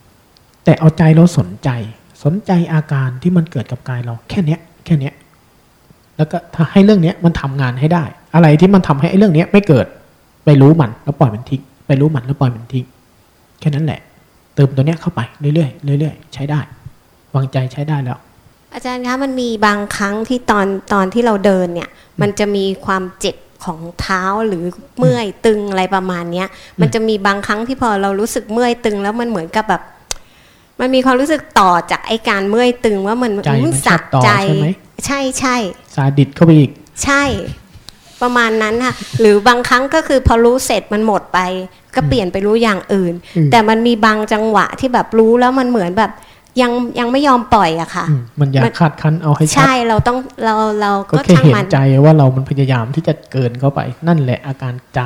ำแต่เอาใจเราสนใจ สนใจอาการที่มันเกิดกับกายเราแค่เนี้ยแค่เนี้ยแล้วก็ถ้าให้เรื่องเนี้ยมันทำงานให้ได้ อะไรที่มันทำให้ไอ้เรื่องเนี้ยไม่เกิดไปรู้มันแล้วปล่อยมันทิ้งไปรู้มันแล้วปล่อยมันทิ้งแค่นั้นแหละ เติมตัวเนี้ยเข้าไปเรื่อยๆเรื่อยๆใช้ได้ วางใจใช้ได้แล้ว อาจารย์คะมันมีบางครั้งที่ตอนตอนที่เราเดินเนี่ย มันจะมีความเจ็บ ของเท้าหรือเมื่อยตึงอะไรประมาณเนี้ย มันจะมีบางครั้งที่พอเรารู้สึกเมื่อยตึง แล้วมันเหมือนกับแบบ มันมีความรู้สึกต่อจากไอการเมื่อยตึงว่ามันใจมันอืชอบต่อใช่ไหมใช่ใช่ซาดิสเข้าไปอีก ใช่ประมาณนั้นค่ะหรือบางครั้งก็คือพอรู้เสร็จมันหมดไป ก็เปลี่ยนไปรู้อย่างอื่นอืมแต่มันมีบางจังหวะที่แบบรู้แล้วมันเหมือนแบบ ยังยังไม่ยอมปล่อยอะค่ะอืมมันอยากคาดคันเอาให้ชัดใช่เราต้องเราเราก็ก็แค่ช่างเห็นมันใจว่าเรามันพยายามที่จะเกินเข้าไป นั่นแหละอาการใจ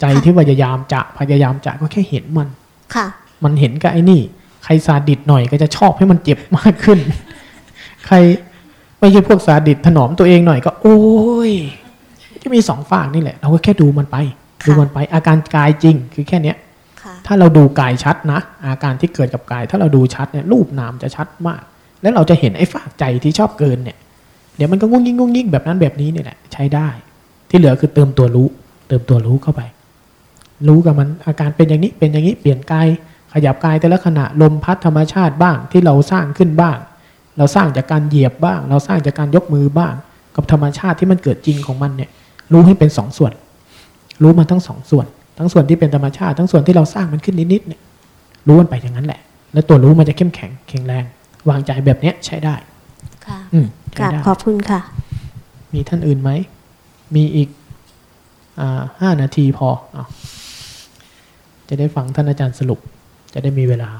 ใจที่พยายามจะพยายามจะก็แค่เห็นมันค่ะ มันเห็นกับไอ้นี่ ใครซาดิสหน่อยก็จะชอบให้มันเจ็บมากขึ้น ใครไม่ใช่พวกซาดิสถนอมตัวเองหน่อยก็ โอ้ยจะมีสองฝากนี่แหละ เราก็แค่ดูมันไป ดูมันไป อาการกายจริง คือแค่เนี้ย ถ้าเราดูกายชัดนะ อาการที่เกิดกับกาย ถ้าเราดูชัดเนี่ยรูปนามจะชัดมาก แล้วเราจะเห็นไอ้ฝากใจที่ชอบเกินเนี่ย เดี๋ยวมันก็งุ้งยิ่งงุ้งยิ่งแบบนั้นแบบนี้นี่แหละใช้ได้ ที่เหลือคือเติมตัวรู้ เติมตัวรู้เข้าไป รู้กับมันอาการเป็นอย่างนี้เป็นอย่างนี้เปลี่ยนกายขยับกายแต่ละขณะลมพัดธรรมชาติบ้างที่เราสร้างขึ้นบ้าง เราสร้างจากการเหยียบบ้าง เราสร้างจากการยกมือบ้าง กับธรรมชาติที่มันเกิดจริงของมันเนี่ย รู้ให้เป็นสองส่วน รู้มาทั้งสองส่วน ทั้งส่วนที่เป็นธรรมชาติ ทั้งส่วนที่เราสร้างมันขึ้นนิดๆเนี่ยรู้มันไปอย่างนั้นแหละ แล้วตัวรู้มันจะเข้มแข็งแข็งแรง วางใจแบบเนี้ยใช้ได้ ค่ะอืมกใช้ราบได้ขอบคุณค่ะ มีท่านอื่นไหม มีอีกอ่าห้านาทีพออะจะได้ฟังท่านอาจารย์สรุป จะได้มีเวลา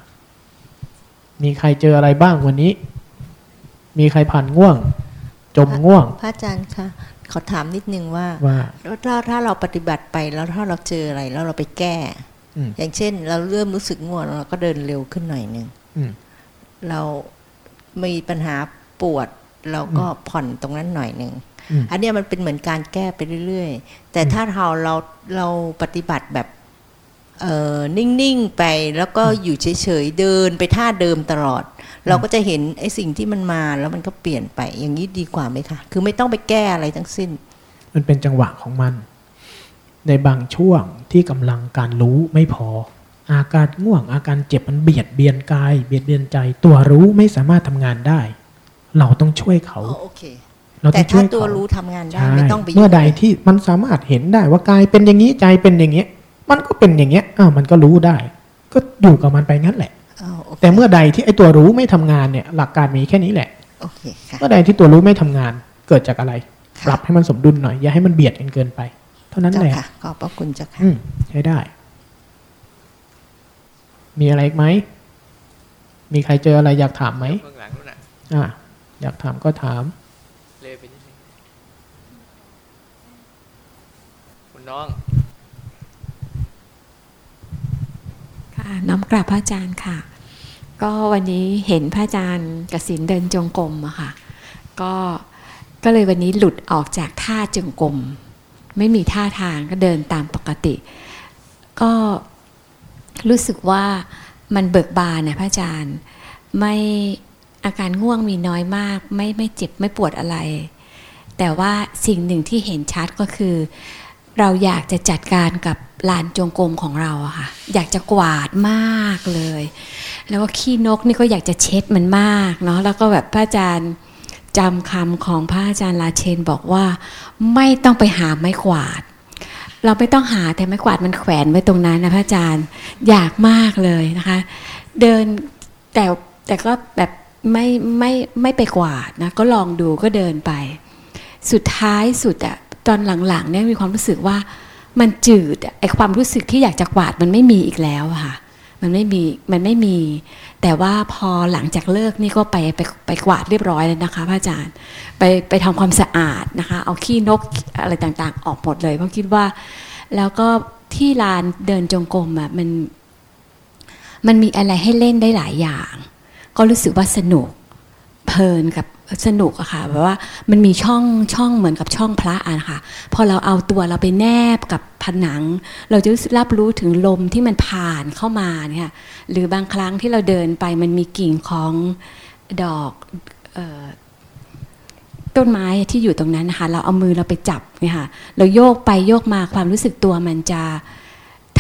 มีใครเจออะไรบ้างวันนี้ มีใครผ่านง่วง จมง่วง พระอาจารย์คะ ขอถามนิดนึงว่าว่าแล้วถ้าถ้าเราปฏิบัติไปแล้วถ้าเราเจออะไรแล้วเราไปแก้อืมอย่างเช่น เราเริ่มรู้สึกง่วงเราก็เดินเร็วขึ้นหน่อยหนึ่งอืมเรามีปัญหาปวดเราก็ผ่อนตรงนั้นหน่อยหนึ่งอืมอันเนี้ยมันเป็นเหมือนการแก้ไปเรื่อยๆ แต่ถ้าเราเราเราปฏิบัติแบบเอ่อนิ่ง ๆ ไปแล้วก็อยู่เฉย ๆ เดินไปท่าเดิมตลอด เราก็จะเห็นไอ้สิ่งที่มันมาแล้วมันก็เปลี่ยนไปอย่างนี้ดีกว่าไหมคะคือไม่ต้องไปแก้อะไรทั้งสิ้น มันเป็นจังหวะของมัน ในบางช่วงที่กำลังการรู้ไม่พอ อาการง่วงอาการเจ็บมันเบียดเบียนกาย เบียดเบียนใจ ตัวรู้ไม่สามารถทำงานได้ เราต้องช่วยเขาอ๋อโอเคเราแต่ต้องช่ถ้าวยตัวเขารู้ทำงานได้ใช่ไม่ต้องไปยุ่งเมื่อใดที่มันสามารถเห็นได้ว่ากายเป็นอย่างนี้ใจเป็นอย่างเงี้ยมันก็เป็นอย่างเงี้ยอ้าวมันก็รู้ได้ ก็อยู่กับมันไปงั้นแหละอ๋อโอเค แต่เมื่อใดที่ไอ้ตัวรู้ไม่ทำงานเนี่ย หลักการมีแค่นี้แหละโอเคค่ะเมื่อใดที่ตัวรู้ไม่ทำงานเกิดจากอะไร ปรับให้มันสมดุลหน่อย อย่าให้มันเบียดกันเกินไป เท่านั้นแหละเจ้าค่ะขอบพระคุณเจ้าค่ะอืมใช้ได้ มีอะไรอีกไหมมีใครเจออะไรอยากถามไหมเบื้องหลังนู่นน่ะอ่าอยากถามก็ถามเลยไปนิดนึงคุณน้อง ค่ะน้อมกราบพระอาจารย์ค่ะ ก็วันนี้เห็นพระอาจารย์กสินเดินจงกรมอะค่ะ ก็ก็เลยวันนี้หลุดออกจากท่าจงกรมไม่มีท่าทางก็เดินตามปกติ ก็รู้สึกว่ามันเบิกบานนะพระอาจารย์ไม่อาการง่วงมีน้อยมาก ไม่ไม่เจ็บไม่ปวดอะไร แต่ว่าสิ่งหนึ่งที่เห็นชัดก็คือ เราอยากจะจัดการกับลานจงกรมของเราอะค่ะ อยากจะกวาดมากเลย แล้วก็ขี้นกนี่ก็อยากจะเช็ดมันมากเนาะแล้วก็แบบพระอาจารย์จำคำของพระอาจารย์ลาเชนบอกว่า ไม่ต้องไปหาไม้กวาด เราไม่ต้องหาแต่ไม้กวาดมันแขวนไว้ตรงนั้นนะพระอาจารย์อยากมากเลยนะคะ เดินแต่แต่ก็แบบไม่ไม่ไม่ไปกวาดนะก็ลองดูก็เดินไป สุดท้ายสุดอะ ตอนหลังๆเนี่ยมีความรู้สึกว่ามันจืดไอความรู้สึกที่อยากจะกวาดมันไม่มีอีกแล้วค่ะ มันไม่มีมันไม่มี แต่ว่าพอหลังจากเลิกนี่ก็ไปไปไปกวาดเรียบร้อยเลยนะคะพระอาจารย์ไปไปทำความสะอาดนะคะ เอาขี้นกอะไรต่างๆ ออกหมดเลยเพราะคิดว่า แล้วก็ที่ลานเดินจงกรมอะมันมันมีอะไรให้เล่นได้หลายอย่าง ก็รู้สึกว่าสนุก เพลินกับสนุกอะค่ะแบบว่ามันมีช่องช่องเหมือนกับช่องพระอะนะคะพอเราเอาตัวเราไปแนบกับผนัง เราจะรับรู้ถึงลมที่มันผ่านเข้ามาเนี่ยหรือบางครั้งที่เราเดินไปมันมีกิ่งของดอกออต้นไม้ที่อยู่ตรงนั้นนะคะเราเอามือเราไปจับเนี่ยค่ะเราโยกไปโยกมาความรู้สึกตัวมันจะ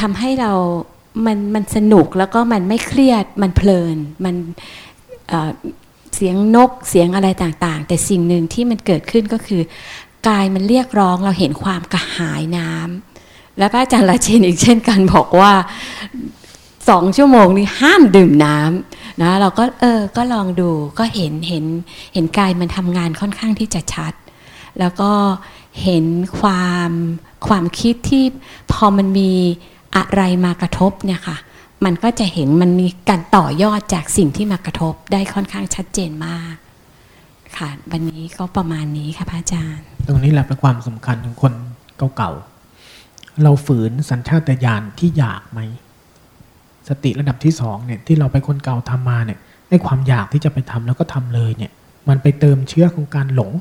ทำให้เรา มันมันสนุกแล้วก็มันไม่เครียดมันเพลินมันเสียงนกเสียงอะไรต่างๆ แต่สิ่งหนึ่งที่มันเกิดขึ้นก็คือกายมันเรียกร้องเราเห็นความกระหายน้ำและพระอาจารย์ราชินอีกเช่นกันบอกว่าสองชั่วโมงนี้ห้ามดื่มน้ำนะเราก็เออก็ลองดูก็เห็นเห็นเห็นกายมันทำงานค่อนข้างที่จะชัด แล้วก็เห็นความความคิดที่พอมันมีอะไรมากระทบเนี่ยค่ะ มันก็จะเห็นมันมีการต่อยอดจากสิ่งที่มากระทบได้ค่อนข้างชัดเจนมาก ค่ะ วันนี้ก็ประมาณนี้ค่ะพระอาจารย์ ตรงนี้แหละเป็นความสำคัญของคนเก่าๆ เราฝืนสัญชาตญาณที่อยากไหม สติระดับที่สองเนี่ยที่เราไปคนเก่าทำมาเนี่ยไอ้ความอยากที่จะไปทำแล้วก็ทำเลยเนี่ย มันไปเติมเชื้อของการหลง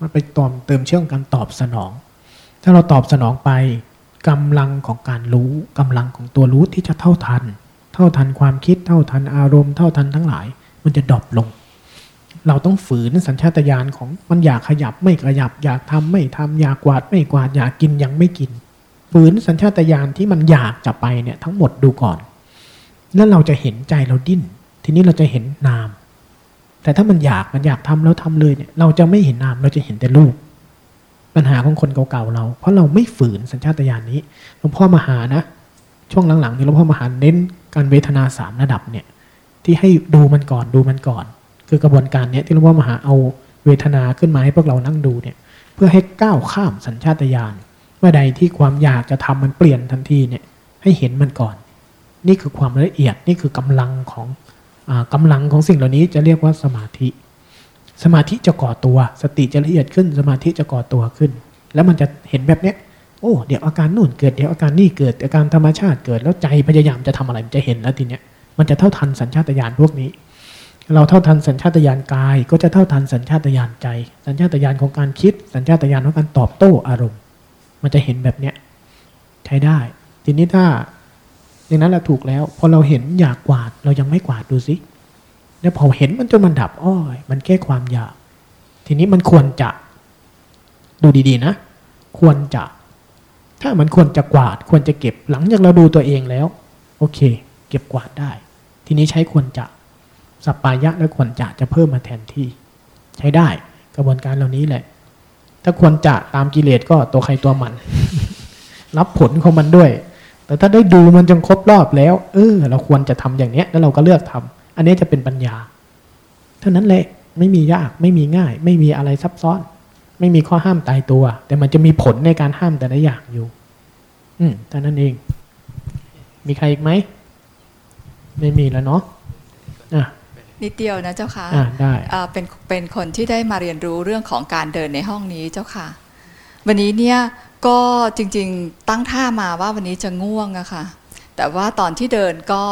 มันไปตอมเติมเชื้อของการตอบสนอง ถ้าเราตอบสนองไป กำลังของการรู้กำลังของตัวรู้ที่จะเท่าทัน เท่าทันความคิดเท่าทันอารมณ์เท่าทันทั้งหลาย มันจะดรอปลง เราต้องฝืนสัญชาตญาณของมันอยากขยับไม่ขยับ อยากทำไม่ทำอยากกวาดไม่กวาดอยากกินยังไม่กิน ฝืนสัญชาตญาณที่มันอยากจะไปเนี่ยทั้งหมดดูก่อน แล้วเราจะเห็นใจเราดิ้น ทีนี้เราจะเห็นนาม แต่ถ้ามันอยากมันอยากทำแล้วทำเลยเนี่ยเราจะไม่เห็นนามเราจะเห็นแต่รูป ปัญหาของคนเก่าๆเรา เพราะเราไม่ฝืนสัญชาตญาณนี้หลวงพ่อมาหานะช่วงหลังๆนี่หลวงพ่อมาหาเน้นการเวทนาสามระดับเนี่ยที่ให้ดูมันก่อนดูมันก่อน คือกระบวนการเนี้ยที่หลวงพ่อมาหาเอาเวทนาขึ้นมาให้พวกเรานั่งดูเนี่ยเพื่อให้ก้าวข้ามสัญชาตญาณเมื่อใดที่ความอยากจะทำมันเปลี่ยนทันทีเนี่ยให้เห็นมันก่อน นี่คือความละเอียดนี่คือกำลังของอกำลังของสิ่งเหล่านี้จะเรียกว่าสมาธิ สมาธิจะก่อตัว สติจะละเอียดขึ้น สมาธิจะก่อตัวขึ้น แล้วมันจะเห็นแบบเนี้ยโอ้เดี๋ยวอาการนู่นเกิดเดี๋ยวอาการนี่เกิดอาการธรรมชาติเกิดแล้วใจพยายามจะทำอะไรมันจะเห็นแล้วทีเนี้ยมันจะเท่าทันสัญชาตญาณพวกนี้ เราเท่าทันสัญชาตญาณกาย ก็จะเท่าทันสัญชาตญาณใจ สัญชาตญาณของการคิด สัญชาตญาณของการตอบโต้อารมณ์ มันจะเห็นแบบเนี้ยใช้ได้ ทีนี้ถ้าอย่างนั้นเราถูกแล้วพอเราเห็นอยากกวาดเรายังไม่กวาดดูสิ แล้วพอเห็นมันจนมันดับอ้อยมันแก้ความอยาก ทีนี้มันควรจะ ดูดีๆนะ ควรจะ ถ้ามันควรจะกวาด ควรจะเก็บหลังจากเราดูตัวเองแล้ว โอเค เก็บกวาดได้ ทีนี้ใช้ควรจะสัปปายะและควรจะจะเพิ่มมาแทนที่ ใช้ได้กระบวนการเหล่านี้แหละ ถ้าควรจะตามกิเลสก็ตัวใครตัวมัน รับผลของมันด้วย แต่ถ้าได้ดูมันจนครบรอบแล้ว เออ เราควรจะทำอย่างเนี้ย แล้วเราก็เลือกทำ อันนี้จะเป็นปัญญา เท่านั้นแหละไม่มียากไม่มีง่าย ไม่มีอะไรซับซ้อน ไม่มีข้อห้ามตายตัว แต่มันจะมีผลในการห้ามแต่ละอย่างอยู่ อืมเท่านั้นเอง มีใครอีกไหมไม่มีแล้วเนาะอะนิดเดียวนะเจ้าค่ะอ่าได้อ่าเป็นเป็นคนที่ได้มาเรียนรู้เรื่องของการเดินในห้องนี้เจ้าค่ะ วันนี้เนี่ยก็จริงๆตั้งท่ามาว่าวันนี้จะง่วงอะค่ะ แต่ว่าตอนที่เดินก็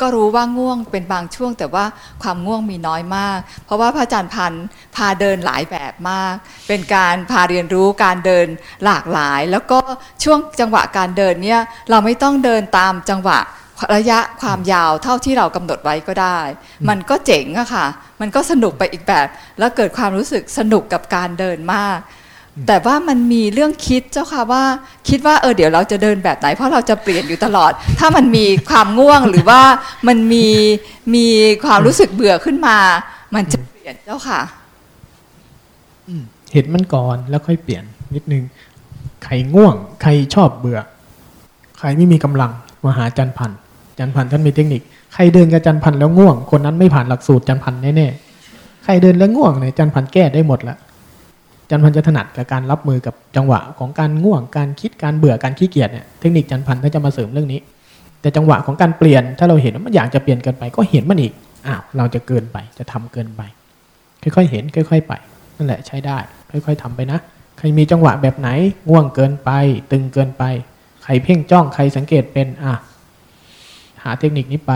ก็รู้ว่าง่วงเป็นบางช่วง แต่ว่าความง่วงมีน้อยมาก เพราะว่าพระอาจารย์พันธ์พาเดินหลายแบบมาก เป็นการพาเรียนรู้การเดินหลากหลาย แล้วก็ช่วงจังหวะการเดินเนี่ยเราไม่ต้องเดินตามจังหวะระยะความยาวเท่าที่เรากำหนดไว้ก็ได้ มันก็เจ๋งอะค่ะ มันก็สนุกไปอีกแบบ แล้วเกิดความรู้สึกสนุกกับการเดินมาก แต่ว่ามันมีเรื่องคิดเจ้าค่ะว่าคิดว่าเออเดี๋ยวเราจะเดินแบบไหน เพราะเราจะเปลี่ยนอยู่ตลอด ถ้ามันมีความง่วงหรือว่ามันมีมีความรู้สึกเบื่อขึ้นมา มันจะเปลี่ยนเจ้าค่ะเห็นมันก่อนแล้วค่อยเปลี่ยนนิดนึงใครง่วง ใครชอบเบื่อ ใครไม่มีกำลังมาหาจันพันจันพันท่านมีเทคนิคใครเดินกับจันพันแล้วง่วง คนนั้นไม่ผ่านหลักสูตรจันพันแน่ๆใครเดินแล้วง่วงเนี่ยจันพันแก้ได้หมดละ จันพันจะถนัดกับการรับมือกับจังหวะของการง่วงการคิดการเบื่อการขี้เกียจเนี่ยเทคนิคจันพันธ์ท่าจะมาเสริมเรื่องนี้ แต่จังหวะของการเปลี่ยนถ้าเราเห็นว่ามันอยากจะเปลี่ยนเกินไปก็เห็นมันอีกอ้าวเราจะเกินไปจะทำเกินไป ค่อยๆเห็นค่อย ๆ ไปนั่นแหละใช้ได้ ค่อย ๆทำไปนะใครมีจังหวะแบบไหนง่วงเกินไป ตึงเกินไป ใครเพ่งจ้องใครสังเกตเป็นอะหาเทคนิคนี้ไป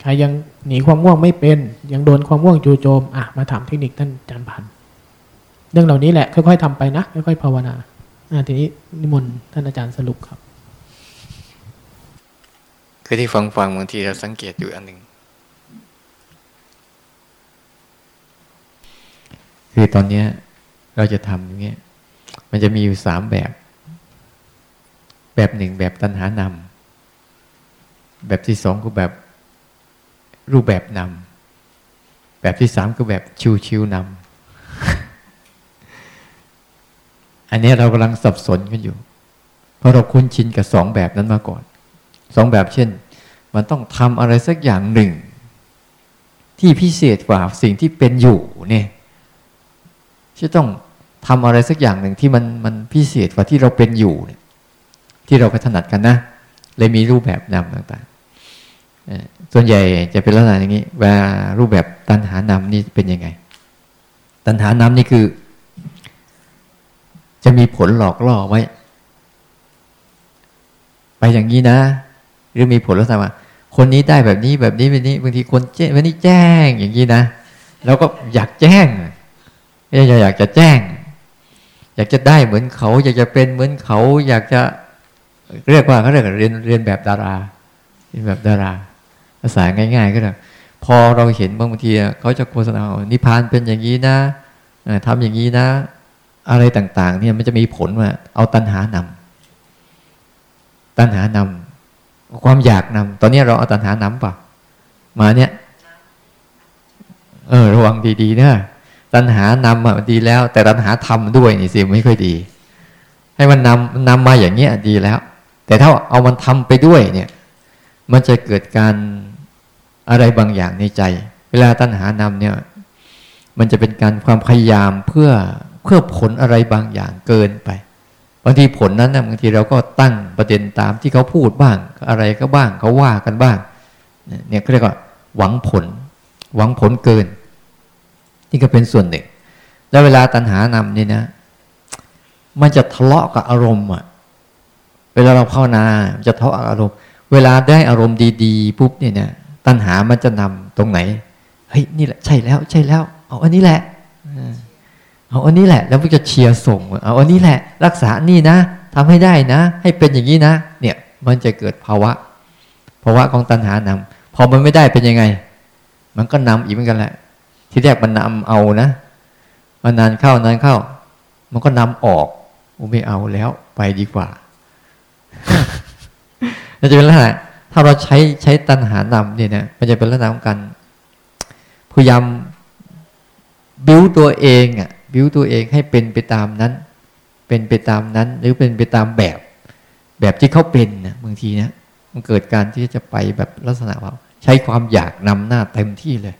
ใครยังหนีความง่วงไม่เป็น ยังโดนความง่วงจูโจมอะมาถามเทคนิคท่านจารย์พันธ เรื่องเหล่านี้แหละค่อย ๆทำไปนะค่อยๆภาวนาอะทีนี้นิมนต์ท่านอาจารย์สรุปครับ คือที่ฟังฟังบางทีเราสังเกตอยู่อันหนึ่งคือตอนเนี้ย เราจะทำอย่างเงี้ย มันจะมีอยู่สามแบบ แบบหนึ่งแบบตัณหานำแบบที่สองคือแบบรูปแบบนำแบบที่สามคือแบบชิวชิวนำ อันนี้เรากำลังสับสนกันอยู่ เพราะเราคุ้นชินกับสองแบบนั้นมาก่อน สองแบบเช่น มันต้องทำอะไรสักอย่างหนึ่ง ที่พิเศษกว่าสิ่งที่เป็นอยู่เนี่ยจะต้องทำอะไรสักอย่างหนึ่งที่มันมันพิเศษกว่าที่เราเป็นอยู่เนี่ยที่เราก็ถนัดกันนะ เลยมีรูปแบบนำต่างๆ ส่วนใหญ่จะเป็นลักษณะอย่างนี้ว่ารูปแบบตัณหานำนี่เป็นยังไง ตัณหานำนี่คือ จะมีผลหลอกล่อไว้ ไปอย่างนี้นะ หรือมีผลลักษณะว่าคนนี้ได้แบบนี้แบบนี้แบบนี้บางทีคนแจ้งวันนี้แจ้งอย่างนี้นะแล้วก็อยากแจ้งอยากจะแจ้ง อยากจะได้เหมือนเขา อยากจะเป็นเหมือนเขา อยากจะเรียกว่าเขาเรียกเรียนเรียนแบบดาราเรียนแบบดารา ภาษาง่าย ๆ ก็ได้พอเราเห็นบางทีเขาจะโฆษณานิพพานเป็นอย่างนี้นะทำอย่างนี้นะ อะไรต่างๆ เนี่ยมันจะมีผลว่า เอาตัณหานำตัณหานำความอยากนำตอนนี้เราเอาตัณหานำป่ะมาเนี่ย เออ ระวังดีๆเนะตัณหานำอะดีแล้ว แต่ตัณหาทำด้วยนี่สิไม่ค่อยดี ให้มันนำนำมาอย่างเงี้ยดีแล้ว แต่ถ้าเอามันทำไปด้วยเนี่ย มันจะเกิดการอะไรบางอย่างในใจ เวลาตัณหานำเนี่ย มันจะเป็นการความพยายามเพื่อ เพื่อผลอะไรบางอย่างเกินไปบางทีผลนั้นนะบางทีเราก็ตั้งประเด็นตามที่เขาพูดบ้าง อะไรก็บ้างเขาว่ากันบ้าง เนี่ยเขาเรียกว่า หวังผล หวังผลเกิน นี่ก็เป็นส่วนหนึ่ง แล้วเวลาตัณหานำนี่นะ มันจะทะเลาะกับอารมณ์อะเวลาเราภาวนาจะทะเลาะอารมณ์ เวลาได้อารมณ์ดีๆปุ๊บเนี่ยนะตัณหามันจะนำตรงไหนเฮ้ยนี่แหละใช่แล้วใช่แล้วเอาอันนี้แหละ เอาอันนี้แหละ แล้วมันจะเชียร์ส่งเอาอันนี้แหละ รักษานี่นะทำให้ได้นะ ให้เป็นอย่างนี้นะ เนี่ยมันจะเกิดภาวะภาวะของตัณหานำพอมันไม่ได้เป็นยังไง มันก็นำอีกเหมือนกันแหละ ที่แรกมันนำเอานะมันนานเข้านานเข้า มันก็นำออกอไม่เอาแล้วไปดีกว่าจะเป็นลักษณะถ้าเราใช้ใช้ตัณหานำเนี่ยนะมันจะเป็นลักษณะของการพยายามบิ้วตัวเองอะ บิ้วตัวเองให้เป็นไปตามนั้น เป็นไปตามนั้น หรือเป็นไปตามแบบ แบบที่เขาเป็นนะบางทีนะมันเกิดการที่จะไปแบบลักษณะว่าใช้ความอยากนำหน้าเต็มที่เลย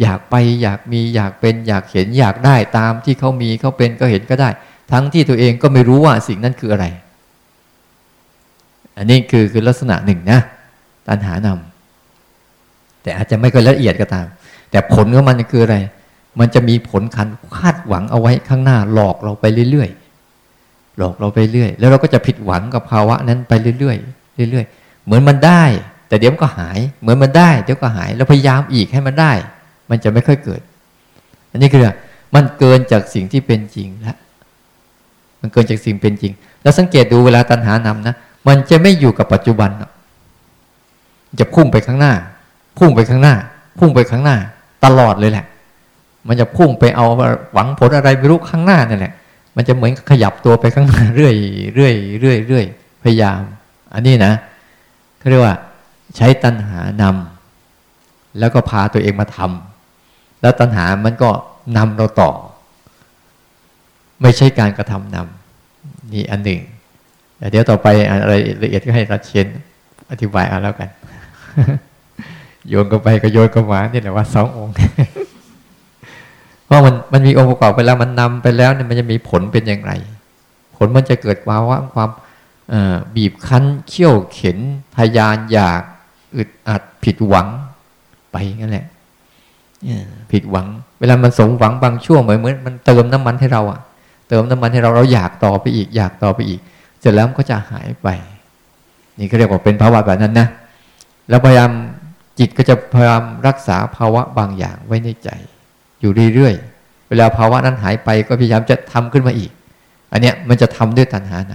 อยากไปอยากมีอยากเป็นอยากเห็นอยากได้ตามที่เขามีเขาเป็นก็เห็นก็ได้ ทั้งที่ตัวเองก็ไม่รู้ว่าสิ่งนั้นคืออะไร อันนี้คือคือลักษณะหนึ่งนะตัณหานำแต่อาจจะไม่ค่อยละเอียดก็ตาม แต่ผลของมันคืออะไร มันจะมีผลคันคาดหวังเอาไว้ข้างหน้าหลอกเราไปเรื่อยๆหลอกเราไปเรื่อยแล้วเราก็จะผิดหวังกับภาวะนั้นไปเรื่อยๆเรื่อยๆเหมือนมันได้ แต่เดี๋ยวมันก็หาย เหมือนมันได้เดี๋ยวก็หายแล้วพยายามอีกให้มันได้ มันจะไม่ค่อยเกิด อันนี้คือมันเกินจากสิ่งที่เป็นจริงแล้วมันเกินจากสิ่งเป็นจริง แล้วสังเกตดูเวลาตัณหานำนะมันจะไม่อยู่กับปัจจุบันจะพุ่งไปข้างหน้า พุ่งไปข้างหน้า พุ่งไปข้างหน้า ตลอดเลยแหละ มันจะพุ่งไปเอาหวังผลอะไรไม่รู้ข้างหน้านี่นแหละ มันจะเหมือนขยับตัวไปข้างหน้าเรื่อยเรื่อยเรื่อยเรื่อยพยายาม อันนี้นะเขาเรียกว่าใช้ตัณหานำแล้วก็พาตัวเองมาทำแล้วตัณหามันก็นำเราต่อ ไม่ใช่การกระทำนำนี่อันหนึ่งเดี๋ยวต่อไปอะไรละเอียดก็ให้รัชเชนอธิบายเอาแล้วกัน โยนก็ไปก็โยนก็มานี่แหละว่าสององค์ เพราะมันมันมีองค์ประกอบไปแล้วมันนำไปแล้วเนี่ยมันจะมีผลเป็นอย่างไร ผลมันจะเกิดภาวะความบีบคั้นเขี่ยวเข็นทยานอยากอึดอัดผิดหวังไปงั้นแหละผิดหวัง เวลามันสมหวังบางช่วงเหมือนเหมือนมันเติมน้ำมันให้เราอะเติมน้ำมันให้เราเราอยากต่อไปอีก อยากต่อไปอีก เสร็จแล้วก็จะหายไป นี่ก็เรียกว่าเป็นภาวะแบบนั้นนะแล้วพยายามจิตก็จะพยายามรักษาภาวะบางอย่างไว้ในใจ อยู่เรื่อยๆ เวลาภาวะนั้นหายไปก็พยายามจะทำขึ้นมาอีก อันเนี้ยมันจะทำด้วยตัณหาน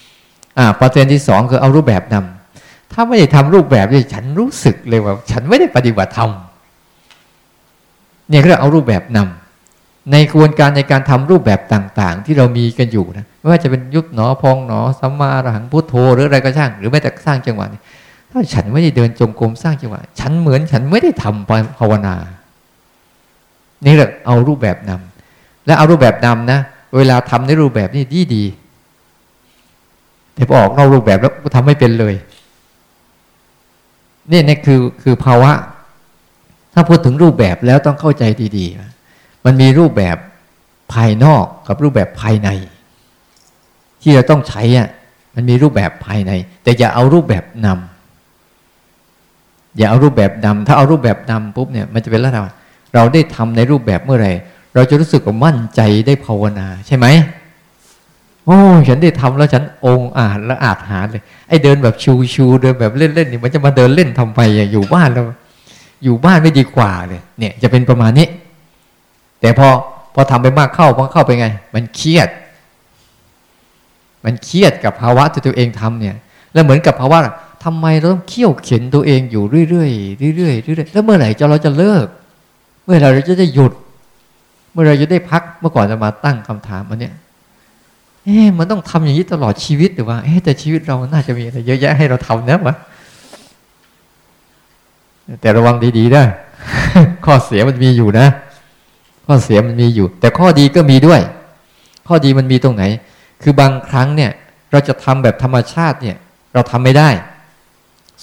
ำอ่าประเด็นที่สองคือเอารูปแบบนำถ้าไม่ได้ทำรูปแบบเนี่ยฉันรู้สึกเลยว่า ฉันไม่ได้ปฏิบัติธรรมเนี่ยก็เอารูปแบบนำในกระบวนการในการทำรูปแบบต่างๆ ที่เรามีกันอยู่นะไม่ว่าจะเป็นยุบหนอพองหนอสัมมาระหังพุทโธหรืออะไรก็ช่าง หรือแม้แต่สร้างจังหวะถ้าฉันไม่ได้เดินจงกรมสร้างจังหวะฉันเหมือนฉันไม่ได้ทำภาวนา นี่แหละเอารูปแบบนำและเอารูปแบบนำนะ เวลาทำในรูปแบบนี้ดีดีแต่พอออกนอกรูปแบบแล้วทำไม่เป็นเลย นี่นี่คือคือภาวะ ถ้าพูดถึงรูปแบบแล้วต้องเข้าใจดีๆ มันมีรูปแบบภายนอกกับรูปแบบภายใน ที่เราต้องใช้อะมันมีรูปแบบภายใน แต่อย่าเอารูปแบบนำอย่าเอารูปแบบดำถ้าเอารูปแบบดำปุ๊บเนี่ยมันจะเป็นลักษณะ เราได้ทำในรูปแบบเมื่อไหร่ เราจะรู้สึกว่ามั่นใจได้ภาวนาใช่ไหมโอ้ฉันได้ทำแล้วฉันองอาจและอาจหาเลย ไอ้เดินแบบชูชูเดินแบบเล่นเล่นนี่มันจะมาเดินเล่นทำไปอยู่บ้านแล้ว อยู่บ้านไม่ดีกว่าเลย เนี่ยจะเป็นประมาณนี้ แต่พอพอทำไปมากเข้าพอเข้าไปไง มันเครียด มันเครียดกับภาวะที่ตัวเองทำเนี่ย แล้วเหมือนกับภาวะทำไมเราต้องเขี่ยวเข็นตัวเองอยู่เรื่อยๆเรื่อยๆเรื่อยๆแล้วเมื่อไหร่จะเราจะเลิก เมื่อเราจะได้หยุด เมื่อไราจะได้พักเมื่อก่อนจะมาตั้งคำถามอันเนี้ยเอ๊ะมันต้องทำอย่างนี้ตลอดชีวิตหรือว่าเอ๊ะแต่ชีวิตเราน่าจะมีอะไรเยอะแยะให้เราทำนะวะแต่ระวังดีๆนะข้อเสียมันมีอยู่นะ ข้อเสียมันมีอยู่ แต่ข้อดีก็มีด้วย ข้อดีมันมีตรงไหน คือบางครั้งเนี่ย เราจะทำแบบธรรมชาติเนี่ย เราทำไม่ได้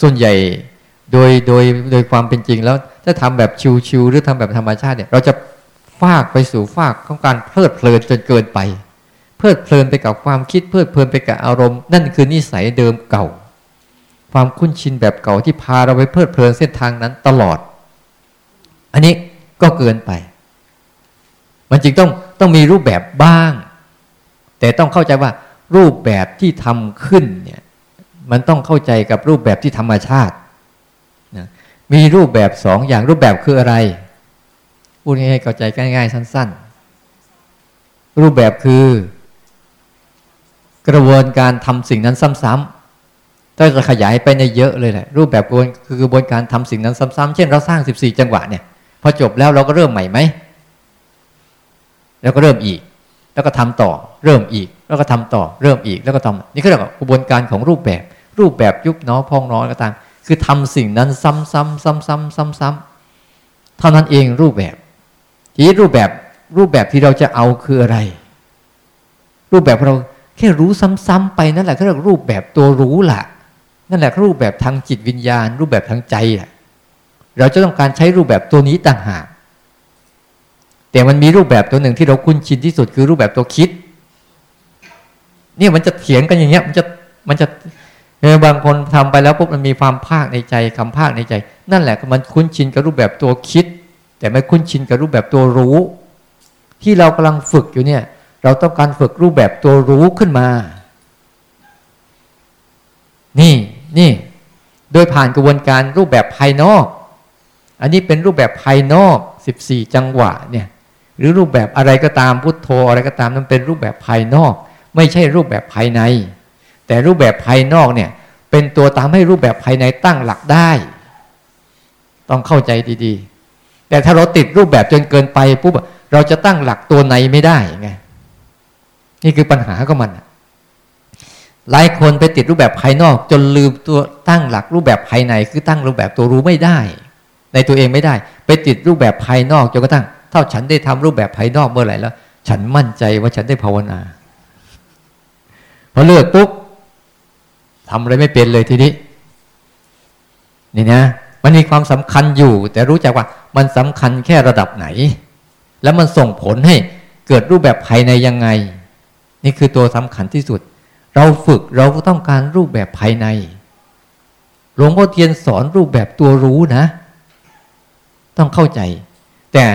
ส่วนใหญ่ โดยโดยโดยความเป็นจริงแล้วถ้าทำแบบชิวๆหรือทำแบบธรรมชาติเนี่ยเราจะฟากไปสู่ฟากของการเพลิดเพลินจนเกินไป เพลิดเพลินไปกับความคิดเพลิดเพลินไปกับอารมณ์ นั่นคือนิสัยเดิมเก่า ความคุ้นชินแบบเก่าที่พาเราไปเพลิดเพลินเส้นทางนั้นตลอด อันนี้ก็เกินไป มันจึงต้องต้องมีรูปแบบบ้าง แต่ต้องเข้าใจว่ารูปแบบที่ทำขึ้นเนี่ยมันต้องเข้าใจกับรูปแบบที่ธรรมชาติ มีรูปแบบสองอย่างรูปแบบคืออะไรพูดง่ายๆเข้าใจง่ายๆสั้น ๆ รูปแบบคือ กระบวนการทำสิ่งนั้นซ้ำๆถ้าจะขยายไปในเยอะเลยแหละ รูปแบบคือกระบวนการทำสิ่งนั้นซ้ำๆเช่นเราสร้าง 14 จังหวะเนี่ยพอจบแล้วเราก็เริ่มใหม่ไหมแล้วก็เริ่มอีก แล้วก็ทำต่อ เริ่มอีก แล้วก็ทำต่อ เริ่มอีก แล้วก็ทำนี่ก็เรียกว่ากระบวนการของรูปแบบ รูปแบบยุบน้อพองน้อยก็ตาม คือทำสิ่งนั้นซ้ำๆซ้ำๆซ้ำๆเท่านั้นเองรูปแบบ ทีรูปแบบรูปแบบที่เราจะเอาคืออะไร รูปแบบเราแค่รู้ซ้ำๆไปนั่นแหละเขาเรียกรูปแบบตัวรู้ล่ะ นั่นแหละรูปแบบทางจิตวิญญาณ รูปแบบทางใจอะเราจะต้องการใช้รูปแบบตัวนี้ต่างหากแต่มันมีรูปแบบตัวหนึ่งที่เราคุ้นชินที่สุดคือรูปแบบตัวคิด เนี่ยมันจะเถียงกันอย่างเงี้ย มันจะมันจะ บางคนทำไปแล้วปุ๊บมันมีความภาคในใจคำภาคในใจ นั่นแหละมันคุ้นชินกับรูปแบบตัวคิด แต่ไม่คุ้นชินกับรูปแบบตัวรู้ ที่เรากำลังฝึกอยู่เนี่ย เราต้องการฝึกรูปแบบตัวรู้ขึ้นมา นี่นี่ โดยผ่านกระบวนการรูปแบบภายนอก อันนี้เป็นรูปแบบภายนอก 14 จังหวะเนี่ย หรือรูปแบบอะไรก็ตามพุทโธอะไรก็ตามนั้นเป็นรูปแบบภายนอก ไม่ใช่รูปแบบภายใน แต่รูปแบบภายนอกเนี่ย เป็นตัวตาให้รูปแบบภายในตั้งหลักได้ ต้องเข้าใจดีๆ แต่ถ้าเราติดรูปแบบจนเกินไปปุ๊บเราจะตั้งหลักตัวในไม่ได้ไงนี่คือปัญหาก็มันหลายคนไปติดรูปแบบภายนอก จนลืมตัวตั้งหลักรูปแบบภายใน คือตั้งรูปแบบตัวรู้ไม่ได้ ในตัวเองไม่ได้ ไปติดรูปแบบภายนอกจนกระทั่งถ้าฉันได้ทำรูปแบบภายนอกเมื่อไหร่แล้ว ฉันมั่นใจว่าฉันได้ภาวนาพอเลิกปุ๊บ ทำอะไรไม่เป็นเลยทีนี้ นี่นะ มันมีความสำคัญอยู่ แต่รู้จักว่ามันสำคัญแค่ระดับไหน แล้วมันส่งผลให้เกิดรูปแบบภายในยังไง นี่คือตัวสำคัญที่สุด เราฝึกเราก็ต้องการรูปแบบภายใน หลวงพ่อเทียนสอนรูปแบบตัวรู้นะ ต้องเข้าใจ แต่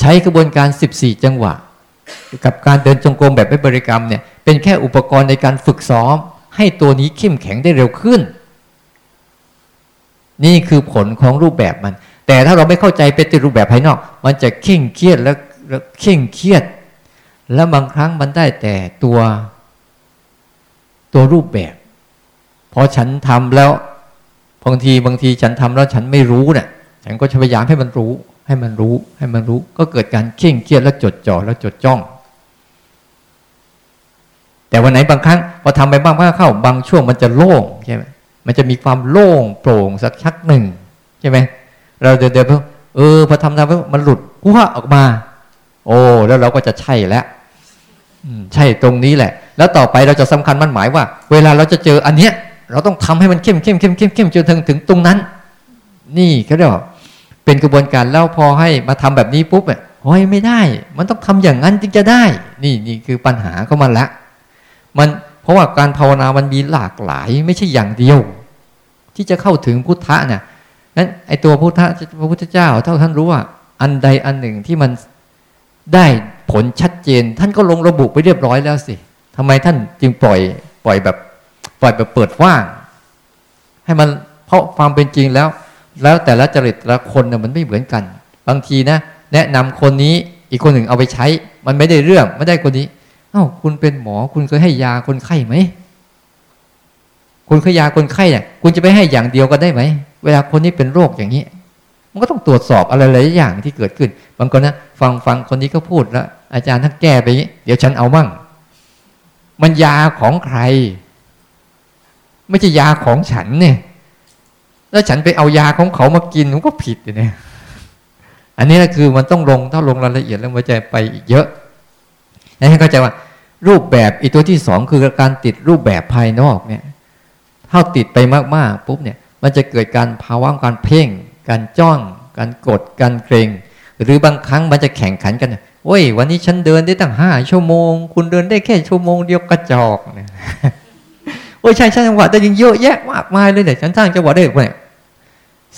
ใช้กระบวนการ 14 จังหวะ กับการเดินจงกรมแบบไม่บริกรรมเนี่ย เป็นแค่อุปกรณ์ในการฝึกซ้อม ให้ตัวนี้เข้มแข็งได้เร็วขึ้น นี่คือผลของรูปแบบมัน แต่ถ้าเราไม่เข้าใจเป็นติดรูปแบบภายนอก มันจะเข่งเครียดและเข่งเครียด แล้วบางครั้งมันได้แต่ตัว ตัวรูปแบบพอฉันทำแล้วบางทีบางทีฉันทำแล้วฉันไม่รู้เนะี่ยฉันก็พยายามให้มันรู้ ให้มันรู้ให้มันรู้ ก็เกิดการเข่งเครียดแล้วจดจ่อแล้วจดจ้อง แต่วันไหนบางครั้งพอทำไปบ้างๆเข้าบางช่วงมันจะโล่งใช่ไหมมันจะมีความโล่งโปร่งสักชักหนึ่งใช่ไหมเราเดินเดินเพิ่เออพอทำทำไปมันหลุดหัวออกมา โอ้แล้วเราก็จะใช่แล้วใช่ตรงนี้แหละ แล้วต่อไปเราจะสำคัญมันหมายว่า เวลาเราจะเจออันเนี้ย เราต้องทำให้มันเข้มเข้มเข้มเข้มเข้มจนถึงถึงตรงนั้น นี่เขาเรียกว่าเป็นกระบวนการแล้วพอให้มาทำแบบนี้ปุ๊บเนี่ยโอ้ยไม่ได้ มันต้องทำอย่างนั้นจึงจะได้ นี่นี่คือปัญหาเข้ามาละ มันเพราะว่าการภาวนามันมีหลากหลาย ไม่ใช่อย่างเดียว ที่จะเข้าถึงพุทธะเนี่ยนั้นไอตัวพุทธะพระพุทธเจ้าเท่าท่านรู้ว่า อันใดอันหนึ่งที่มันได้ผลชัดเจน ท่านก็ลงระบุไปเรียบร้อยแล้วสิทำไมท่านจึงปล่อยปล่อยแบบ ปล่อยแบบเปิดว่าง ให้มันเพราะความเป็นจริงแล้ว แล้วแต่ละจริตละคนเนี่ยมันไม่เหมือนกัน บางทีนะ แนะนำคนนี้อีกคนหนึ่งเอาไปใช้ มันไม่ได้เรื่องไม่ได้คนนี้ เอ้าคุณเป็นหมอคุณเคยให้ยาคนไข้ไหมคุณขยาคนไข้เนี่ยคุณจะไปให้อย่างเดียวกันได้ไหมเวลาคนนี้เป็นโรคอย่างนี้ มันก็ต้องตรวจสอบอะไรหลายอย่างที่เกิดขึ้น บางคนนะฟังฟังคนนี้ก็พูดแล้ว อาจารย์ท่านแก้ไปอย่างนี้เดี๋ยวฉันเอามั่ง มันยาของใคร ไม่ใช่ยาของฉันเนี่ยแล้วฉันไปเอายาของเขามากินมันก็ผิดเนี่ยอันนี้นะคือมันต้องลงถ้าลงรายละเอียดแล้วมันจะไปอีกเยอะ ให้เข้าใจว่า รูปแบบอีกตัวที่สองคือการติดรูปแบบภายนอกเนี่ยถ้าติดไปมากๆปุ๊บเนี่ยมันจะเกิดการภาวะการเพ่ง การจ้อง การกด การเกรง หรือบางครั้งมันจะแข่งขันกันโอ้ย วันนี้ฉันเดินได้ตั้งห้าชั่วโมง คุณเดินได้แค่ชั่วโมงเดียวกระจอกเนี่ยโอ้ยใช่ใช่จังหวะได้ยิงเยอะแยะมากมายเลยเนี่ยฉันสร้างจังหวะได้เนี่ย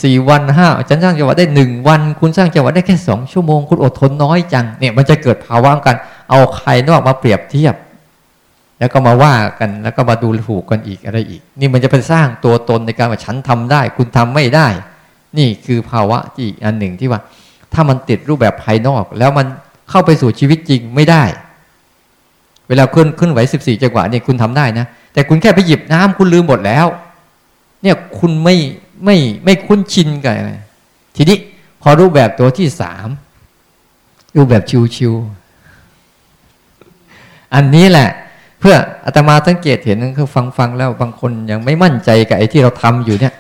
สี่วันห้าฉันสร้างจังหวะได้หนึ่งวัน คุณสร้างจังหวะได้แค่สองชั่วโมง คุณอดทนน้อยจังเนี่ยมันจะเกิดภาวะกัน เอาใครนอกมาเปรียบเทียบ แล้วก็มาว่ากันแล้วก็มาดูถูกกันอีกอะไรอีก นี่มันจะเป็นสร้างตัวตนในการว่าฉันทำได้ คุณทำไม่ได้ นี่คือภาวะที่อันหนึ่งที่ว่า ถ้ามันติดรูปแบบภายนอก แล้วมันเข้าไปสู่ชีวิตจริงไม่ได้ เวลาขึ้นขึ้นไหวสิบสี่จังหวะเนี่ยคุณทำได้นะ แต่คุณแค่ไปหยิบน้ำคุณลืมหมดแล้ว เนี่ยคุณไม่ไม่ไม่คุ้นชินกันทีนี้พอรูปแบบตัวที่สามรูปแบบชิวๆ อันนี้แหละ เพื่ออาตมาสังเกตเห็นนั่นคือฟังฟังแล้วบางคนยังไม่มั่นใจกับไอ้ที่เราทำอยู่เนี่ย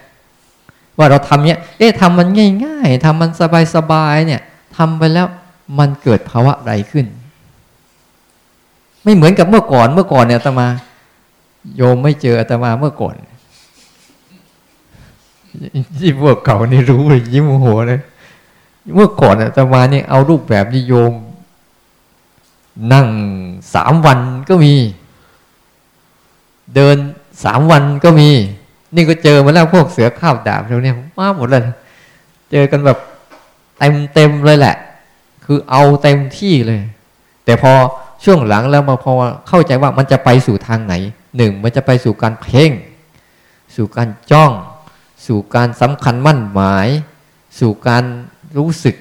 ว่าเราทำเนี้ยเอ๊ะทำมันง่าย ๆทำมันสบายๆเนี่ยทำไปแล้วมันเกิดภาวะใดขึ้น ไม่เหมือนกับเมื่อก่อนเมื่อก่อนเนี่ยอาตมา โยมไม่เจออาตมาเมื่อก่อนที่พวกเก่านี่รู้เลยยิ้มหัวเลยเมื่อก่อนอาตมาเนี่ยเอารูปแบบนิยม นั่งสามวันก็มี เดินสามวันก็มี นี่ก็เจอมาแล้วพวกเสือข้าวดาบเราเนี่ยมาหมดเลย เจอกันแบบเต็มเต็มเลยแหละ คือเอาเต็มที่เลย แต่พอช่วงหลังแล้วมาพอเข้าใจว่ามันจะไปสู่ทางไหนหนึ่งมันจะไปสู่การเพ่ง สู่การจ้อง สู่การสำคัญมั่นหมาย สู่การรู้สึก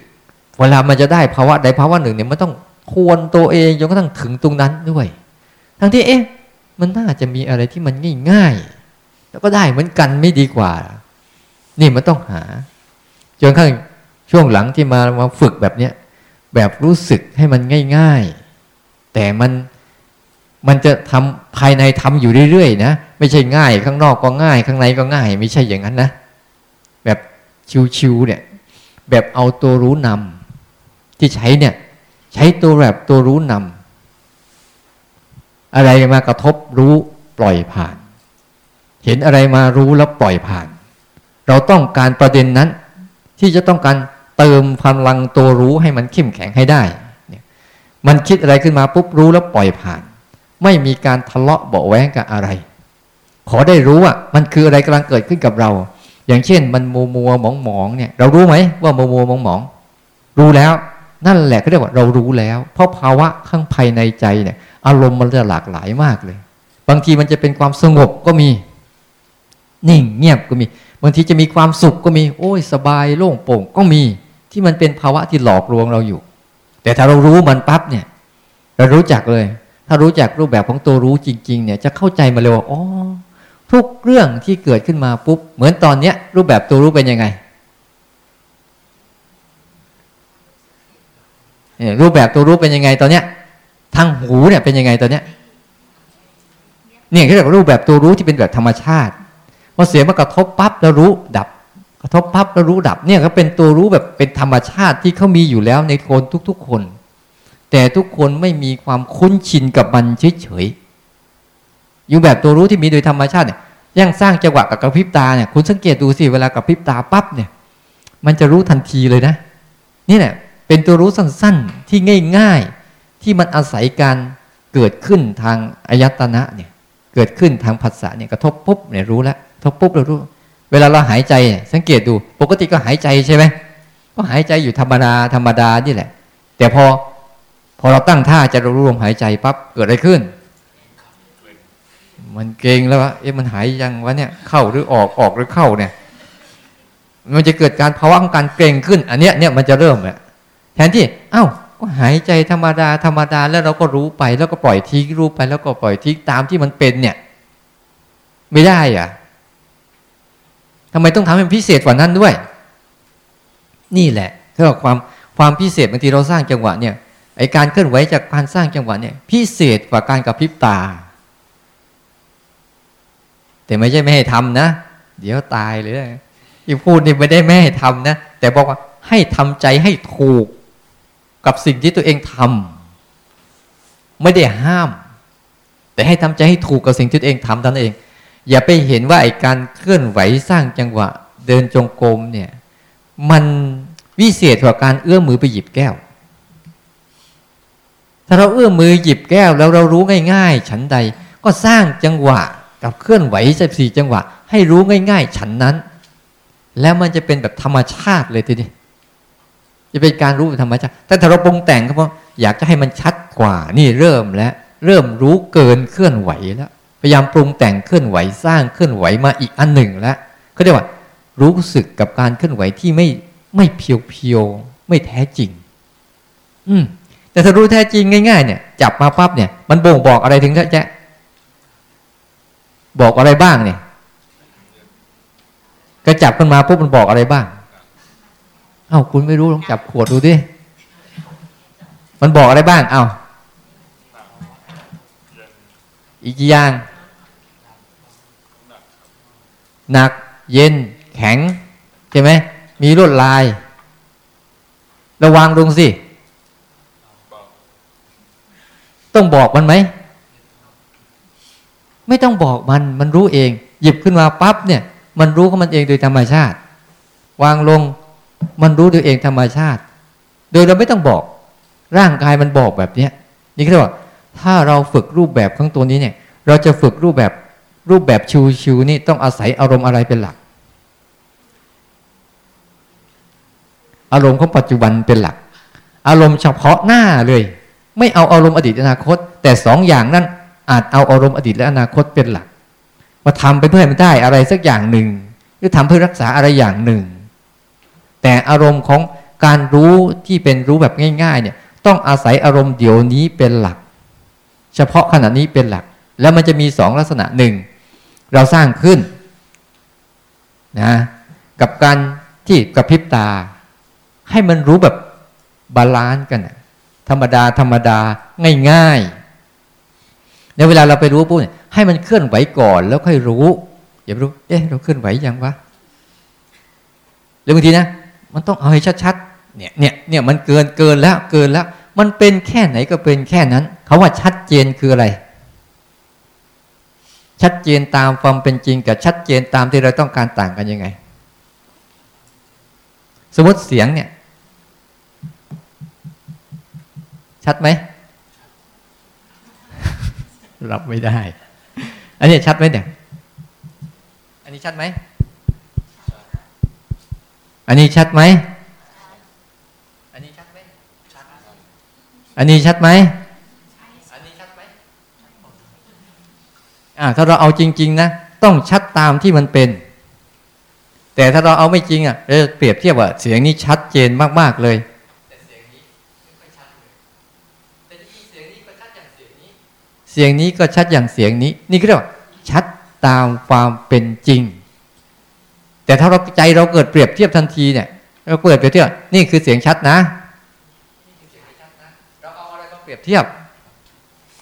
เวลามันจะได้ภาวะใดภาวะหนึ่งเนี่ยมันต้อง ควรตัวเองจนกระทั่งถึงตรงนั้นด้วย ทั้งที่เอ๊ะมันน่าจะมีอะไรที่มันง่ายๆแล้วก็ได้เหมือนกันไม่ดีกว่า นี่มันต้องหาจนกระทั่งช่วงหลังที่มามาฝึกแบบเนี้ยแบบรู้สึกให้มันง่าย ๆ แต่มันมันจะทำภายในทำอยู่เรื่อยๆนะไม่ใช่ง่ายข้างนอกก็ง่าย ข้างในก็ง่าย ไม่ใช่อย่างนั้นนะ แบบชิวๆเนี่ย แบบเอาตัวรู้นำที่ใช้เนี่ย ใช้ตัวแบบตัวรู้นำอะไรมากระทบรู้ปล่อยผ่าน เห็นอะไรมารู้แล้วปล่อยผ่าน เราต้องการประเด็นนั้น ที่จะต้องการเติมพลังตัวรู้ให้มันเข้มแข็งให้ได้เนี่ยมันคิดอะไรขึ้นมาปุ๊บรู้แล้วปล่อยผ่าน ไม่มีการทะเลาะเบาแว้งกับอะไร ขอได้รู้ว่ามันคืออะไรกำลังเกิดขึ้นกับเรา อย่างเช่น มันมัวมัวหมองหมองเนี่ย เรารู้ไหมว่ามัวมัวหมองหมองรู้แล้ว นั่นแหละเขาเรียกว่าเรารู้แล้ว เพราะภาวะข้างภายในใจเนี่ย อารมณ์มันจะหลากหลายมากเลย บางทีมันจะเป็นความสงบก็มี นิ่งเงียบก็มี บางทีจะมีความสุขก็มี โอ้ยสบายโล่งโปร่งก็มี ที่มันเป็นภาวะที่หลอกลวงเราอยู่ แต่ถ้าเรารู้มันปั๊บเนี่ย เรารู้จักเลย ถ้ารู้จักรูปแบบของตัวรู้จริง ๆ เนี่ยจะเข้าใจมาเลยว่าอ๋อทุกเรื่องที่เกิดขึ้นมาปุ๊บเหมือนตอนเนี้ยรูปแบบตัวรู้เป็นยังไงเนี่ย รูปแบบตัวรู้เป็นยังไงตอนเนี้ยทางหูเนี่ยเป็นยังไงตอนเนี้ยเนี่ยเขาเรียกรูปแบบตัวรู้ที่เป็นแบบธรรมชาติพอเสียงมากระทบปั๊บแล้วรู้ดับ กระทบพับแล้วรู้ดับ เนี่ยก็เป็นตัวรู้แบบเป็นธรรมชาติที่เขามีอยู่แล้วในคนทุกๆคน แต่ทุกคนไม่มีความคุ้นชินกับมันเฉยๆอยู่แบบตัวรู้ที่มีโดยธรรมชาติเนี่ยยังสร้างจังหวะกับกระพริบตาเนี่ยคุณสังเกตดูสิเวลากระพริบตาปั๊บเนี่ย มันจะรู้ทันทีเลยนะนี่แหละ เป็นตัวรู้สั้นๆ ที่ง่ายๆ ที่มันอาศัยการเกิดขึ้นทางอายตนะเนี่ย เกิดขึ้นทางภาษาเนี่ยกระทบปุ๊บเนี่ยรู้แล้วทบปุ๊บเรารู้ เวลาเราหายใจสังเกตดู ปกติก็หายใจใช่ไหมก็หายใจอยู่ธรรมดาธรรมดานี่แหละ แต่พอพอเราตั้งท่าจะรู้ลมหายใจปั๊บเกิดอะไรขึ้น มันเก่งแล้ววะเอ๊ะมันหายยังวะเนี่ยเข้าหรือออกออกหรือเข้าเนี่ย มันจะเกิดการภาวะของการเกรงขึ้น อันเนี้ยเนี่ยมันจะเริ่มแหละ แทนที่เอ้าก็หายใจธรรมดาธรรมดาแล้วเราก็รู้ไป แล้วก็ปล่อยทิ้งรู้ไป แล้วก็ปล่อยทิ้งตามที่มันเป็นเนี่ย ไม่ได้อะทำไมต้องทำให้พิเศษกว่านั้นด้วย นี่แหละคือความความพิเศษบางทีเราสร้างจังหวะเนี่ยไอการเคลื่อนไหวจากการสร้างจังหวะเนี่ย พิเศษกว่าการกระพริบตา แต่ไม่ใช่ไม่ให้ทำนะ เดี๋ยวตายเลยที่พูดนี่ไม่ได้ไม่ให้ทำนะแต่บอกว่าให้ทำใจให้ถูก กับสิ่งที่ตัวเองทำไม่ได้ห้าม แต่ให้ทำใจให้ถูกกับสิ่งที่ตัวเองทำนั่นเอง อย่าไปเห็นว่าไอ้การเคลื่อนไหวสร้างจังหวะ เดินจงกรมเนี่ย มันวิเศษกว่าการเอื้อมมือไปหยิบแก้ว ถ้าเราเอื้อมมือหยิบแก้วแล้วเรารู้ง่าย ๆ ฉันใดก็สร้างจังหวะกับเคลื่อนไหวสิบสี่จังหวะ ให้รู้ง่าย ๆ ฉันนั้น แล้วมันจะเป็นแบบธรรมชาติเลยทีนี้ จะเป็นการรู้ธรรมชาติแต่ถ้าเราปรุงแต่งก็เพราะอยากจะให้มันชัดกว่า นี่เริ่มแล้ว เริ่มรู้เกินเคลื่อนไหวแล้ว พยายามปรุงแต่งเคลื่อนไหวสร้างเคลื่อนไหวมาอีกอันหนึ่งแล้วเขาเรียกว่า รู้สึกกับการเคลื่อนไหวที่ไม่ไม่เพียวเพียวไม่แท้จริง อืม แต่ถ้ารู้แท้จริงง่าย ๆ เนี่ย จับมาปั๊บเนี่ย มันบ่งบอกอะไรถึงแจ๊บอกอะไรบ้างเนี่ยก็จับขึ้นมาปุ๊บมันบอกอะไรบ้าง เอ้าคุณไม่รู้ลองจับขวดดูดิ มันบอกอะไรบ้าง เอ้า อีกอย่าง หนัก เย็น แข็ง ใช่ไหม มีลวดลาย ระวังลงสิ ต้องบอกมันไหม ไม่ต้องบอกมัน มันรู้เอง หยิบขึ้นมาปั๊บเนี่ย มันรู้ของมันเองโดยธรรมชาติ วางลง มันรู้ตัวเองธรรมชาติ โดยเราไม่ต้องบอก ร่างกายมันบอกแบบเนี้ยนี่คือว่าถ้าเราฝึกรูปแบบของตัวนี้เนี่ย เราจะฝึกรูปแบบรูปแบบชิวๆนี่ต้องอาศัยอารมณ์อะไรเป็นหลัก อารมณ์ของปัจจุบันเป็นหลัก อารมณ์เฉพาะหน้าเลย ไม่เอาอารมณ์อดีตอนาคต แต่สองอย่างนั้นอาจเอาอารมณ์อดีตและอนาคตเป็นหลักว่าทำไปเพื่อให้มันได้อะไรสักอย่างหนึ่ง หรือทำเพื่อรักษาอะไรอย่างหนึ่ง แต่อารมณ์ของการรู้ที่เป็นรู้แบบง่าย ๆ เนี่ย ต้องอาศัยอารมณ์เดี๋ยวนี้เป็นหลัก เฉพาะขณะนี้เป็นหลัก แล้วมันจะมีสองลักษณะหนึ่งเราสร้างขึ้นนะกับการที่กระพริบตา ให้มันรู้แบบ balance กันธรรมดาธรรมดาง่ายๆในเวลาเราไปรู้ปุ๊บให้มันเคลื่อนไหวก่อนแล้วค่อยรู้อย่าไปรู้ เอ๊ะเราเคลื่อนไหวยังวะหรือบางทีนะ มันต้องเอาให้ชัดๆเนี่ยเนี่ยเนี่ยมันเกินเกินแล้วเกินแล้ว มันเป็นแค่ไหนก็เป็นแค่นั้นเขาว่าชัดเจนคืออะไร ชัดเจนตามความเป็นจริงกับชัดเจนตามที่เราต้องการต่างกันยังไง สมมติเสียงเนี่ย ชัดไหมรับไม่ได้ อันนี้ชัดไหมเนี่ย อันนี้ชัดไหม อันนี้ชัดไหม อันนี้ชัดไหมอันนี้ชัดไหมอันนี้ชัดไหมอ่าถ้าเราเอาจริง ๆ นะ ต้องชัดตามที่มันเป็น แต่ถ้าเราเอาไม่จริงอะเราเปรียบเทียบว่าเสียงนี้ชัดเจนมากๆเลยเสียงนี้ก็ชัดอย่างเสียงนี้ นี่ก็เรียกว่าชัดตามความเป็นจริง แต่ถ้าเราใจเราเกิดเปรียบเทียบทันทีเนี่ยเราเปิดเปรียบเทียบนี่คือเสียงชัดนะเราเอาอะไรมาเปรียบเทียบ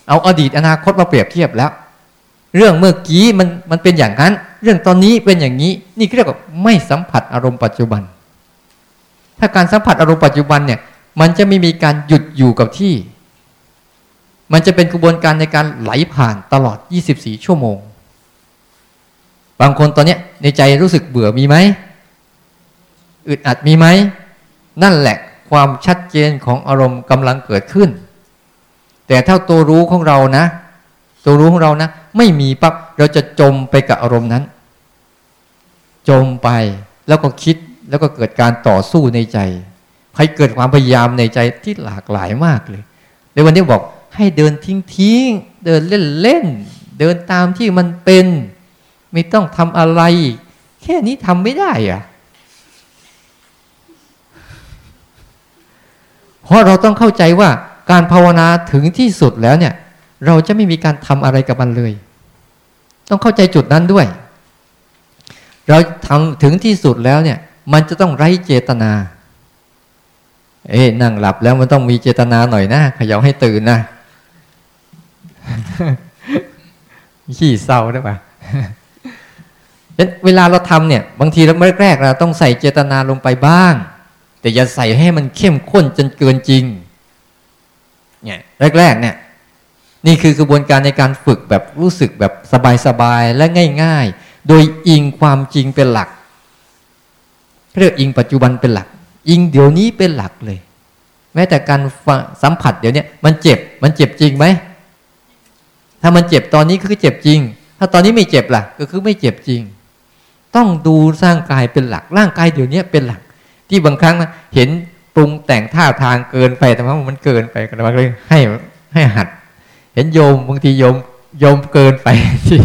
เอาอดีตอนาคตมาเปรียบเทียบแล้ว เรื่องเมื่อกี้มันมันเป็นอย่างนั้น เรื่องตอนนี้เป็นอย่างนี้ นี่เรียกว่าไม่สัมผัสอารมณ์ปัจจุบัน ถ้าการสัมผัสอารมณ์ปัจจุบันเนี่ย มันจะไม่มีการหยุดอยู่กับที่ มันจะเป็นกระบวนการในการไหลผ่านตลอด 24 ชั่วโมง บางคนตอนนี้ในใจรู้สึกเบื่อมีไหมอึดอัดมีไหม นั่นแหละความชัดเจนของอารมณ์กำลังเกิดขึ้น แต่ถ้าตัวรู้ของเรานะ ตัวรู้ของเรานะ ไม่มีปั๊บเราจะจมไปกับอารมณ์นั้น จมไปแล้วก็คิดแล้วก็เกิดการต่อสู้ในใจ ให้เกิดความพยายามในใจที่หลากหลายมากเลยในวันนี้บอกให้เดินทิ้งทิ้งเดินเล่นเล่นเดินตามที่มันเป็น ไม่ต้องทำอะไร แค่นี้ทำไม่ได้อะเพราะเราต้องเข้าใจว่าการภาวนาถึงที่สุดแล้วเนี่ย เราจะไม่มีการทำอะไรกับมันเลย ต้องเข้าใจจุดนั้นด้วย เราทำถึงที่สุดแล้วเนี่ย มันจะต้องไร้เจตนา เอ๊นั่งหลับแล้วมันต้องมีเจตนาหน่อยนะขย่าให้ตื่นนะขี้เศร้าได้ปะ เวลาเราทำเนี่ยบางทีเราแรกๆเราต้องใส่เจตนาลงไปบ้าง แต่อย่าใส่ให้มันเข้มข้นจนเกินจริงเนี่ยแรกๆเนี่ยนี่คือกระบวนการในการฝึกแบบรู้สึกแบบสบายๆและง่าย ๆ โดยอิงความจริงเป็นหลักเรียกอิงปัจจุบันเป็นหลัก อิงเดี๋ยวนี้เป็นหลักเลย แม้แต่การสัมผัสเดี๋ยวนี้มันเจ็บมันเจ็บจริงไหมถ้ามันเจ็บตอนนี้คือเจ็บจริง ถ้าตอนนี้ไม่เจ็บล่ะ ก็คือไม่เจ็บจริง ต้องดูร่างกายเป็นหลัก ร่างกายเดี๋ยวนี้เป็นหลัก ที่บางครั้งนะเห็นปรุงแต่งท่าทางเกินไปแต่ว่ามันเกินไปกันมาเลยให้ให้หัด เห็นโยมบางทีโยมโยมเกินไปที่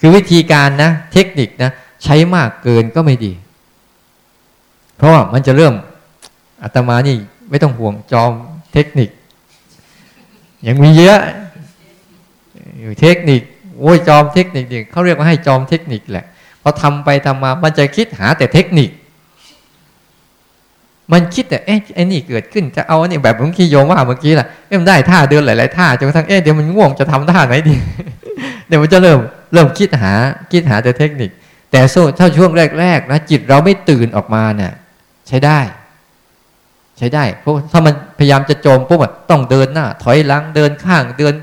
คือวิธีการนะ เทคนิคนะใช้มากเกินก็ไม่ดี เพราะว่ามันจะเริ่มอาตมานี่ไม่ต้องห่วงจอมเทคนิค ยังมีเยอะอยู่เทคนิคโอ้ยจอมเทคนิคเนี่ยเขาเรียกว่าให้จอมเทคนิคแหละ พอทำไปทำมามันจะคิดหาแต่เทคนิค มันคิดแต่เอ๊ะไอ้นี่เกิดขึ้นจะเอาอันนี้แบบเมื่อกี้โยมว่าเมื่อกี้แหละเอ๊ะมันได้ท่าเดินหลาย ๆ ท่าจนกระทั่งเอ๊ะเดี๋ยวมันง่วงจะทำท่าไหนดีเดี๋ยวมันจะเริ่มเริ่มคิดหาคิดหาแต่เทคนิค แต่โซ่ถ้าช่วงแรก ๆ นะ จิตเราไม่ตื่นออกมาเนี่ยใช้ได้ ใช้ได้ เพราะถ้ามันพยายามจะโจมปุ๊บต้องเดินหน้า ถอยหลังเดินข้างเดิน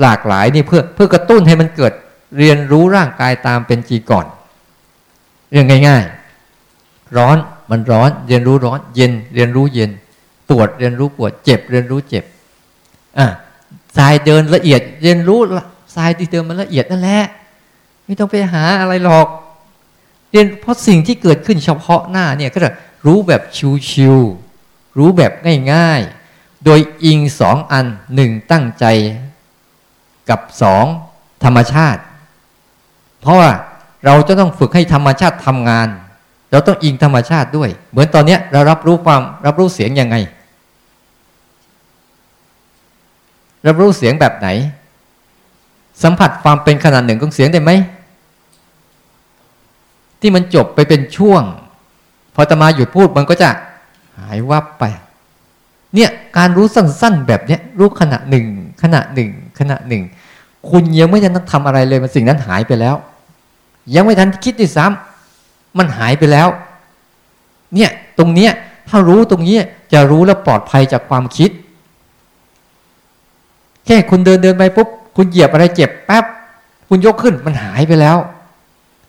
หลากหลายนี่เพื่อเพื่อกระตุ้นให้มันเกิดเรียนรู้ร่างกายตามเป็นจริงก่อน เรื่องง่าย ๆ ร้อนมันร้อน เรียนรู้ร้อน เย็นเรียนรู้เย็น ปวดเรียนรู้ปวด เจ็บ เรียนรู้เจ็บอะทรายเดินละเอียด เรียนรู้ทรายที่เดินมันละเอียดนั่นแหละไม่ต้องไปหาอะไรหรอก เรียนเพราะสิ่งที่เกิดขึ้นเฉพาะหน้าเนี่ยก็จะรู้แบบชิวๆรู้แบบง่ายๆ โดยอิงสองอันหนึ่งตั้งใจกับสองธรรมชาติ เพราะว่า เราจะต้องฝึกให้ธรรมชาติทำงาน เราต้องอิงธรรมชาติด้วย เหมือนตอนนี้เรารับรู้ความรับรู้เสียงยังไง รับรู้เสียงแบบไหน สัมผัสความเป็นขนาดหนึ่งของเสียงได้ไหมที่มันจบไปเป็นช่วง พอตมาหยุดพูดมันก็จะหายวับไป เนี่ยการรู้สั้นๆแบบเนี้ยรู้ขณะหนึ่งขณะหนึ่งขณะหนึ่ง คุณยังไม่ทันทำอะไรเลยมันสิ่งนั้นหายไปแล้ว ยังไม่ทันคิดด้วยซ้ำมันหายไปแล้ว เนี่ยตรงเนี้ยถ้ารู้ตรงนี้จะรู้แล้วปลอดภัยจากความคิด แค่คุณเดินเดินไปปุ๊บ คุณเหยียบอะไรเจ็บแป๊บ คุณยกขึ้นมันหายไปแล้ว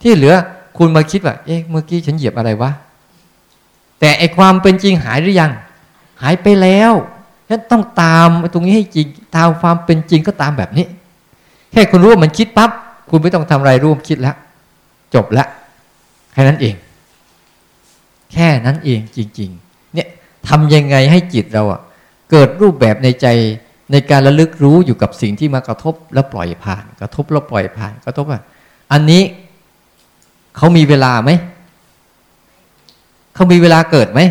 ที่เหลือคุณมาคิดว่า เอ๊ะเมื่อกี้ฉันเหยียบอะไรวะ แต่ไอความเป็นจริงหายหรือยัง หายไปแล้วฉะนั้นต้องตามตรงนี้ให้จริง ตามความเป็นจริงก็ตามแบบนี้ แค่คุณรู้ว่ามันคิดปั๊บ คุณไม่ต้องทำอะไรร่วมคิดแล้ว จบล้วแค่นั้นเอง แค่นั้นเองจริง ๆ เนี่ยทำยังไงให้จิตเราอะเกิดรูปแบบในใจในการระลึกรู้อยู่กับสิ่งที่มากระทบแล้วปล่อยผ่าน กระทบแล้วปล่อยผ่านกระทบอะอันนี้เขามีเวลาไหมเขามีเวลาเกิดไหม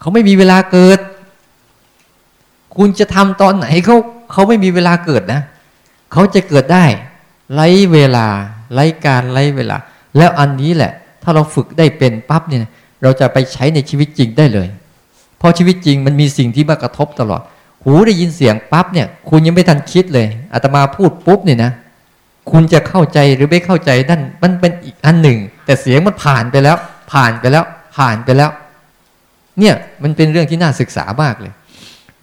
เขาไม่มีเวลาเกิด คุณจะทำตอนไหนเขาเขาไม่มีเวลาเกิดนะเขาจะเกิดได้ ไร้เวลาไร้การไร้เวลา แล้วอันนี้แหละ ถ้าเราฝึกได้เป็นปั๊บเนี่ยเราจะไปใช้ในชีวิตจริงได้เลย เพราะชีวิตจริงมันมีสิ่งที่มากระทบตลอด หูได้ยินเสียงปั๊บเนี่ย คุณยังไม่ทันคิดเลยอาตมาพูดปุ๊บเนี่ยนะ คุณจะเข้าใจหรือไม่เข้าใจนั่นมันเป็นอีกอันหนึ่ง แต่เสียงมันผ่านไปแล้ว ผ่านไปแล้ว ผ่านไปแล้ว เนี่ยมันเป็นเรื่องที่น่าศึกษามากเลย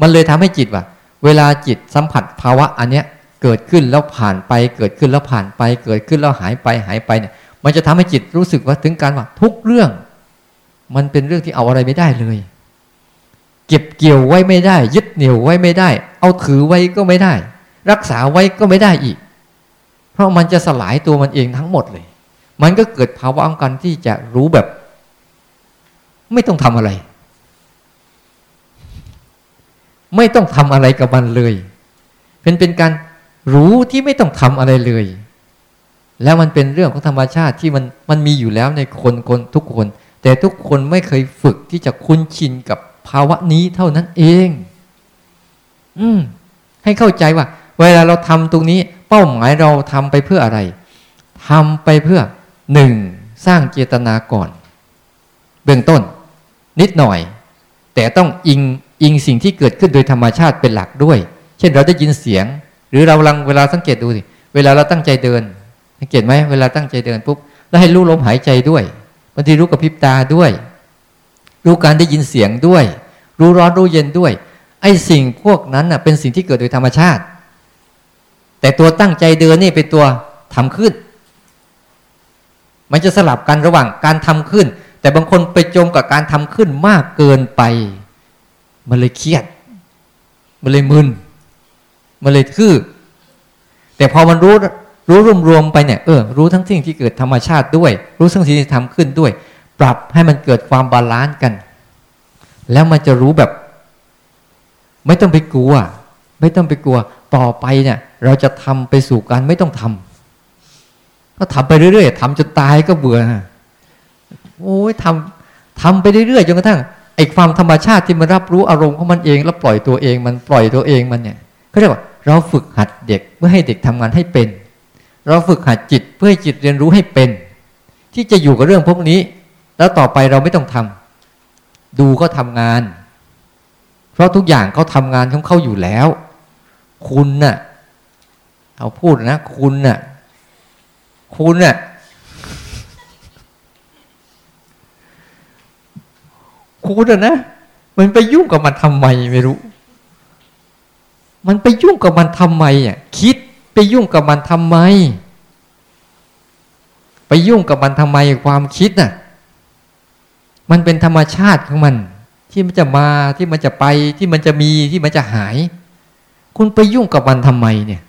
มันเลยทำให้จิตว่า เวลาจิตสัมผัสภาวะอันเนี้ย เกิดขึ้นแล้วผ่านไป เกิดขึ้นแล้วผ่านไป เกิดขึ้นแล้วหายไปหายไปเนี่ย มันจะทำให้จิตรู้สึกว่าถึงการว่าทุกเรื่อง มันเป็นเรื่องที่เอาอะไรไม่ได้เลย เก็บเกี่ยวไว้ไม่ได้ ยึดเหนี่ยวไว้ไม่ได้ เอาถือไว้ก็ไม่ได้ รักษาไว้ก็ไม่ได้อีก เพราะมันจะสลายตัวมันเองทั้งหมดเลย มันก็เกิดภาวะของการที่จะรู้แบบ ไม่ต้องทำอะไร ไม่ต้องทำอะไรกับมันเลยเป็นเป็นการ รู้ที่ไม่ต้องทำอะไรเลย แล้วมันเป็นเรื่องของธรรมชาติที่มันมันมีอยู่แล้วในคนคนทุกคน แต่ทุกคนไม่เคยฝึกที่จะคุ้นชินกับภาวะนี้เท่านั้นเอง อืม ให้เข้าใจว่า เวลาเราทำตรงนี้ เป้าหมายเราทำไปเพื่ออะไรทำไปเพื่อหนึ่งสร้างเจตนาก่อน เบื้องต้น นิดหน่อย แต่ต้องอิงอิงสิ่งที่เกิดขึ้นโดยธรรมชาติเป็นหลักด้วย เช่นเราได้ยินเสียง หรือเราลังเวลาสังเกตดูสิเวลาเราตั้งใจเดิน สังเกตไหมเวลาตั้งใจเดินปุ๊บแล้วให้รู้ลมหายใจด้วยบางทีรู้กับพริบตาด้วย รู้การได้ยินเสียงด้วย รู้ร้อนรู้เย็นด้วย ไอ้สิ่งพวกนั้นน่ะเป็นสิ่งที่เกิดโดยธรรมชาติ แต่ตัวตั้งใจเดินนี่เป็นตัวทำขึ้น มันจะสลับกันระหว่างการทำขึ้น แต่บางคนไปจมกับการทำขึ้นมากเกินไป มันเลยเครียด มันเลยมึน มันเลยทื่อแต่พอมันรู้รู้รวมๆไปเนี่ยเออรู้ทั้งสิ่งที่เกิดธรรมชาติด้วย รู้ทั้งสิ่งที่ทำขึ้นด้วย ปรับให้มันเกิดความ balance กัน แล้วมันจะรู้แบบ ไม่ต้องไปกลัว ไม่ต้องไปกลัว ต่อไปเนี่ย เราจะทำไปสู่การไม่ต้องทำก็ทำไปเรื่อยๆทำจนตายก็เบื่อโอ้ยทำทำไปเรื่อยๆจนกระทั่งไอ้ความธรรมชาติที่มันรับรู้อารมณ์ของมันเอง แล้วปล่อยตัวเองมันปล่อยตัวเองมันเนี่ยเขาเรียกว่า เราฝึกหัดเด็กเพื่อให้เด็กทำงานให้เป็น เราฝึกหัดจิตเพื่อให้จิตเรียนรู้ให้เป็น ที่จะอยู่กับเรื่องพวกนี้ แล้วต่อไปเราไม่ต้องทำดูก็ทำงาน เพราะทุกอย่างเขาทำงานของเขาอยู่แล้ว คุณน่ะเอาพูดนะ คุณน่ะคุณน่ะคุณอะนะมันไปยุ่งกับมันทำไมไม่รู้ มันไปยุ่งกับมันทำไมอะคิดไปยุ่งกับมันทำไม ไปยุ่งกับมันทำไมความคิดน่ะมันเป็นธรรมชาติของมัน ที่มันจะมาที่มันจะไปที่มันจะมีที่มันจะหาย คุณไปยุ่งกับมันทำไมเนี่ย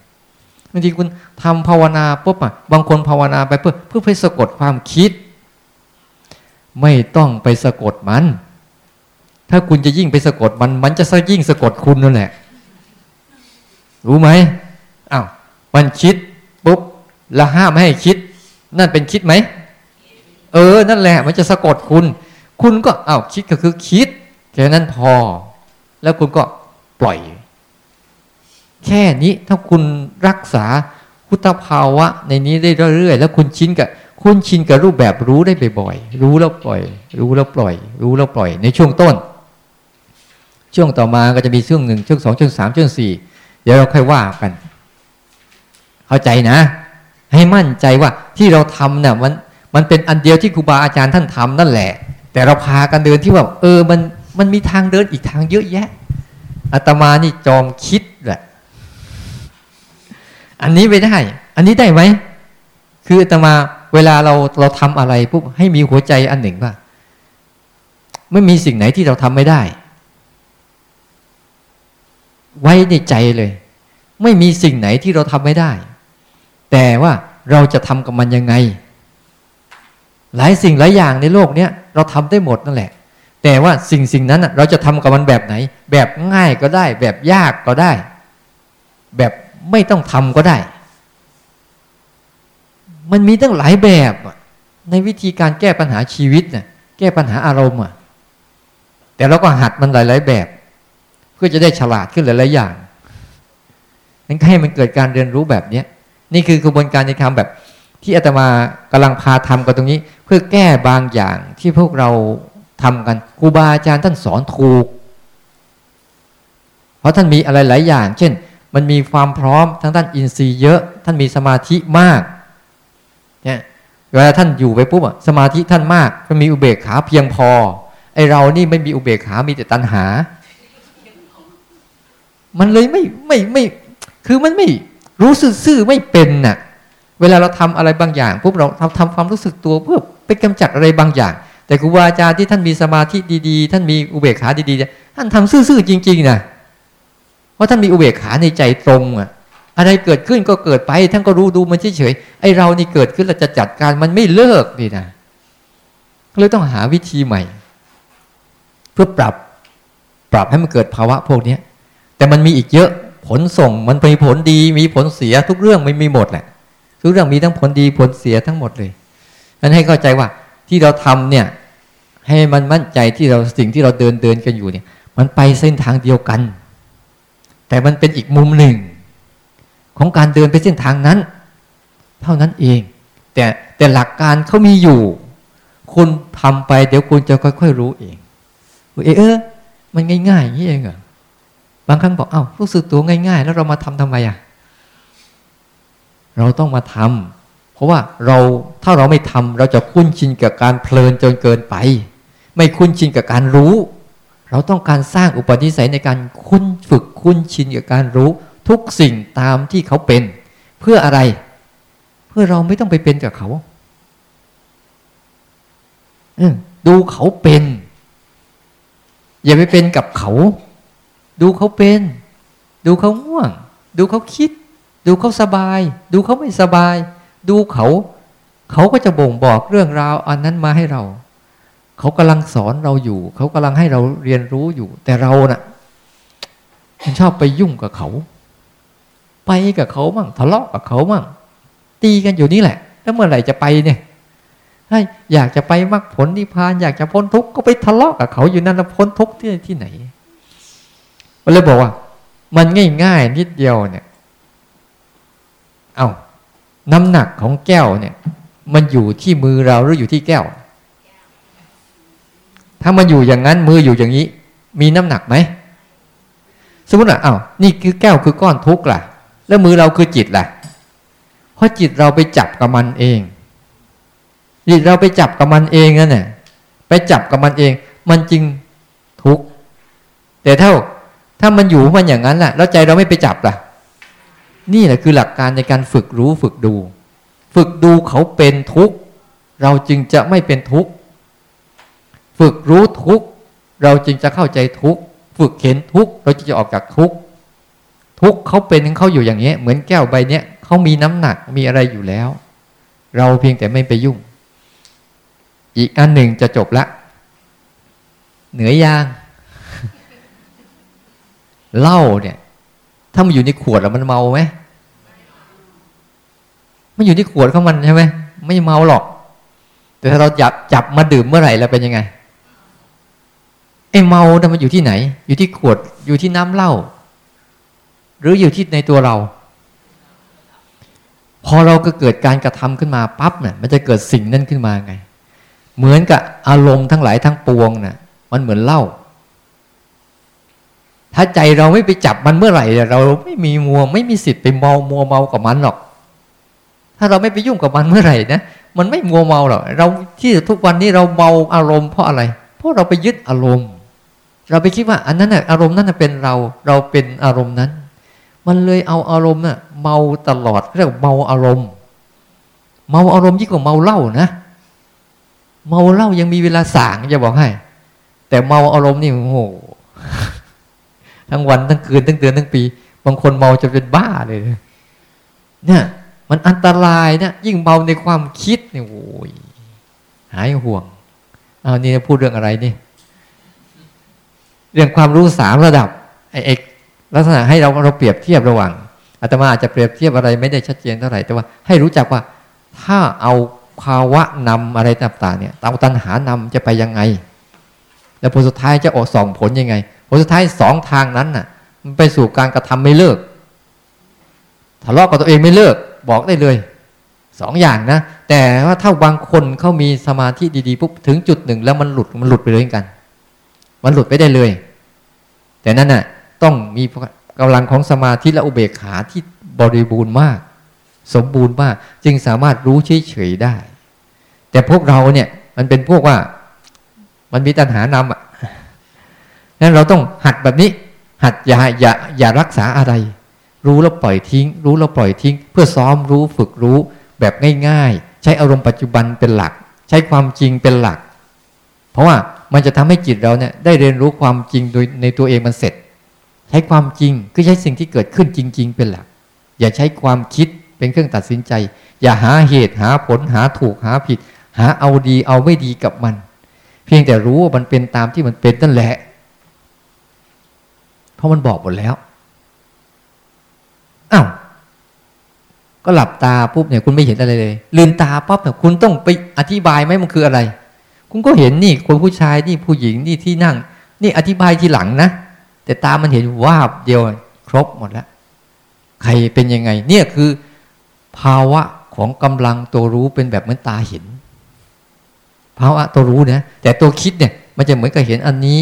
บางทีคุณทำภาวนาปุ๊บอะบางคนภาวนาไปเพื่อเพื่อไปสะกดความคิด ไม่ต้องไปสะกดมัน ถ้าคุณจะยิ่งไปสะกดมัน มันจะยิ่งสะกดคุณนั่นแหละ รู้ไหมอ้าวมันคิดปุ๊บและห้ามไม่ให้คิด นั่นเป็นคิดไหมเออ นั่นแหละ มันจะสะกดคุณ คุณก็อ้าวคิดก็คือคิดแค่นั้นพอ แล้วคุณก็ปล่อย แค่นี้ถ้าคุณรักษาพุทธภาวะ ในนี้ได้เรื่อยๆแล้วคุณชินกับคุณชินกับรูปแบบรู้ได้บ่อยๆรู้แล้วปล่อย รู้แล้วปล่อย รู้แล้วปล่อย ในช่วงต้น ช่วงต่อมาก็จะมีช่วงหนึ่งช่วงสองช่วงสามช่วงสี่ เดี๋ยวเราค่อยว่ากัน เข้าใจนะ ให้มั่นใจว่าที่เราทำเนี่ยมันมันเป็นอันเดียวที่ครูบาอาจารย์ท่านทำนั่นแหละ แต่เราพากันเดินที่ว่า เออมันมันมีทางเดินอีกทางเยอะแยะอาตมานี่จอมคิดแหละอันนี้ไม่ได้ อันนี้ได้ไหมคืออาตมาเวลาเราเราทำอะไรปุ๊บให้มีหัวใจอันหนึ่งว่าไม่มีสิ่งไหนที่เราทำไม่ได้ ไว้ในใจเลย ไม่มีสิ่งไหนที่เราทำไม่ได้ แต่ว่าเราจะทำกับมันยังไง หลายสิ่งหลายอย่างในโลกเนี้ยเราทำได้หมดนั่นแหละ แต่ว่าสิ่งสิ่งนั้นเราจะทำกับมันแบบไหน แบบง่ายก็ได้ แบบยากก็ได้ แบบไม่ต้องทำก็ได้ มันมีตั้งหลายแบบในวิธีการแก้ปัญหาชีวิตน่ะแก้ปัญหาอารมณ์อะแต่เราก็หัดมันหลาย ๆ แบบ พื่อจะได้ฉลาดขึ้นหลายๆอย่างนั่นให้มันเกิดการเรียนรู้แบบเนี้ยนี่คือกระบวนการในทำแบบ ที่อาตมากำลังพาทำกันตรงนี้ เพื่อแก้บางอย่างที่พวกเราทำกันครูบาอาจารย์ท่านสอนถูก เพราะท่านมีอะไรหลายอย่าง เช่น มันมีความพร้อมทั้งด้านอินทรีย์เยอะ ท่านมีสมาธิมากเนี่ยเวลาท่านอยู่ไปปุ๊บอะสมาธิท่านมากก็มีอุเบกขาเพียงพอไอเรานี่ไม่มีอุเบกขามีแต่ตัณหา มันเลยไม่ไม่ไม่คือมันไม่รู้ซื่อไม่เป็นน่ะ เวลาเราทำอะไรบางอย่างปุ๊บเราทำทำความรู้สึกตัวเพื่อไปกำจัดอะไรบางอย่าง แต่ครูบาอาจารย์ที่ท่านมีสมาธิดีๆ ท่านมีอุเบกขาดีๆท่านทำซื่อๆจริงๆนะเพราะท่านมีอุเบกขาในใจตรงอะอะไรเกิดขึ้นก็เกิดไปท่านก็รู้ดูมันเฉยๆไอเรานี่เกิดขึ้นเราจะจัดการมันไม่เลิกนี่นะเลยต้องหาวิธีใหม่ เพื่อปรับปรับให้มันเกิดภาวะพวกนี้ แต่มันมีอีกเยอะผลส่งมันมีผลดีมีผลเสียทุกเรื่องไม่มีหมดแหละทุกเรื่องมีทั้งผลดีผลเสียทั้งหมดเลยนั้นให้เข้าใจว่าที่เราทำเนี่ย ให้มันมั่นใจที่เราสิ่งที่เราเดินเดินกันอยู่เนี่ย มันไปเส้นทางเดียวกัน แต่มันเป็นอีกมุมหนึ่ง ของการเดินไปเส้นทางนั้น เท่านั้นเอง แต่แต่หลักการเขามีอยู่ คุณทำไปเดี๋ยวคุณจะค่อย ๆ รู้เองเออ มันง่ายๆอย่างนี้เองเหรอ บางครั้งบอกเอา้ารู้สึกตัวง่ายๆ แล้วเรามาทำทำไมอะ เราต้องมาทำเพราะว่าเราถ้าเราไม่ทำเราจะคุ้นชินกับการเพลินจนเกินไป ไม่คุ้นชินกับการรู้ เราต้องการสร้างอุปนิสัยในการคุ้นฝึกคุ้นชินกับการรู้ ทุกสิ่งตามที่เขาเป็น เพื่ออะไร เพื่อเราไม่ต้องไปเป็นกับเขาดูเขาเป็น อย่าไปเป็นกับเขา ดูเขาเป็น ดูเขาง่วง ดูเขาคิด ดูเขาสบาย ดูเขาไม่สบาย ดูเขา เขาก็จะบ่งบอกเรื่องราวอันนั้นมาให้เรา เขากำลังสอนเราอยู่ เขากำลังให้เราเรียนรู้อยู่ แต่เรานะ่ะมันชอบไปยุ่งกับเขา ไปกับเขามั่งทะเลาะกับเขามั่งตีกันอยู่นี่แหละ แล้วเมื่อไหร่จะไปเนี่ยอยากจะไปมรรคผลนิพพาน อยากจะพ้นทุกข์ก็ไปทะเลาะกับเขาอยู่นั่นแล้วพ้นทุกข์ที่ที่ไหน มันเลยบอกว่า มันง่ายๆนิดเดียวเนี่ย เอาน้ำหนักของแก้วเนี่ย มันอยู่ที่มือเราหรืออยู่ที่แก้ว ถ้ามันอยู่อย่างนั้นมืออยู่อย่างนี้ มีน้ำหนักไหมสมมติว่าอา้าวนี่คือแก้วคือก้อนทุกข์ล่ะ แล้วมือเราคือจิตล่ะ เพราะจิตเราไปจับกับมันเอง จิตเราไปจับกับมันเองนั่นแหละไปจับกับมันเอง มันจึงทุกข์แต่เท่า ถ้ามันอยู่มันอย่างนั้นแหละแล้วใจเราไม่ไปจับล่ะ นี่แหละคือหลักการในการฝึกรู้ฝึกดู ฝึกดูเขาเป็นทุกข์ เราจึงจะไม่เป็นทุกข์ ฝึกรู้ทุกข์ เราจึงจะเข้าใจทุกข์ ฝึกเห็นทุกข์ เราจึงจะออกจากทุกข์ ทุกข์เขาเป็นเขาอยู่อย่างนี้เหมือนแก้วใบเนี้ยเขามีน้ำหนักมีอะไรอยู่แล้ว เราเพียงแต่ไม่ไปยุ่ง อีกอันหนึ่งจะจบละ เหนือยาง เหล้าเนี่ย ถ้ามันอยู่ในขวดแล้วมันเมาไหมมันอยู่ที่ขวดของมันใช่ไหมไม่เมาหรอก แต่ถ้าเราจับจับมาดื่มเมื่อไหร่แล้วเป็นยังไงไอ้เมาเนี่ยมันอยู่ที่ไหน อยู่ที่ขวดอยู่ที่น้ำเหล้าหรืออยู่ที่ในตัวเรา พอเราก็เกิดการกระทำขึ้นมาปั๊บเนี่ยมันจะเกิดสิ่งนั้นขึ้นมาไง เหมือนกับอารมณ์ทั้งหลายทั้งปวงเนี่ยมันเหมือนเหล้า ถ้าใจเราไม่ไปจับมันเมื่อไหร่ เราไม่มีมัวไม่มีสิทธิ์ไปเมามัวเมากับมันหรอก ถ้าเราไม่ไปยุ่งกับมันเมื่อไหร่นะมันไม่มัวเมาหรอกเราที่ทุกวันนี้เราเมาอารมณ์เพราะอะไร เพราะเราไปยึดอารมณ์ เราไปคิดว่า อันนั้นนะอารมณ์นั้นเป็นเรา เราเป็นอารมณ์นั้น มันเลยเอาอารมณ์น่ะเมาตลอดเรียกเมาอารมณ์ เมาอารมณ์ยิ่งกว่าเมาเหล้านะ เมาเหล้ายังมีเวลาสางจะบอกให้ แต่เมาอารมณ์นี่โอ้โห ทั้งวันทั้งคืนทั้งเดือนทั้งปี บางคนเมาจะเป็นบ้าเลยเนี่ยมันอันตรายเนี่ยยิ่งเมาในความคิดเนี่ยโอ้ยหายห่วงเอานี่พูดเรื่องอะไรนี่เรื่องความรู้สามระดับไอ้ลักษณะให้เราเราเปรียบเทียบระหว่างอาตมาอาจจะเปรียบเทียบอะไรไม่ได้ชัดเจนเท่าไหร่แต่ว่า ให้รู้จักว่าถ้าเอาภาวะนำอะไรต่างๆเนี่ยเอาตัณหานำจะไปยังไง แล้วผลสุดท้ายจะออกส่องผลยังไง ผลสุดท้ายสองทางนั้นน่ะ มันไปสู่การกระทำไม่เลิกทะเลาะกับตัวเองไม่เลิก บอกได้เลยสองอย่างนะ แต่ว่าถ้าบางคนเขามีสมาธิดีๆปุ๊บถึงจุดหนึ่ง แล้วมันหลุดมันหลุดไปเลยกัน มันหลุดไปได้เลย แต่นั้นน่ะต้องมีกำลังของสมาธิและอุเบกขาที่บริบูรณ์มาก สมบูรณ์มาก จึงสามารถรู้เฉยๆได้ แต่พวกเราเนี่ยมันเป็นพวกว่า มันมีตัณหานำอะ นั้นเราต้องหัดแบบนี้ หัดอย่าอย่าอย่ารักษาอะไร รู้แล้วปล่อยทิ้ง รู้แล้วปล่อยทิ้ง เพื่อซ้อมรู้ฝึกรู้แบบง่าย ๆ ใช้อารมณ์ปัจจุบันเป็นหลัก ใช้ความจริงเป็นหลัก เพราะว่ามันจะทำให้จิตเราเนี่ยได้เรียนรู้ความจริงโดยในตัวเองมันเสร็จ ใช้ความจริงคือใช้สิ่งที่เกิดขึ้นจริง ๆ เป็นหลัก อย่าใช้ความคิดเป็นเครื่องตัดสินใจ อย่าหาเหตุหาผลหาถูกหาผิด หาเอาดีเอาไม่ดีกับมัน เพียงแต่รู้ว่ามันเป็นตามที่มันเป็นนั่นแหละ เพราะมันบอกหมดแล้วอ้าวก็หลับตาปุ๊บเนี่ยคุณไม่เห็นอะไรเลย ลืมตาปั๊บเนี่ยคุณต้องไปอธิบายไหมมันคืออะไร คุณก็เห็นนี่คนผู้ชายนี่ผู้หญิงนี่ที่นั่ง นี่อธิบายทีหลังนะแต่ตามันเห็นวาบเดียวครบหมดแล้ว ใครเป็นยังไง เนี่ยคือ ภาวะของกำลังตัวรู้เป็นแบบเหมือนตาเห็นภาวะตัวรู้นี่ยแต่ตัวคิดเนี่ย มันจะเหมือนกับเห็นอันนี้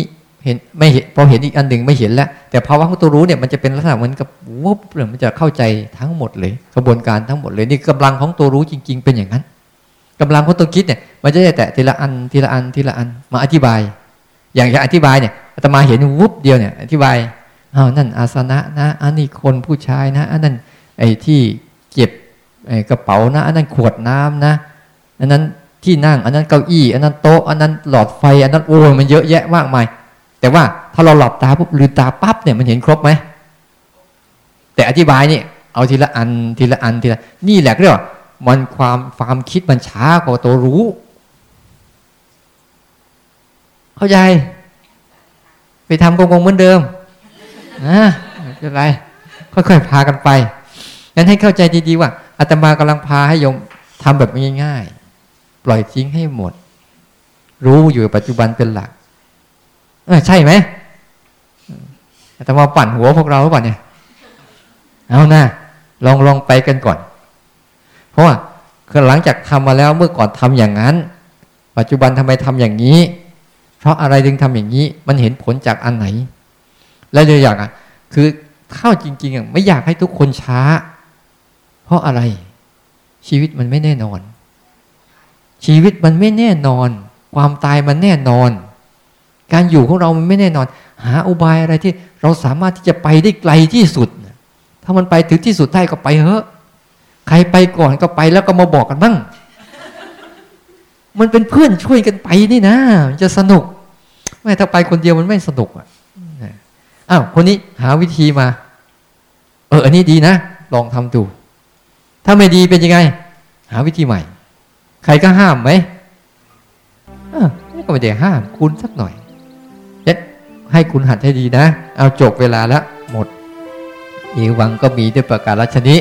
เห็นไม่เห็นพอเห็นอีกอันหนึ่งไม่เห็นแล้ว แต่ภาวะของตัวรู้เนี่ยมันจะเป็นลักษณะเหมือนกับวุบเลยมันจะเข้าใจทั้งหมดเลยกระบวนการทั้งหมดเลยนี่กำลังของตัวรู้จริง ๆ เป็นอย่างนั้นกำลังของตัวคิดเนี่ยมันจะได้แต่ทีละอันทีละอันทีละอันมาอธิบาย อย่างจะอธิบายเนี่ยอาตมาเห็นวุบเดียวเนี่ยอธิบายอ้าวนั่นอาสนะนะ อันนี้คนผู้ชายนะ อันนั้นไอ้ที่เก็บกระเป๋านะ อันนั้นขวดน้ำนะ อันนั้นที่นั่ง อันนั้นเก้าอี้ อันนั้นโต๊ะ อันนั้นหลอดไฟ อันนั้นโอ้ยมันเยอะแยะมากมาย แต่ว่าถ้าเราหลับตาปุ๊บลืมตาปั๊บเนี่ยมันเห็นครบไหมแต่อธิบายนี่เอาทีละอันทีละอันทีละนี่แหละเรียกว่ามันความความคิดมันช้ากว่าตัวรู้ เข้าใจ ไปทำกงๆเหมือนเดิมนะไม่เป็นไรค่อยๆพากันไปงั้นให้เข้าใจดีๆว่าอาตมากำลังพาให้โยมทำแบบง่ายๆ ปล่อยทิ้งให้หมด รู้อยู่ปัจจุบันเป็นหลัก เออใช่ไหมแต่มาปั่นหัวพวกเราหรือเปล่าเนี่ย เอาหน้าลองลองไปกันก่อน เพราะว่าคือหลังจากทำมาแล้วเมื่อก่อนทำอย่างนั้น ปัจจุบันทำไมทำอย่างนี้ เพราะอะไรถึงทำอย่างนี้ มันเห็นผลจากอันไหน แล้วเลยอยากอะ คือเข้าจริงๆอะไม่อยากให้ทุกคนช้า เพราะอะไร ชีวิตมันไม่แน่นอน ชีวิตมันไม่แน่นอน ความตายมันแน่นอน การอยู่ของเรามันไม่แน่นอน หาอุบายอะไรที่เราสามารถที่จะไปได้ไกลที่สุด ถ้ามันไปถึงที่สุดได้ก็ไปเถอะใครไปก่อนก็ไปแล้วก็มาบอกกันบ้าง มันเป็นเพื่อนช่วยกันไปนี่นะมันจะสนุก ไม่ถ้าไปคนเดียวมันไม่สนุกอะอ้าวคนนี้หาวิธีมา เออ อันนี้ดีนะลองทำดูถ้าไม่ดีเป็นยังไง หาวิธีใหม่ ใครก็ห้ามไหมก็ไม่ได้ห้ามคุณสักหน่อย ให้คุณหัดให้ดีนะ เอาจบเวลาแล้วหมดอีวังก็มีด้วยประการชนิด